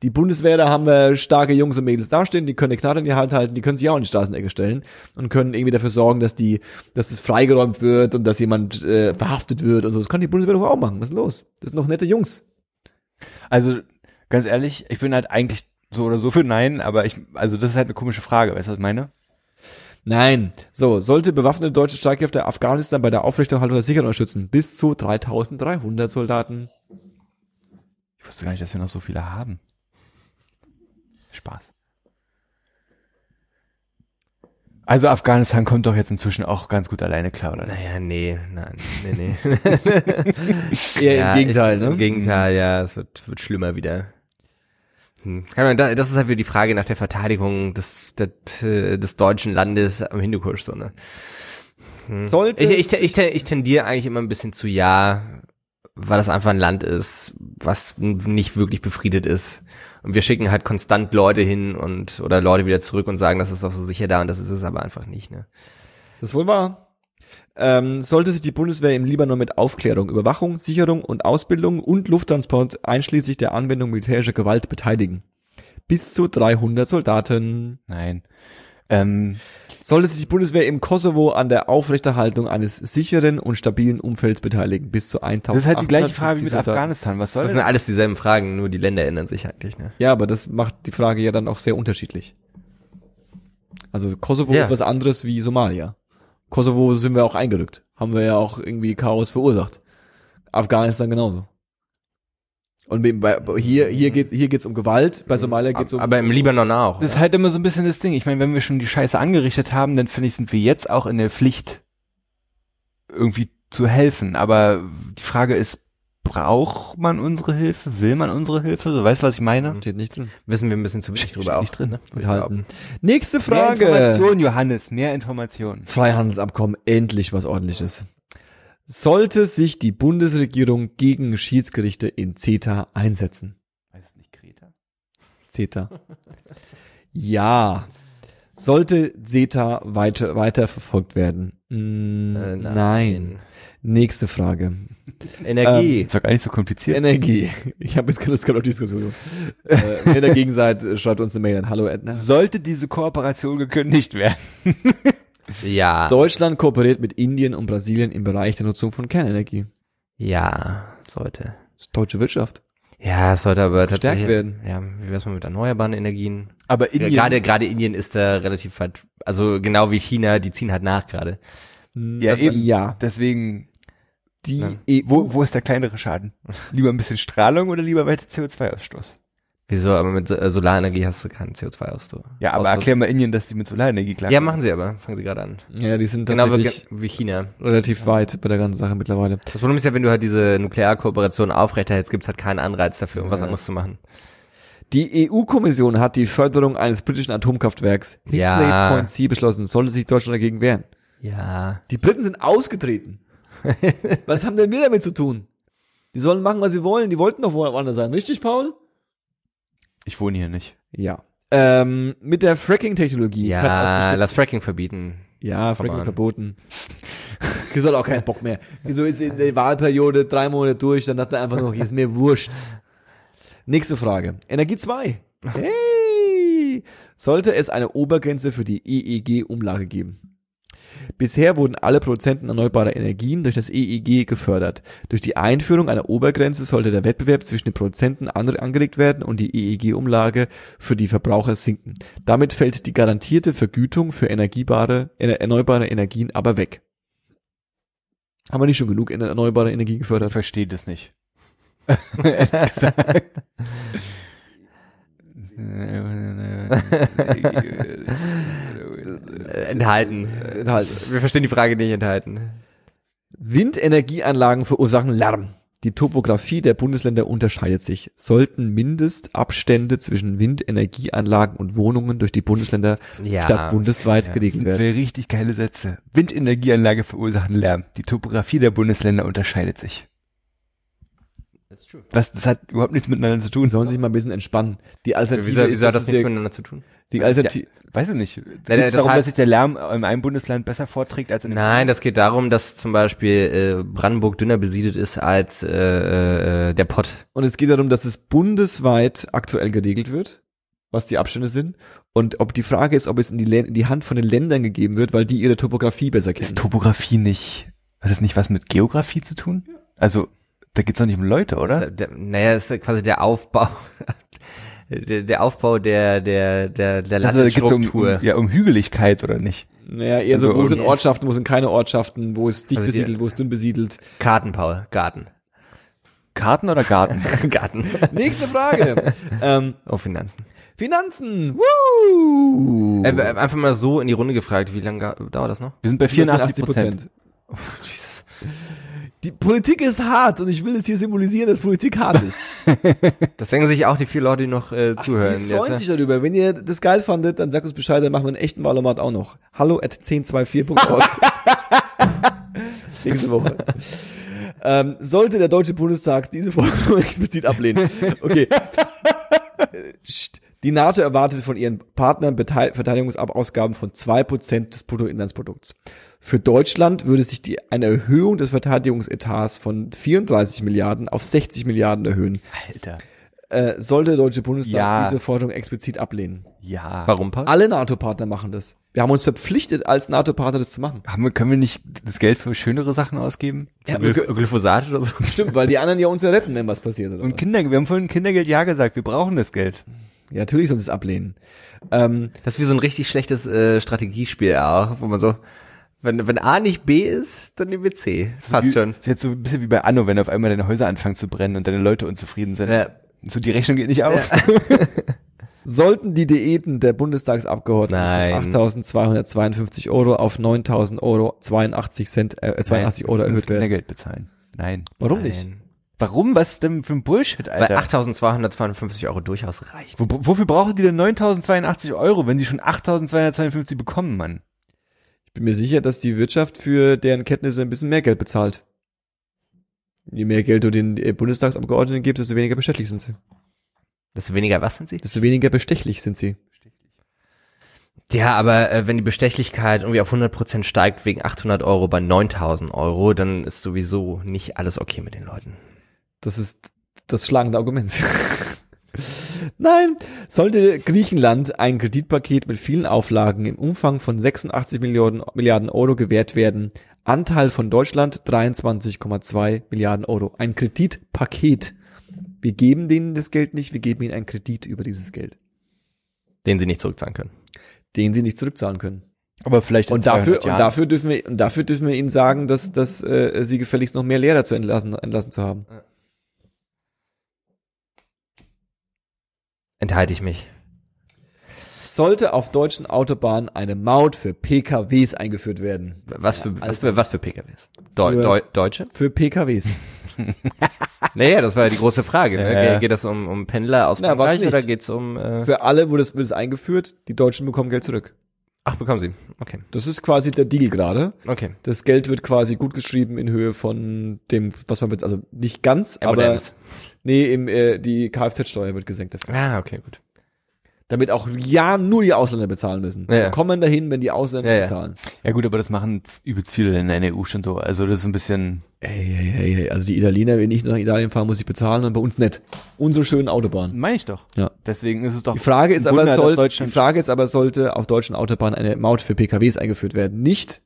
Die Bundeswehr, da haben wir starke Jungs und Mädels dastehen, die können eine Knarre in die Hand halten, die können sich auch in die Straßenecke stellen und können irgendwie dafür sorgen, dass die, dass es freigeräumt wird und dass jemand äh, verhaftet wird und so. Das kann die Bundeswehr doch auch machen. Was ist los? Das sind noch nette Jungs. Also, ganz ehrlich, ich bin halt eigentlich so oder so für Nein, aber ich, also das ist halt eine komische Frage, weißt du, was ich meine? Nein. So, sollte bewaffnete deutsche Streitkräfte Afghanistan bei der Aufrechterhaltung der Sicherheit unterstützen. Bis zu 3300 Soldaten. Ich wusste gar nicht, dass wir noch so viele haben. Spaß. Also Afghanistan kommt doch jetzt inzwischen auch ganz gut alleine klar, oder? Naja, nee, nein, nee, nee. [laughs] Eher Ja, im Gegenteil, ich, ne? Im Gegenteil, ja, es wird, wird schlimmer wieder. Hm. Das ist halt wieder die Frage nach der Verteidigung des, des, des deutschen Landes am Hindukusch, so, ne? Hm. Sollte- Ich, ich, ich, ich tendiere eigentlich immer ein bisschen zu ja, weil das einfach ein Land ist, was nicht wirklich befriedet ist. Und wir schicken halt konstant Leute hin und, oder Leute wieder zurück und sagen, das ist auch so sicher da und das ist es aber einfach nicht, ne? Das ist wohl wahr. Ähm, sollte sich die Bundeswehr im Libanon mit Aufklärung, Überwachung, Sicherung und Ausbildung und Lufttransport einschließlich der Anwendung militärischer Gewalt beteiligen. Bis zu 300 Soldaten. Nein. Ähm, Sollte sich die Bundeswehr im Kosovo an der Aufrechterhaltung eines sicheren und stabilen Umfelds beteiligen. Bis zu 1000. das ist halt die gleiche Frage wie mit Afghanistan. Was soll Das denn? sind alles dieselben Fragen, nur die Länder ändern sich eigentlich, ne? Ja, aber das macht die Frage ja dann auch sehr unterschiedlich. Also Kosovo Ja. ist was anderes wie Somalia. Kosovo sind wir auch eingerückt. Haben wir ja auch irgendwie Chaos verursacht. Afghanistan genauso. Und bei, bei- hier, hier geht, hier geht's um Gewalt, bei Somalia geht's um, Aber im Libanon auch. Das ist halt immer so ein bisschen das Ding. Ich meine, wenn wir schon die Scheiße angerichtet haben, dann finde ich, sind wir jetzt auch in der Pflicht, irgendwie zu helfen. Aber die Frage ist, braucht man unsere Hilfe? Will man unsere Hilfe? So, weißt du, was ich meine? steht nicht drin. Wissen wir ein bisschen zu wenig drüber auch. nicht drin. Ne? Enthalten. behaupten. Nächste Mehr Frage. Informationen, Johannes, mehr Informationen. Freihandelsabkommen, endlich was ordentliches. Sollte sich die Bundesregierung gegen Schiedsgerichte in CETA einsetzen? Weiß nicht, Greta? CETA. Ja. Sollte CETA weiter, weiter verfolgt werden? Mm, Äh, nein. Nächste Frage. Energie. Ist doch gar nicht so kompliziert. Energie. Ich habe jetzt keine Lust auf Diskussion. äh, wenn ihr dagegen seid, schreibt uns eine Mail an. Hallo Edna. Sollte diese Kooperation gekündigt werden? [laughs] ja. Deutschland kooperiert mit Indien und Brasilien im Bereich der Nutzung von Kernenergie. Ja, sollte. Das ist deutsche Wirtschaft. Ja, es sollte aber tatsächlich. werden. Ja, wie wär's mal mit erneuerbaren Energien? Aber Ja, Indien, Gerade, gerade Indien ist da relativ weit, also genau wie China, die ziehen halt nach gerade. Ja, Das- eben. ja. deswegen, Die Ja. EU, wo, wo ist der kleinere Schaden? [laughs] Lieber ein bisschen Strahlung oder lieber weiter CO2-Ausstoß? Wieso, aber mit äh, Solarenergie hast du keinen CO2-Ausstoß. Ja, aber erklär mal Indien, dass die mit Solarenergie klar Ja, machen sie aber. Fangen sie gerade an. Ja, die sind Genau wie, tatsächlich wie China. relativ weit bei der ganzen Sache mittlerweile. Das Problem ist ja, wenn du halt diese Nuklearkooperation aufrechterhältst, gibt's halt keinen Anreiz dafür, irgendwas Ja. anderes zu machen. Die EU-Kommission hat die Förderung eines britischen Atomkraftwerks Ja. Hinkley Point C beschlossen. Sollte sich Deutschland dagegen wehren? Ja. Die Briten sind ausgetreten. [laughs] was haben denn wir damit zu tun? Die sollen machen, was sie wollen. Die wollten doch woanders sein. Richtig, Paul? Ich wohne hier nicht. Ja. Ähm, mit der Fracking-Technologie. Ja, lass Fracking verbieten. Ja, Fracking on. verboten. [laughs] Die soll auch keinen Bock mehr. So ist in der Wahlperiode drei Monate durch, dann hat er einfach noch, ist mir wurscht. Nächste Frage. Energie 2. [laughs] Hey! Sollte es eine Obergrenze für die EEG-Umlage geben? Bisher wurden alle Produzenten erneuerbarer Energien durch das EEG gefördert. Durch die Einführung einer Obergrenze sollte der Wettbewerb zwischen den Produzenten an- angeregt werden und die EEG-Umlage für die Verbraucher sinken. Damit fällt die garantierte Vergütung für energiebare, ener- erneuerbare Energien aber weg. Haben wir nicht schon genug erneuerbare Energien Ich gefördert? verstehe das nicht. Äh, enthalten. Enthalten. Wir verstehen die Frage nicht enthalten. Windenergieanlagen verursachen Lärm. Die Topografie der Bundesländer unterscheidet sich. Sollten Mindestabstände zwischen Windenergieanlagen und Wohnungen durch die Bundesländer Ja. statt bundesweit Ja. geregelt Das werden? wäre richtig geile Sätze. Windenergieanlage verursachen Lärm. Die Topografie der Bundesländer unterscheidet sich. That's true. Was, das hat überhaupt nichts miteinander zu tun. Sollen sich mal ein bisschen entspannen. Die Alternative Wieso, ist, wieso hat das nichts der- miteinander zu tun? die Alternative, Weiß ich nicht. Geht Nein, es das darum, heißt- dass sich der Lärm in einem Bundesland besser vorträgt als in dem Nein, das geht darum, dass zum Beispiel äh, Brandenburg dünner besiedelt ist als äh, äh, der Pott. und es geht darum, dass es bundesweit aktuell geregelt wird, was die Abstände sind. Und ob die Frage ist, ob es in die, in die Hand von den Ländern gegeben wird, weil die ihre Topografie besser kennen. Ist Topografie nicht, hat das nicht was mit Geografie zu tun? Also, da geht's doch nicht um Leute, oder? Der, naja, das ist quasi der Aufbau, [laughs] der, der Aufbau der der der der Also, da geht's um, Landesstruktur. um, ja, um Hügeligkeit, oder nicht? Naja, eher so, Also, wo sind Ortschaften, wo sind keine Ortschaften, wo ist dicht Also die- besiedelt, wo ist dünn besiedelt. Garten, Paul, Garten, Karten oder Garten? [laughs] Garten. [laughs] Nächste Frage. ähm, Oh, Finanzen. Finanzen. Woo! Äh, einfach mal so in die Runde gefragt, wie lange dauert das noch? Wir sind bei 84 Prozent. Oh, Jesus. Die Politik ist hart und ich will es hier symbolisieren, dass Politik hart ist. [laughs] Das denken sich auch die vier Leute, die noch äh, zuhören. die freuen jetzt, sich darüber. Wenn ihr das geil fandet, dann sagt uns Bescheid, dann machen wir einen echten Wahlomat auch noch. Hallo at 1024.org. [laughs] Nächste Woche. Ähm, sollte der Deutsche Bundestag diese Forderung [laughs] explizit ablehnen. Okay. Psst. Die NATO erwartet von ihren Partnern Verteidigungsausgaben von 2% des Bruttoinlandsprodukts. Für Deutschland würde sich die, eine Erhöhung des Verteidigungsetats von 34 Milliarden auf 60 Milliarden erhöhen. Alter. Äh, sollte der Deutsche Bundestag Ja. diese Forderung explizit ablehnen. Ja. Warum? Alle NATO-Partner machen das. Wir haben uns verpflichtet, als NATO-Partner das zu machen. Haben wir, können wir nicht das Geld für schönere Sachen ausgeben? Ja, Glyph- Glyphosat oder so? Stimmt, weil die anderen ja uns ja retten, wenn was passiert. Oder Und was. Kinder, wir haben vorhin Kindergeld ja gesagt, wir brauchen das Geld. Ja, natürlich sollen sie es ablehnen. Ähm, Das ist wie so ein richtig schlechtes äh, Strategiespiel auch, wo man so, wenn, wenn A nicht B ist, dann nehmen wir C. Das passt Wie- schon. Das ist jetzt so ein bisschen wie bei Anno, wenn auf einmal deine Häuser anfangen zu brennen und deine Leute unzufrieden sind. Ja. So, die Rechnung geht nicht auf. [laughs] sollten die Diäten der Bundestagsabgeordneten Nein. von 8.252 Euro auf 9.000 Euro 82 Cent, äh, 82 Nein, Euro erhöht werden. Kindergeld bezahlen. Nein. Warum nicht? Warum? Was denn für ein Bullshit, Weil Alter? 8.252 Euro durchaus reicht. Wo, wofür brauchen die denn 9.082 Euro, wenn sie schon 8.252 bekommen, Mann? Ich bin mir sicher, dass die Wirtschaft für deren Kenntnisse ein bisschen mehr Geld bezahlt. Je mehr Geld du den äh, Bundestagsabgeordneten gibst, desto weniger bestechlich sind sie. Das weniger, was sind sie? Desto weniger bestechlich sind sie. Ja, aber äh, wenn die Bestechlichkeit irgendwie auf 100% steigt wegen 800 Euro bei 9.000 Euro, dann ist sowieso nicht alles okay mit den Leuten. Das ist das schlagende Argument. [laughs] Nein, sollte Griechenland ein Kreditpaket mit vielen Auflagen im Umfang von 86 Milliarden, Milliarden Euro gewährt werden, Anteil von Deutschland 23,2 Milliarden Euro. Ein Kreditpaket. Wir geben denen das Geld nicht, wir geben ihnen einen Kredit über dieses Geld, Den sie nicht zurückzahlen können. den sie nicht zurückzahlen können. Aber vielleicht Und dafür, 200 und dafür dürfen wir, und dafür dürfen wir ihnen sagen, dass, dass äh, sie gefälligst noch mehr Lehrer zu entlassen, entlassen zu haben. Enthalte ich mich. Sollte auf deutschen Autobahnen eine Maut für PKWs eingeführt werden. Was für, was also- für, was für PKWs? Deu Für- Deu Deutsche? Für PKWs. [laughs] Naja, das war ja die große Frage. Ne? Ja, ja. Geht das um, um Pendler aus Na, Frankreich oder geht's um, äh, Für alle wurde es, wird es eingeführt, die Deutschen bekommen Geld zurück. ach, bekommen sie. Okay. Das ist quasi der Deal gerade. Okay. Das Geld wird quasi gut geschrieben in Höhe von dem, was man mit, also nicht ganz, aber. Nee, im, äh, die Kfz-Steuer wird gesenkt dafür. Ah, okay, gut. Damit auch ja nur die Ausländer bezahlen müssen. Ja, ja. Kommen dahin, wenn die Ausländer Ja, bezahlen. Ja gut, aber das machen übelst viele in der EU schon so. Also das ist ein bisschen, Ey, ey, ey, ey, also die Italiener, wenn ich nach Italien fahre, muss ich bezahlen und bei uns nicht. Unsere schönen Autobahnen. meine ich doch. Ja. Deswegen ist es doch. Die Frage ist ein aber, soll, die Frage ist aber, sollte auf deutschen Autobahnen eine Maut für PKWs eingeführt werden? Nicht,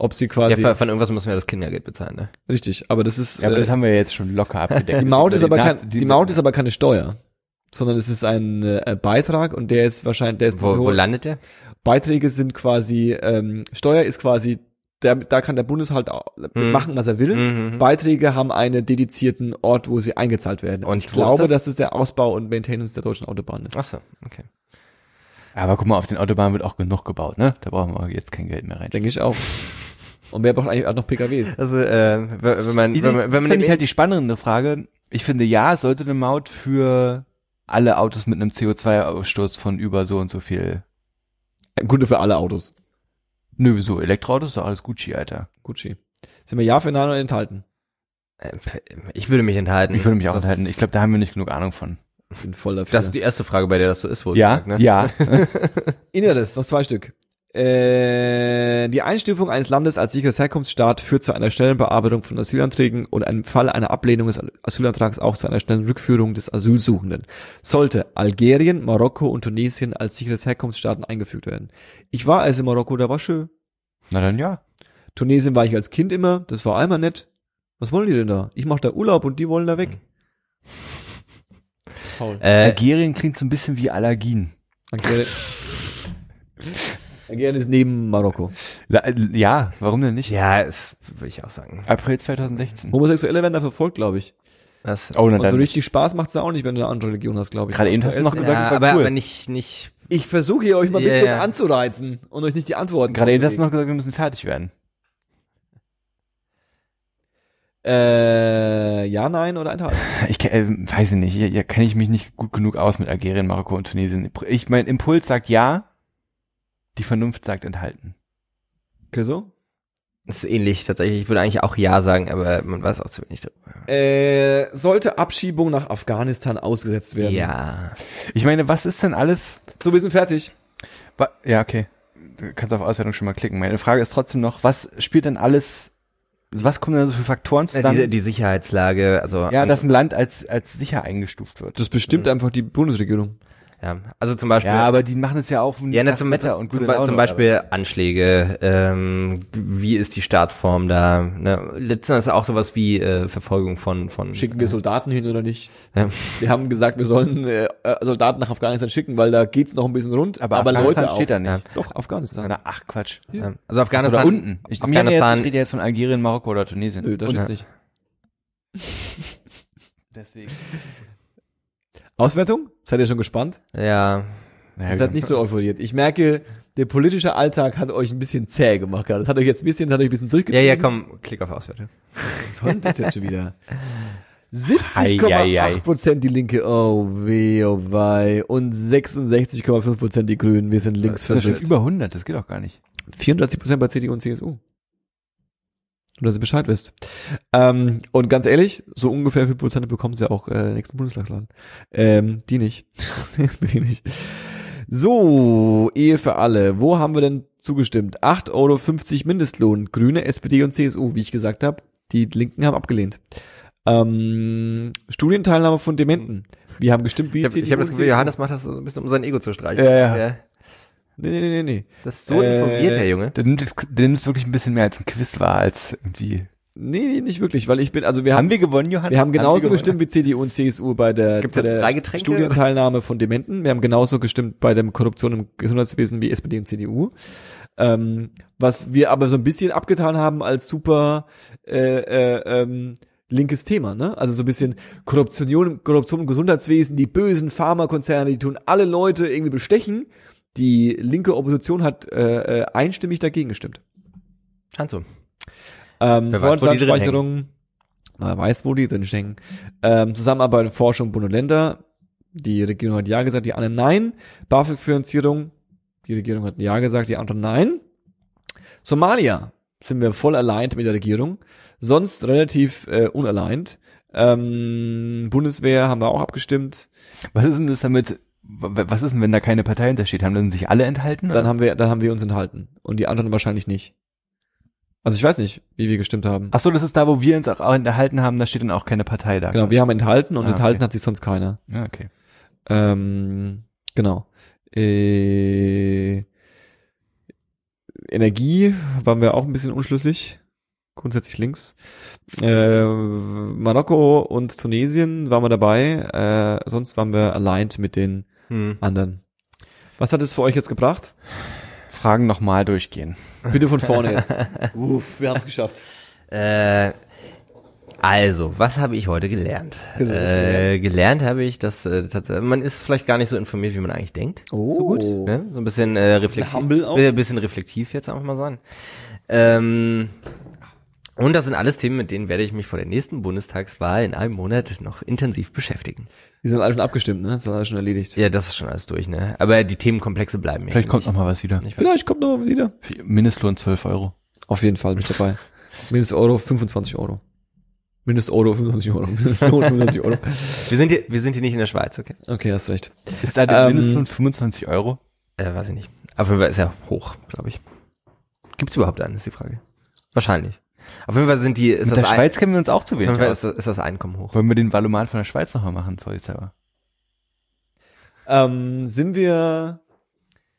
ob sie Ja, quasi, von, von irgendwas müssen wir das Kindergeld bezahlen, ne? richtig, aber das ist, Ja, aber äh, das haben wir jetzt schon locker abgedeckt. die Maut ist aber kein, die Maut ist aber keine Steuer. Sondern es ist ein äh, Beitrag und der ist wahrscheinlich, der ist Wo, wo landet der? Beiträge sind quasi, ähm, Steuer ist quasi, der, da kann der Bundeshalt Mhm. machen, was er will. Mhm. Beiträge haben einen dedizierten Ort, wo sie eingezahlt werden. Und ich wo ist glaube, das? dass es der Ausbau und Maintenance der deutschen Autobahn ist. Ach so, okay. Aber guck mal, auf den Autobahnen wird auch genug gebaut, ne? Da brauchen wir jetzt kein Geld mehr rein. Denke ich auch. Und wer braucht eigentlich auch noch PKWs? Also, äh, wenn wenn man, Ich, wenn man, wenn man finde ich halt die spannende Frage. Ich finde, ja, es sollte eine Maut für alle Autos mit einem CO2-Ausstoß von über so und so viel. Kunde für alle Autos. Nö, wieso? Elektroautos ist doch alles Gucci, Alter. Gucci. Sind wir ja für Nein oder enthalten? Äh, ich würde mich enthalten. Ich würde mich auch Das- enthalten. Ich glaube, da haben wir nicht genug Ahnung von. Bin voll dafür. Das ist die erste Frage, bei der das so ist, wohl Ja, gesagt, ne? ja. [laughs] Inneres, noch zwei Stück. Äh, die Einstufung eines Landes als sicheres Herkunftsstaat führt zu einer schnellen Bearbeitung von Asylanträgen und im Fall einer Ablehnung des Asylantrags auch zu einer schnellen Rückführung des Asylsuchenden. Sollte Algerien, Marokko und Tunesien als sicheres Herkunftsstaaten eingefügt werden. Ich war also in Marokko, da war schön. Na dann ja. Tunesien war ich als Kind immer, das war einmal nett. Was wollen die denn da? Ich mache da Urlaub und die wollen da weg. Paul. Äh, Algerien klingt so ein bisschen wie Allergien. Algerien. Algerien ist neben Marokko. La- Ja, warum denn nicht? ja, es würde ich auch sagen. April 2016. Homosexuelle werden da verfolgt, glaube ich. Das, Oh, Und so richtig Spaß macht's da auch nicht, wenn du eine andere Religion hast, glaube ich. Gerade eben hast du noch gesagt, ja, das war aber, cool. aber nicht, nicht, Ich versuche hier euch mal ein Ja, bisschen anzureizen und euch nicht die Antworten Gerade eben hast du noch gesagt, wir müssen fertig werden. Äh, ja, nein oder enthalten. Ich äh, weiß ich nicht, hier, hier kenne ich mich nicht gut genug aus mit Algerien, Marokko und Tunesien. Ich mein Impuls sagt ja, die Vernunft sagt enthalten. Okay, so? das ist ähnlich tatsächlich. Ich würde eigentlich auch Ja sagen, aber man weiß auch zu wenig darüber. Äh, sollte Abschiebung nach Afghanistan ausgesetzt werden? Ja. Ich meine, was ist denn alles? So, wir sind fertig. Wa- Ja, okay. Du kannst auf Auswertung schon mal klicken. Meine Frage ist trotzdem noch, was spielt denn alles, was kommen denn so für Faktoren Ja, zusammen? die, die Sicherheitslage, also ja, dass ein Land als, als sicher eingestuft wird. Das bestimmt einfach die Bundesregierung. Ja, also zum Beispiel Ja, aber die machen es ja auch Ja, ne, zum, Wetter zum, und zum, Laune, zum Beispiel Anschläge, ähm, wie ist die Staatsform da, ne? Letztendlich auch sowas wie äh, Verfolgung von, von Schicken wir Soldaten hin oder nicht? ja. Wir haben gesagt, wir sollen äh, äh, Soldaten nach Afghanistan schicken, weil da geht's noch ein bisschen rund. aber, aber Afghanistan Leute auch. steht da nicht. Ja. Doch, Afghanistan. Na, ach Quatsch. Ja. Also Oder Afghanistan, unten. Ich, mir jetzt, Afghanistan, ich rede jetzt von Algerien, Marokko oder Tunesien. Nö, da Und- steht's nicht. [laughs] Deswegen. [laughs] Auswertung? Seid ihr schon gespannt? ja, Naja, Ihr seid gut. nicht so euphoriert. Ich merke, der politische Alltag hat euch ein bisschen zäh gemacht gerade. Das hat euch jetzt ein bisschen, hat euch ein bisschen ja, durchgetrieben. ja, komm, klick auf Auswerte. Was soll denn das jetzt schon wieder? Hei, hei, hei. 70,8 Prozent die Linke, oh weh, oh wei. Und 66,5 Prozent die Grünen. Wir sind links Das ist schon versifft. über 100, das geht doch gar nicht. 34 Prozent bei CDU und CSU. Nur, dass ihr Bescheid wisst. Ähm, und ganz ehrlich, so ungefähr viel Prozent bekommen sie auch äh, nächsten Bundestagsland. Ähm, die nicht. [laughs] SPD nicht. So, Ehe für alle. Wo haben wir denn zugestimmt? 8,50 Euro Mindestlohn. Grüne, SPD und CSU, wie ich gesagt habe. Die Linken haben abgelehnt. Ähm, Studienteilnahme von Dementen. Wir haben gestimmt wie Ich habe hab das Gefühl, CSU. Johannes macht das so ein bisschen, um sein Ego zu streichen. Ja, ja. Nee, nee, nee, nee, nee. Das ist so Äh, informiert, der Junge. Der nimmt, es- der nimmt es wirklich ein bisschen mehr als ein Quiz war, als irgendwie. Nee, nee, nicht wirklich, weil ich bin, also wir haben, Haben wir gewonnen, Johannes? wir haben genauso gewonnen? gestimmt wie CDU und CSU bei der, Gibt's bei der? Studienteilnahme von Dementen. Wir haben genauso gestimmt bei der Korruption im Gesundheitswesen wie SPD und CDU. Ähm, was wir aber so ein bisschen abgetan haben als super, äh, äh, ähm, linkes Thema, ne? Also so ein bisschen Korruption, Korruption im Gesundheitswesen, die bösen Pharmakonzerne, die tun alle Leute irgendwie bestechen. Die linke Opposition hat äh, äh, einstimmig dagegen gestimmt. Scheint so. Ähm, Vorratsdatenspeicherung, man weiß, wo die drin stecken. Ähm, Zusammenarbeit in Forschung Bund und Länder. Die Regierung hat Ja gesagt, die anderen Nein. BAföG-Finanzierung, die Regierung hat Ja gesagt, die anderen Nein. Somalia sind wir voll aligned mit der Regierung. Sonst relativ äh, unaligned. Ähm, Bundeswehr haben wir auch abgestimmt. Was ist denn das damit? Was ist denn, wenn da keine Partei hintersteht? Haben dann sich alle enthalten? Dann oder? haben wir, dann haben wir uns enthalten. Und die anderen wahrscheinlich nicht. Also ich weiß nicht, wie wir gestimmt haben. Ach so, das ist da, wo wir uns auch enthalten haben, da steht dann auch keine Partei da. Genau, wir haben enthalten und Ah, enthalten okay. hat sich sonst keiner. Ja, okay. Ähm, genau. Äh, Energie waren wir auch ein bisschen unschlüssig. Grundsätzlich links. Äh, Marokko und Tunesien waren wir dabei. Äh, sonst waren wir aligned mit den Hm. anderen. Was hat es für euch jetzt gebracht? Fragen nochmal durchgehen. Bitte von vorne jetzt. [laughs] Uff, wir haben es geschafft. Äh, also, was habe ich heute gelernt? Äh, gelernt habe ich, dass äh, man ist vielleicht gar nicht so informiert, wie man eigentlich denkt. Oh. So gut. Ne? So ein bisschen äh, reflektiv. Humble auch. Ein bisschen reflektiv jetzt einfach mal sein. Ähm, und das sind alles Themen, mit denen werde ich mich vor der nächsten Bundestagswahl in einem Monat noch intensiv beschäftigen. Die sind alle schon abgestimmt, ne? Das ist alles schon erledigt. Ja, das ist schon alles durch, ne? Aber die Themenkomplexe bleiben mir. Vielleicht kommt nämlich. noch mal was wieder. Vielleicht kommt noch mal wieder. Mindestlohn 12 Euro. Auf jeden Fall bin ich dabei. [laughs] Mindest Euro 25 Euro. Mindest Euro 25 Euro. Mindestlohn 25 Euro. [laughs] Wir sind hier, wir sind hier nicht in der Schweiz, okay? Okay, hast recht. Ist da der Ähm, Mindestlohn 25 Euro? Äh, weiß ich nicht. Fall ist er hoch, glaube ich. Gibt's überhaupt einen, ist die Frage. Wahrscheinlich. Auf jeden Fall sind die, ist Mit der das, Schweiz kennen wir uns auch zu ein, auf jeden wenig Fall aus. ist, ist das Einkommen hoch. Wollen wir den Valomat von der Schweiz nochmal machen, vorsichtshalber? Ähm, sind wir,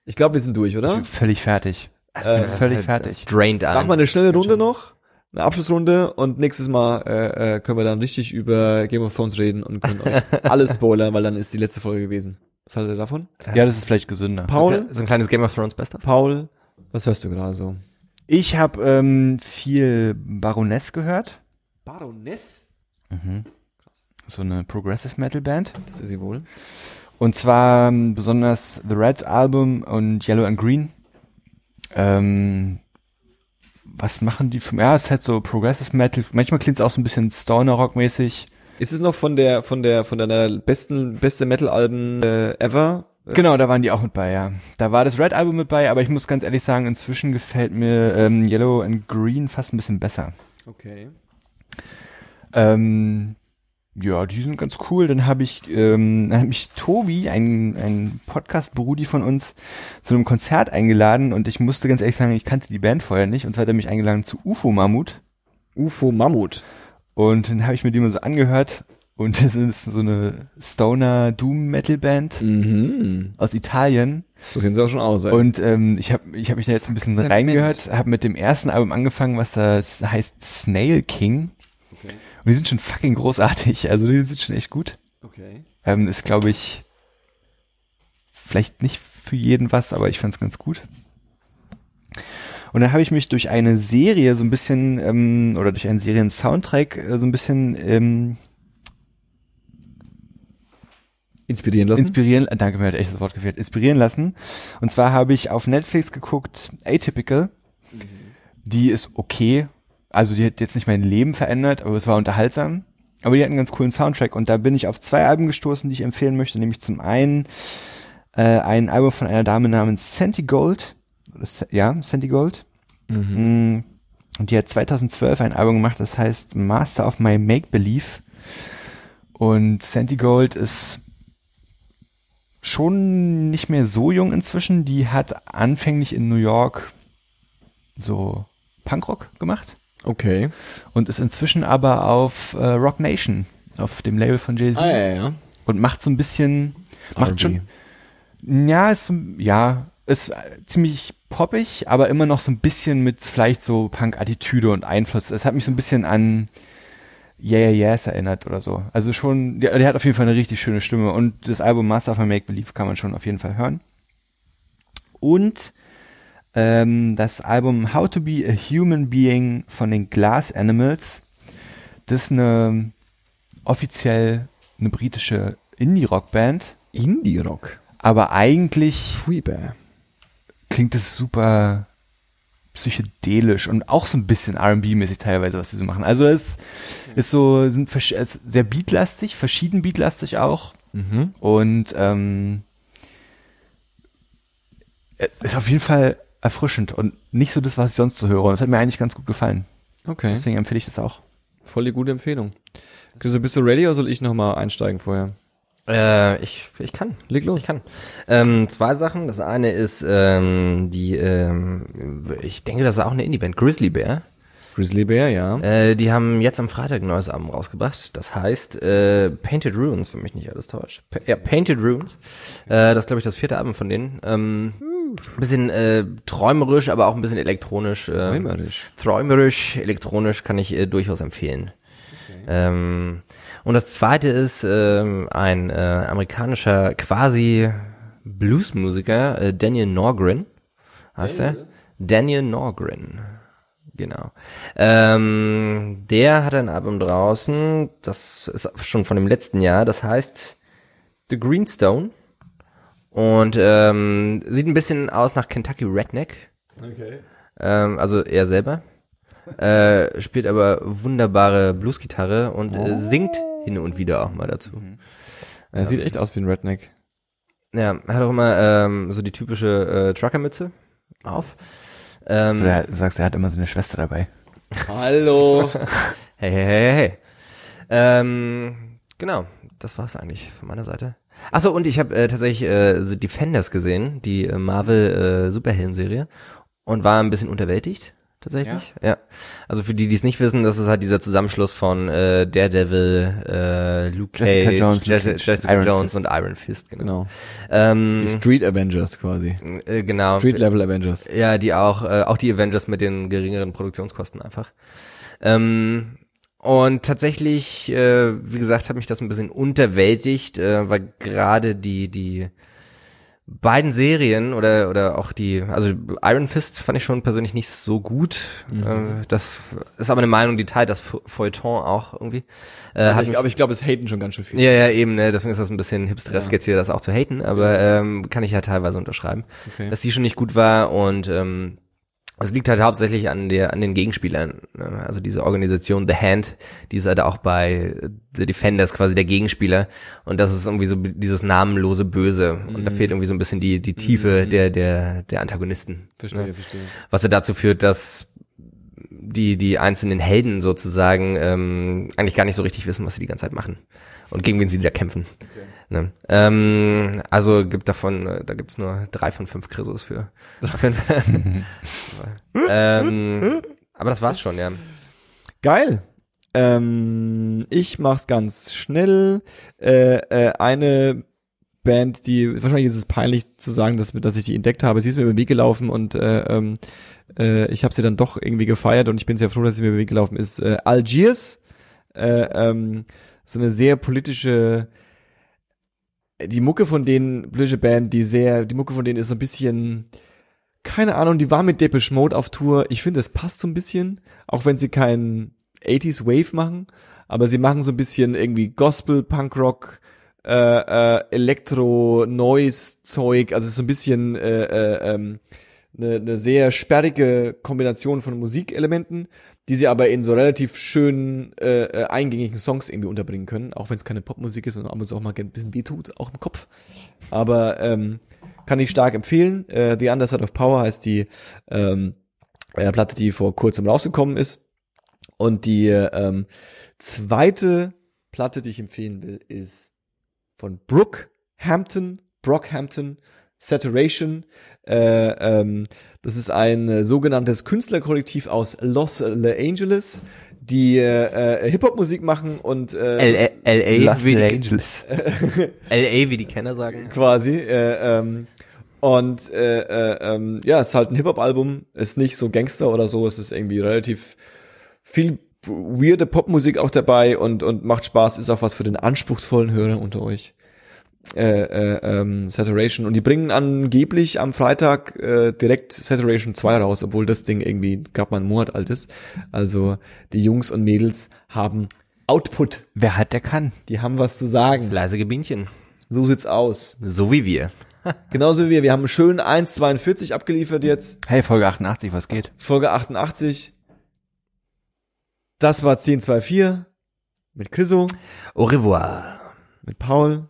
ich glaube, wir sind durch, Ich oder? bin völlig fertig. Äh, bin völlig halt- fertig. das drained an. Machen wir eine schnelle Runde noch, eine Abschlussrunde und nächstes Mal äh, äh, können wir dann richtig über Game of Thrones reden und können euch [laughs] alles spoilern, weil dann ist die letzte Folge gewesen. Was haltet ihr davon? Ja, das ist vielleicht gesünder. Paul, So ein kleines Game of Thrones Best of. Paul, was hörst du gerade so? Ich habe ähm, viel Baroness gehört. Baroness? So eine Progressive Metal Band. Das ist sie wohl. Und zwar ähm, besonders The Red Album und Yellow and Green. Ähm, was machen die für, ja, es ist halt so Progressive Metal. Manchmal klingt es auch so ein bisschen Stoner Rock mäßig. Ist es noch von der von der von deiner besten beste Metal Alben äh, ever? Genau, da waren die auch mit bei, ja. Da war das Red Album mit bei, aber ich muss ganz ehrlich sagen, inzwischen gefällt mir ähm, Yellow and Green fast ein bisschen besser. Okay. Ähm, ja, die sind ganz cool. Dann habe ich, ähm, dann hat mich Tobi, ein, ein Podcast-Brudi von uns, zu einem Konzert eingeladen und ich musste ganz ehrlich sagen, ich kannte die Band vorher nicht und zwar hat er mich eingeladen zu UFO Mammut UFO Mammut. und dann habe ich mir die mal so angehört und das ist so eine Stoner Doom Metal Band Mhm. aus Italien So sehen sie auch schon aus. ey. und ähm, ich habe ich hab mich da jetzt ein bisschen Zement. reingehört, habe mit dem ersten Album angefangen, was das heißt Snail King okay. und die sind schon fucking großartig, also die sind schon echt gut. Okay. Ähm, ist, glaube ich, vielleicht nicht für jeden was, aber ich fand's ganz gut. Und dann habe ich mich durch eine Serie so ein bisschen, ähm, oder durch einen Serien-Soundtrack äh, so ein bisschen ähm, Inspirieren lassen. inspirieren, äh, danke, mir hat echt das Wort gefehlt, inspirieren lassen. Und zwar habe ich auf Netflix geguckt, Atypical. Die ist okay. Also die hat jetzt nicht mein Leben verändert, aber es war unterhaltsam. Aber die hat einen ganz coolen Soundtrack und da bin ich auf zwei Alben gestoßen, die ich empfehlen möchte. Nämlich zum einen äh, ein Album von einer Dame namens Santi Gold. Ja, Santi Gold. Mhm. Mm, Und die hat 2012 ein Album gemacht, das heißt Master of My Make Believe. Und Santi Gold ist schon nicht mehr so jung inzwischen. Die hat anfänglich in New York so Punkrock gemacht Okay. und ist inzwischen aber auf äh, Rock Nation, auf dem Label von Jay-Z Ah, ja, ja. und macht so ein bisschen, macht R&B. schon, ja, ist, ja, ist äh, ziemlich poppig, aber immer noch so ein bisschen mit vielleicht so Punk-Attitüde und Einfluss. Es hat mich so ein bisschen an Yeah, Yeah, Yes erinnert oder so. Also schon, der, der hat auf jeden Fall eine richtig schöne Stimme und das Album Master of My Make Believe kann man schon auf jeden Fall hören. Und ähm, das Album How to Be a Human Being von den Glass Animals. das ist eine offiziell eine britische Indie-Rock-Band, Indie-Rock. aber eigentlich Freebear. klingt es super psychedelisch und auch so ein bisschen R&B-mäßig teilweise, was sie so machen. Also es ist so, sind ist sehr beatlastig, verschieden beatlastig auch Mhm. und ähm, es ist auf jeden Fall erfrischend und nicht so das, was ich sonst so höre. Und das hat mir eigentlich ganz gut gefallen. Okay. Deswegen empfehle ich das auch. Voll die gute Empfehlung. Chris, bist du ready oder soll ich nochmal einsteigen vorher? Äh, ich, ich kann. Leg los. Ich kann. Ähm, zwei Sachen. Das eine ist ähm, die, ähm, ich denke, das ist auch eine Indie-Band, Grizzly Bear. Grizzly Bear, ja. Äh, die haben jetzt am Freitag ein neues Album rausgebracht. Das heißt äh, Painted Ruins, wenn mich nicht alles täuscht. Pa ja, Painted Ruins. Äh, das ist, glaube ich, das vierte Album von denen. Ähm, bisschen äh, träumerisch, aber auch ein bisschen elektronisch. Äh, Träumerisch. träumerisch, elektronisch kann ich äh, durchaus empfehlen. Ähm, und das zweite ist ähm, ein äh, amerikanischer quasi Bluesmusiker, äh, Daniel Norgren, heißt er? Daniel Norgren, genau. Ähm, der hat ein Album draußen, das ist schon von dem letzten Jahr, das heißt The Greenstone. Und ähm, sieht ein bisschen aus nach Kentucky Redneck. Okay. ähm, also er selber, äh, spielt aber wunderbare Bluesgitarre und äh, singt hin und wieder auch mal dazu. Er sieht echt aus wie ein Redneck. Ja, er hat auch immer ähm, so die typische äh, Truckermütze auf. Ähm, Oder du sagst, er hat immer seine Schwester dabei. Hallo. [laughs] Hey, hey, hey, hey. Ähm, genau, das war's eigentlich von meiner Seite. Achso, und ich habe äh, tatsächlich äh, The Defenders gesehen, die äh, Marvel äh, Superhelden-Serie, und war ein bisschen unterwältigt, tatsächlich. Ja. Also für die, die es nicht wissen, das ist halt dieser Zusammenschluss von äh, Daredevil, äh, Luke Jessica Cage, Jones, Jessica, Luke Cage, Jessica Iron Jones Fist. und Iron Fist, genau. Genau. Ähm, Die Street Avengers quasi. äh, genau. Street Level Avengers. Ja, die auch, äh, auch die Avengers mit den geringeren Produktionskosten einfach. Ähm, und tatsächlich, äh, wie gesagt, hat mich das ein bisschen unterwältigt, äh, weil gerade die, die beiden Serien oder, oder auch die, also Iron Fist fand ich schon persönlich nicht so gut. Äh, das ist aber eine Meinung, die teilt das Fe- Feuilleton auch irgendwie. Äh, Aber ich, aber ich glaube, es haten schon ganz schön viel. ja, ja, eben, ne? deswegen ist das ein bisschen hipsteresk Ja. jetzt hier, das auch zu haten, aber ähm, kann ich ja teilweise unterschreiben, Okay. dass die schon nicht gut war und ähm, es liegt halt hauptsächlich an der an den Gegenspielern, ne? also diese Organisation The Hand, die ist halt auch bei The Defenders quasi der Gegenspieler und das ist irgendwie so dieses namenlose Böse und da fehlt irgendwie so ein bisschen die die Tiefe der der der Antagonisten. Verstehe, ne? verstehe. was ja dazu führt, dass die die einzelnen Helden sozusagen ähm, eigentlich gar nicht so richtig wissen, was sie die ganze Zeit machen und gegen wen sie da kämpfen. Ne? Ähm, also gibt davon, äh, da gibt's nur drei von fünf Chrysos für. [laughs] Ähm, aber das war's schon, ja. Geil. Ähm, ich mach's ganz schnell. Äh, äh, eine Band, die wahrscheinlich ist es peinlich zu sagen, dass, dass ich die entdeckt habe. Sie ist mir über den Weg gelaufen und äh, ähm, äh, ich habe sie dann doch irgendwie gefeiert und ich bin sehr froh, dass sie mir über den Weg gelaufen ist. Äh, Algiers, äh, ähm, so eine sehr politische die Mucke von denen, politische Band, die sehr, die Mucke von denen ist so ein bisschen, keine Ahnung, die war mit Depeche Mode auf Tour. Ich finde, es passt so ein bisschen, auch wenn sie keinen 80s Wave machen, aber sie machen so ein bisschen irgendwie Gospel, Punkrock, äh, äh, Elektro, Noise Zeug, also so ein bisschen äh, äh, ähm, eine, eine sehr sperrige Kombination von Musikelementen, die sie aber in so relativ schönen, äh, äh, eingängigen Songs irgendwie unterbringen können, auch wenn es keine Popmusik ist und ab und zu auch mal ein bisschen wehtut, auch im Kopf. Aber ähm, kann ich stark empfehlen. Äh, The Underside of Power heißt die ähm, äh, Platte, die vor kurzem rausgekommen ist. Und die ähm, zweite Platte, die ich empfehlen will, ist von Brookhampton, Brockhampton, Saturation. Äh, ähm, das ist ein äh, sogenanntes Künstlerkollektiv aus Los Angeles, die äh, äh, Hip-Hop-Musik machen und äh, LA, Los wie die, Angeles. [laughs] LA, wie die Kenner sagen. quasi. Äh, ähm, und äh, äh, ähm, ja, es ist halt ein Hip-Hop-Album, ist nicht so Gangster oder so, es ist irgendwie relativ viel weirde Popmusik auch dabei und, und macht Spaß, ist auch was für den anspruchsvollen Hörer unter euch. Äh, äh, ähm, Saturation und die bringen angeblich am Freitag äh, direkt Saturation 2 raus, obwohl das Ding irgendwie gab mal einen Monat alt ist. Also die Jungs und Mädels haben Output, Wer hat, der kann. die haben was zu sagen. Fleißige Bienchen. So sieht's aus. So wie wir. [laughs] Genauso wie wir. Wir haben schön 1,42 abgeliefert jetzt. Hey, Folge 88, was geht? Folge 88. Das war 1024 mit Chriso, Au revoir. mit Paul.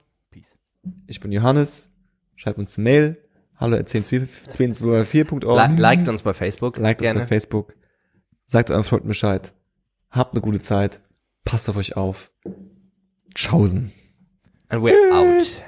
Ich bin Johannes. Schreibt uns eine Mail. Hallo at 1024.org. Li liked uns bei Facebook. Liked uns gerne. bei Facebook. Sagt euren Freunden Bescheid. Habt eine gute Zeit. Passt auf euch auf. Tschaußen. And we're out.